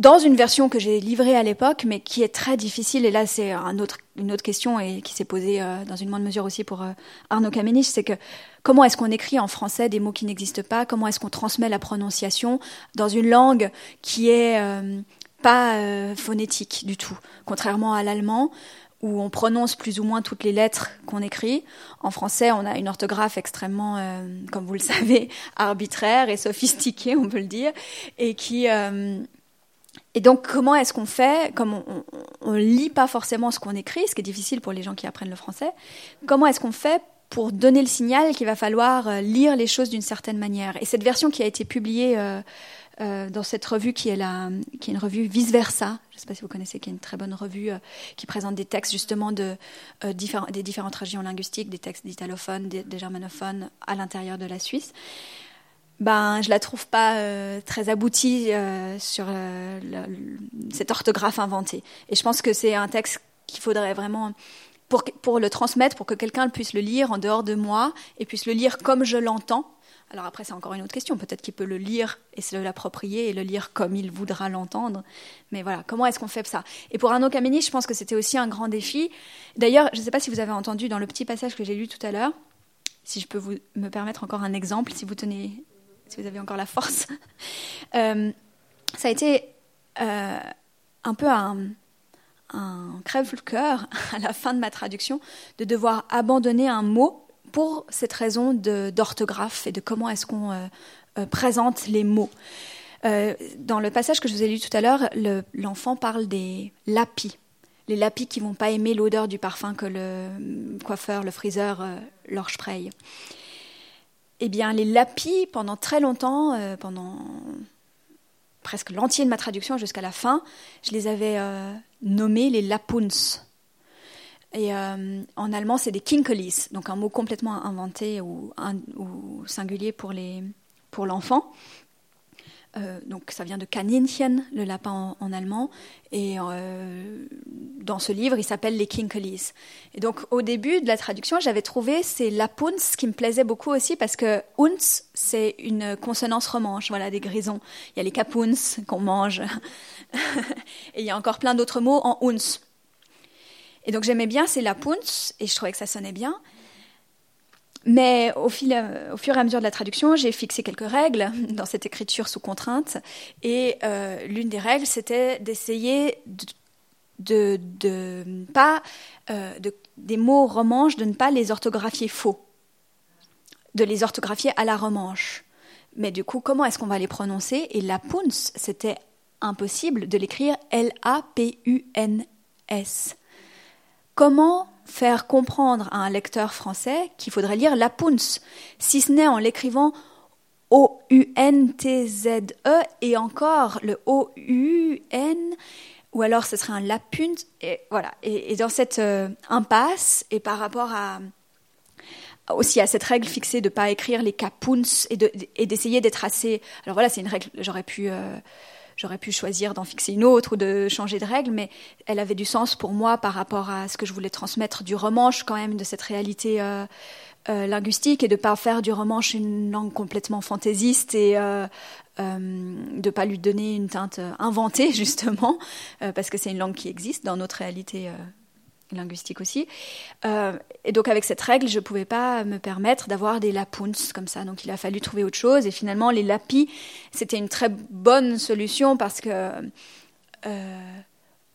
dans une version que j'ai livrée à l'époque, mais qui est très difficile, et là c'est un autre, une autre question et qui s'est posée euh, dans une moindre mesure aussi pour euh, Arnaud Kamenich, c'est que comment est-ce qu'on écrit en français des mots qui n'existent pas? Comment est-ce qu'on transmet la prononciation dans une langue qui est euh, pas phonétique du tout, contrairement à l'allemand où on prononce plus ou moins toutes les lettres qu'on écrit. En français, on a une orthographe extrêmement, comme vous le savez, arbitraire et sophistiquée, on peut le dire, et qui et donc, comment est-ce qu'on fait? Comme on ne lit pas forcément ce qu'on écrit, ce qui est difficile pour les gens qui apprennent le français, comment est-ce qu'on fait pour donner le signal qu'il va falloir euh, lire les choses d'une certaine manière? Et cette version qui a été publiée euh, euh, dans cette revue qui est, la, qui est une revue Vice Versa, je ne sais pas si vous connaissez, qui est une très bonne revue qui présente des textes justement différents, des différentes régions linguistiques, des textes d'italophones, des, germanophones à l'intérieur de la Suisse ben je la trouve pas euh, très aboutie euh, sur euh, cette orthographe inventée. Et je pense que c'est un texte qu'il faudrait vraiment pour le transmettre, pour que quelqu'un puisse le lire en dehors de moi et puisse le lire comme je l'entends. Alors après, c'est encore une autre question. Peut-être qu'il peut le lire et se l'approprier et le lire comme il voudra l'entendre. Mais voilà, comment est-ce qu'on fait ça? Et pour Arnaud Kameni, je pense que c'était aussi un grand défi. D'ailleurs, je ne sais pas si vous avez entendu dans le petit passage que j'ai lu tout à l'heure, si je peux vous me permettre encore un exemple, si vous tenez si vous avez encore la force. Euh, ça a été euh, un peu un, crève-cœur à la fin de ma traduction de devoir abandonner un mot pour cette raison d'orthographe et de comment est-ce qu'on euh, présente les mots. dans le passage que je vous ai lu tout à l'heure, l'enfant parle des lapis. Les lapis qui vont pas aimer l'odeur du parfum que le coiffeur, le friseur leur spraye. Eh bien, les lapis, pendant très longtemps, euh, pendant presque l'entier de ma traduction jusqu'à la fin, je les avais euh, nommés les lapuns. Et euh, en allemand, c'est des kinkelis, donc un mot complètement inventé ou, singulier pour l'enfant. Euh, donc ça vient de Kaninchen, le lapin en, allemand, et euh, dans ce livre, il s'appelle les Kinkelis. Et donc au début de la traduction, j'avais trouvé ces lapuns qui me plaisaient beaucoup aussi parce que uns c'est une consonance romanche, voilà des grisons. Il y a les capuns qu'on mange, et il y a encore plein d'autres mots en uns. Et donc j'aimais bien ces lapuns et je trouvais que ça sonnait bien. Mais au, fil, au, fur et à mesure de la traduction, j'ai fixé quelques règles dans cette écriture sous contrainte. Et euh, l'une des règles, c'était d'essayer de, de, pas euh, de, des mots romanches, de ne pas les orthographier faux, de les orthographier à la romanche. Mais du coup, comment est-ce qu'on va les prononcer? Et la punce, c'était impossible de l'écrire L-A-P-U-N-S. Comment faire comprendre à un lecteur français qu'il faudrait lire Lapunz, si ce n'est en l'écrivant O-U-N-T-Z-E et encore le O-U-N, ou alors ce serait un Lapunz, et voilà. Et, dans cette euh, impasse, et par rapport à aussi à cette règle fixée de ne pas écrire les capuns et d'essayer d'être assez. Alors voilà, c'est une règle, j'aurais pu. Euh, J'aurais pu choisir d'en fixer une autre ou de changer de règle, mais elle avait du sens pour moi par rapport à ce que je voulais transmettre du romanche quand même, de cette réalité euh, euh, linguistique et de pas faire du romanche une langue complètement fantaisiste et euh, de pas lui donner une teinte inventée justement, parce que c'est une langue qui existe dans notre réalité linguistique aussi. Euh, et donc avec cette règle, je ne pouvais pas me permettre d'avoir des lapuns comme ça. Donc il a fallu trouver autre chose. Et finalement, les lapis, c'était une très bonne solution parce que euh,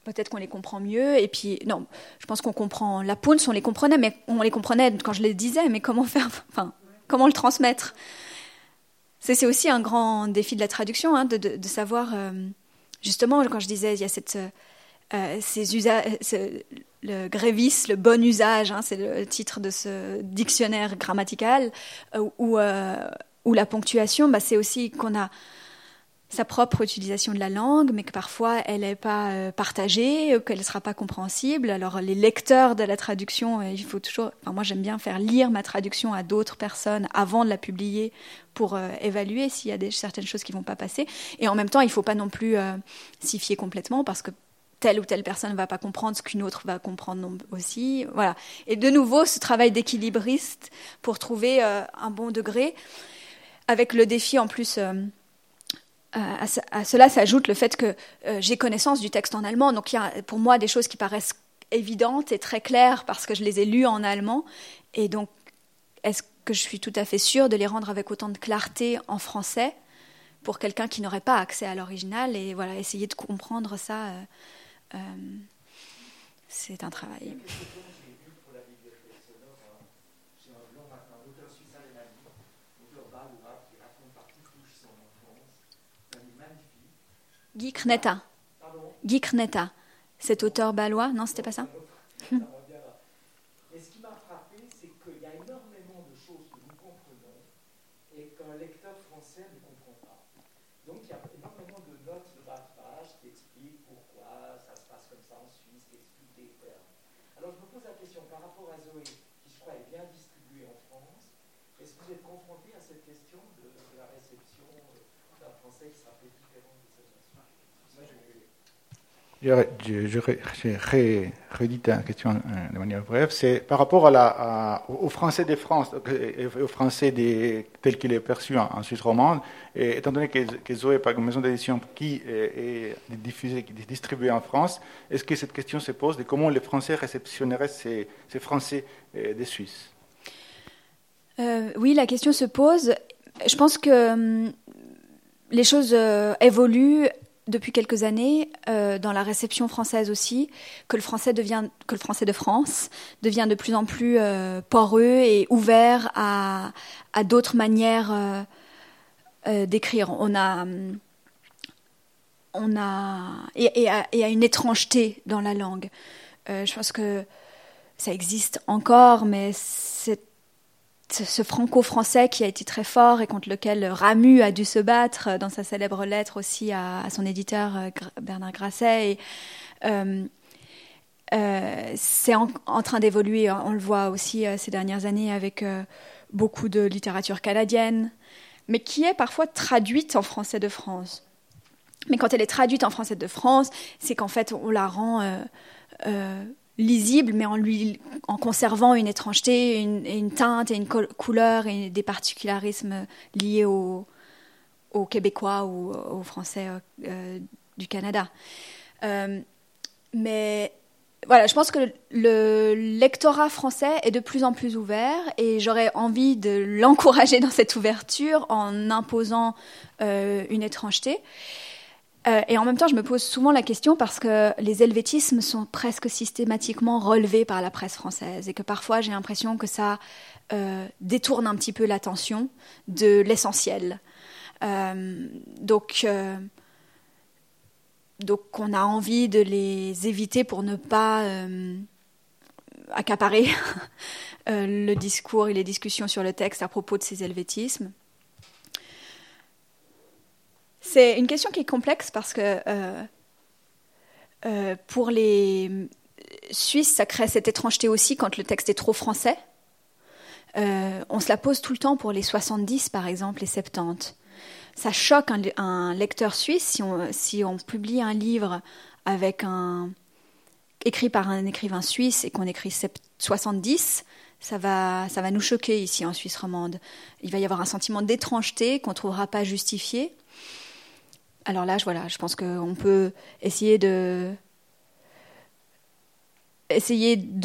peut-être qu'on les comprend mieux. Et puis, non, je pense qu'on comprend la Pounce, on les comprenait, mais on les comprenait quand je les disais, mais comment faire, enfin, comment le transmettre? C'est aussi un grand défi de la traduction, hein, de, savoir, euh, justement, quand je disais, il y a cette, ces usages, le grévis, le bon usage, hein, c'est le titre de ce dictionnaire grammatical, euh, ou, ou la ponctuation, bah, c'est aussi qu'on a sa propre utilisation de la langue, mais que parfois elle n'est pas euh, partagée, qu'elle ne sera pas compréhensible. Alors les lecteurs de la traduction, euh, il faut toujours. Enfin, moi j'aime bien faire lire ma traduction à d'autres personnes avant de la publier pour euh, évaluer s'il y a des, certaines choses qui vont pas passer. Et en même temps, il ne faut pas non plus s'y fier complètement parce que telle ou telle personne ne va pas comprendre ce qu'une autre va comprendre aussi. Voilà. Et de nouveau, ce travail d'équilibriste pour trouver un bon degré, avec le défi en plus à, cela s'ajoute le fait que euh, j'ai connaissance du texte en allemand. Donc il y a pour moi des choses qui paraissent évidentes et très claires parce que je les ai lues en allemand. Et donc, est-ce que je suis tout à fait sûre de les rendre avec autant de clarté en français pour quelqu'un qui n'aurait pas accès à l'original Et voilà, essayer de comprendre ça, euh, c'est un travail. Guy Kneta. Guy Kneta. Cet auteur balois, non, c'était pas ça Et ce qui m'a frappé, c'est qu'il y a énormément de choses que nous comprenons et qu'un lecteur français ne comprend pas. Donc il y a énormément de notes de bas de page qui expliquent pourquoi ça se passe comme ça en Suisse, qui expliquent des termes. Alors je me pose la question par rapport à Zoé, qui je crois est bien distribuée en France, est-ce que vous êtes confronté à cette question de, la réception euh, d'un français qui sera peut-être différent je, je, je redis ta question euh, de manière brève. C'est par rapport à au français de France, euh, au français des, tel qu'il est perçu en, Suisse romande, et étant donné que, que Zoé, une maison d'édition qui est, diffusée, distribuée en France, est-ce que cette question se pose de comment les Français réceptionneraient ces, ces Français euh, des Suisses? Oui, la question se pose. Je pense que hum, les choses évoluent depuis quelques années, euh, dans la réception française aussi, que le français devient, que le français de France devient de plus en plus euh, poreux et ouvert à, d'autres manières euh, d'écrire. On a, on a et, et, à, une étrangeté dans la langue. Je pense que ça existe encore, mais c'est ce franco-français qui a été très fort et contre lequel Ramu a dû se battre dans sa célèbre lettre aussi à, son éditeur euh, Bernard Grasset. Et, euh, euh, c'est en, train d'évoluer, on le voit aussi ces dernières années avec beaucoup de littérature canadienne, mais qui est parfois traduite en français de France. Mais quand elle est traduite en français de France, c'est qu'en fait on la rend lisible, mais en lui, en conservant une étrangeté, une, teinte et une couleur et des particularismes liés aux Québécois ou aux Français euh, euh, du Canada. Euh, mais voilà, je pense que le lectorat français est de plus en plus ouvert et j'aurais envie de l'encourager dans cette ouverture en imposant une étrangeté. Euh, et en même temps, je me pose souvent la question parce que les helvétismes sont presque systématiquement relevés par la presse française et que parfois j'ai l'impression que ça euh, détourne un petit peu l'attention de l'essentiel. Euh, donc, donc, on a envie de les éviter pour ne pas accaparer le discours et les discussions sur le texte à propos de ces helvétismes. C'est une question qui est complexe parce que euh, euh, pour les Suisses, ça crée cette étrangeté aussi quand le texte est trop français. Euh, on se la pose tout le temps pour les 70, par exemple, les 70. Ça choque un, lecteur suisse si on, publie un livre écrit par un écrivain suisse et qu'on écrit 70, ça va, ça va nous choquer ici en Suisse romande. Il va y avoir un sentiment d'étrangeté qu'on ne trouvera pas justifié. Alors là, je, pense qu'on peut essayer de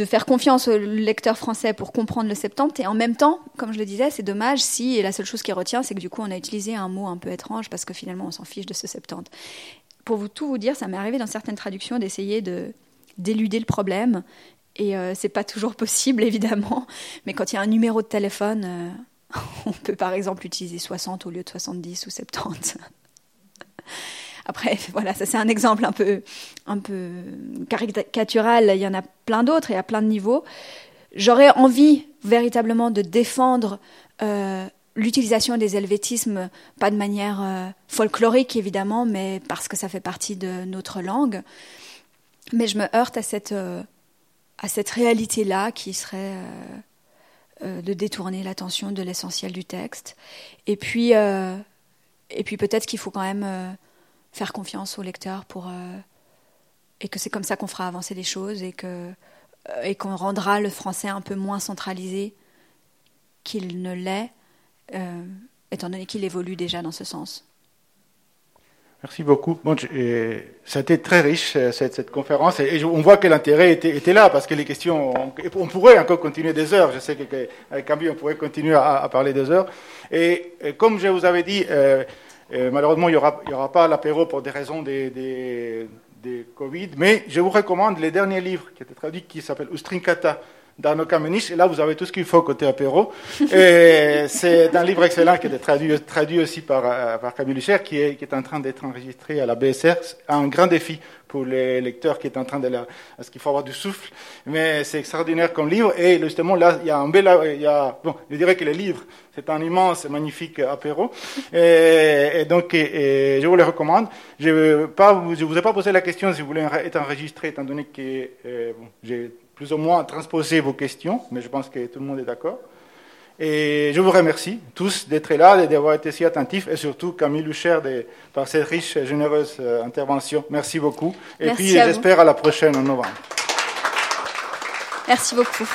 faire confiance au lecteur français pour comprendre le septante et en même temps, comme je le disais, c'est dommage si et la seule chose qui retient, c'est que du coup on a utilisé un mot un peu étrange parce que finalement on s'en fiche de ce septante. pour vous tout vous dire, ça m'est arrivé dans certaines traductions d'essayer de d'éluder le problème. Et euh, c'est pas toujours possible, évidemment. Mais quand il y a un numéro de téléphone, euh, on peut par exemple utiliser 60 au lieu de 70 ou 70. Après, voilà, ça c'est un exemple un peu, un peu caricatural. Il y en a plein d'autres et à plein de niveaux. J'aurais envie véritablement de défendre euh, l'utilisation des helvétismes, pas de manière euh, folklorique évidemment, mais parce que ça fait partie de notre langue. Mais je me heurte à cette, euh, à cette réalité-là qui serait de détourner l'attention de l'essentiel du texte. Et puis, et puis peut-être qu'il faut quand même faire confiance au lecteur pour et que c'est comme ça qu'on fera avancer les choses et que et qu'on rendra le français un peu moins centralisé qu'il ne l'est, euh, étant donné qu'il évolue déjà dans ce sens. Merci beaucoup. Bon, été très riche euh, cette, conférence et, on voit que l'intérêt était, là parce que les questions, on, pourrait encore continuer des heures. Je sais qu'avec Camille on pourrait continuer à, parler des heures. Et, comme je vous avais dit, euh, malheureusement il n'y aura, pas l'apéro pour des raisons des Covid, mais je vous recommande les derniers livres qui étaient traduits qui s'appellent Ustrinkata dans Kamenish, et là vous avez tout ce qu'il faut côté apéro. Et c'est un livre excellent qui est traduit, traduit aussi par, euh, par Camille Lucher, qui est, qui est en train d'être enregistré à la BSR. Un grand défi pour les lecteurs qui est en train de la, parce qu'il faut avoir du souffle, mais c'est extraordinaire comme livre. Et justement là, il y a un bel, il y a, bon, je dirais que le livre, c'est un immense, magnifique apéro. Et, et donc, et, je vous le recommande. Je je vous ai pas posé la question si vous voulez être enregistré, étant donné que euh, bon, j'ai plus ou moins transposer vos questions, mais je pense que tout le monde est d'accord. Et je vous remercie tous d'être là, d'avoir été si attentifs, et surtout Camille Lucher de, par cette riche et généreuse euh, intervention. Merci beaucoup. Et puis j'espère à la prochaine en novembre. Merci beaucoup.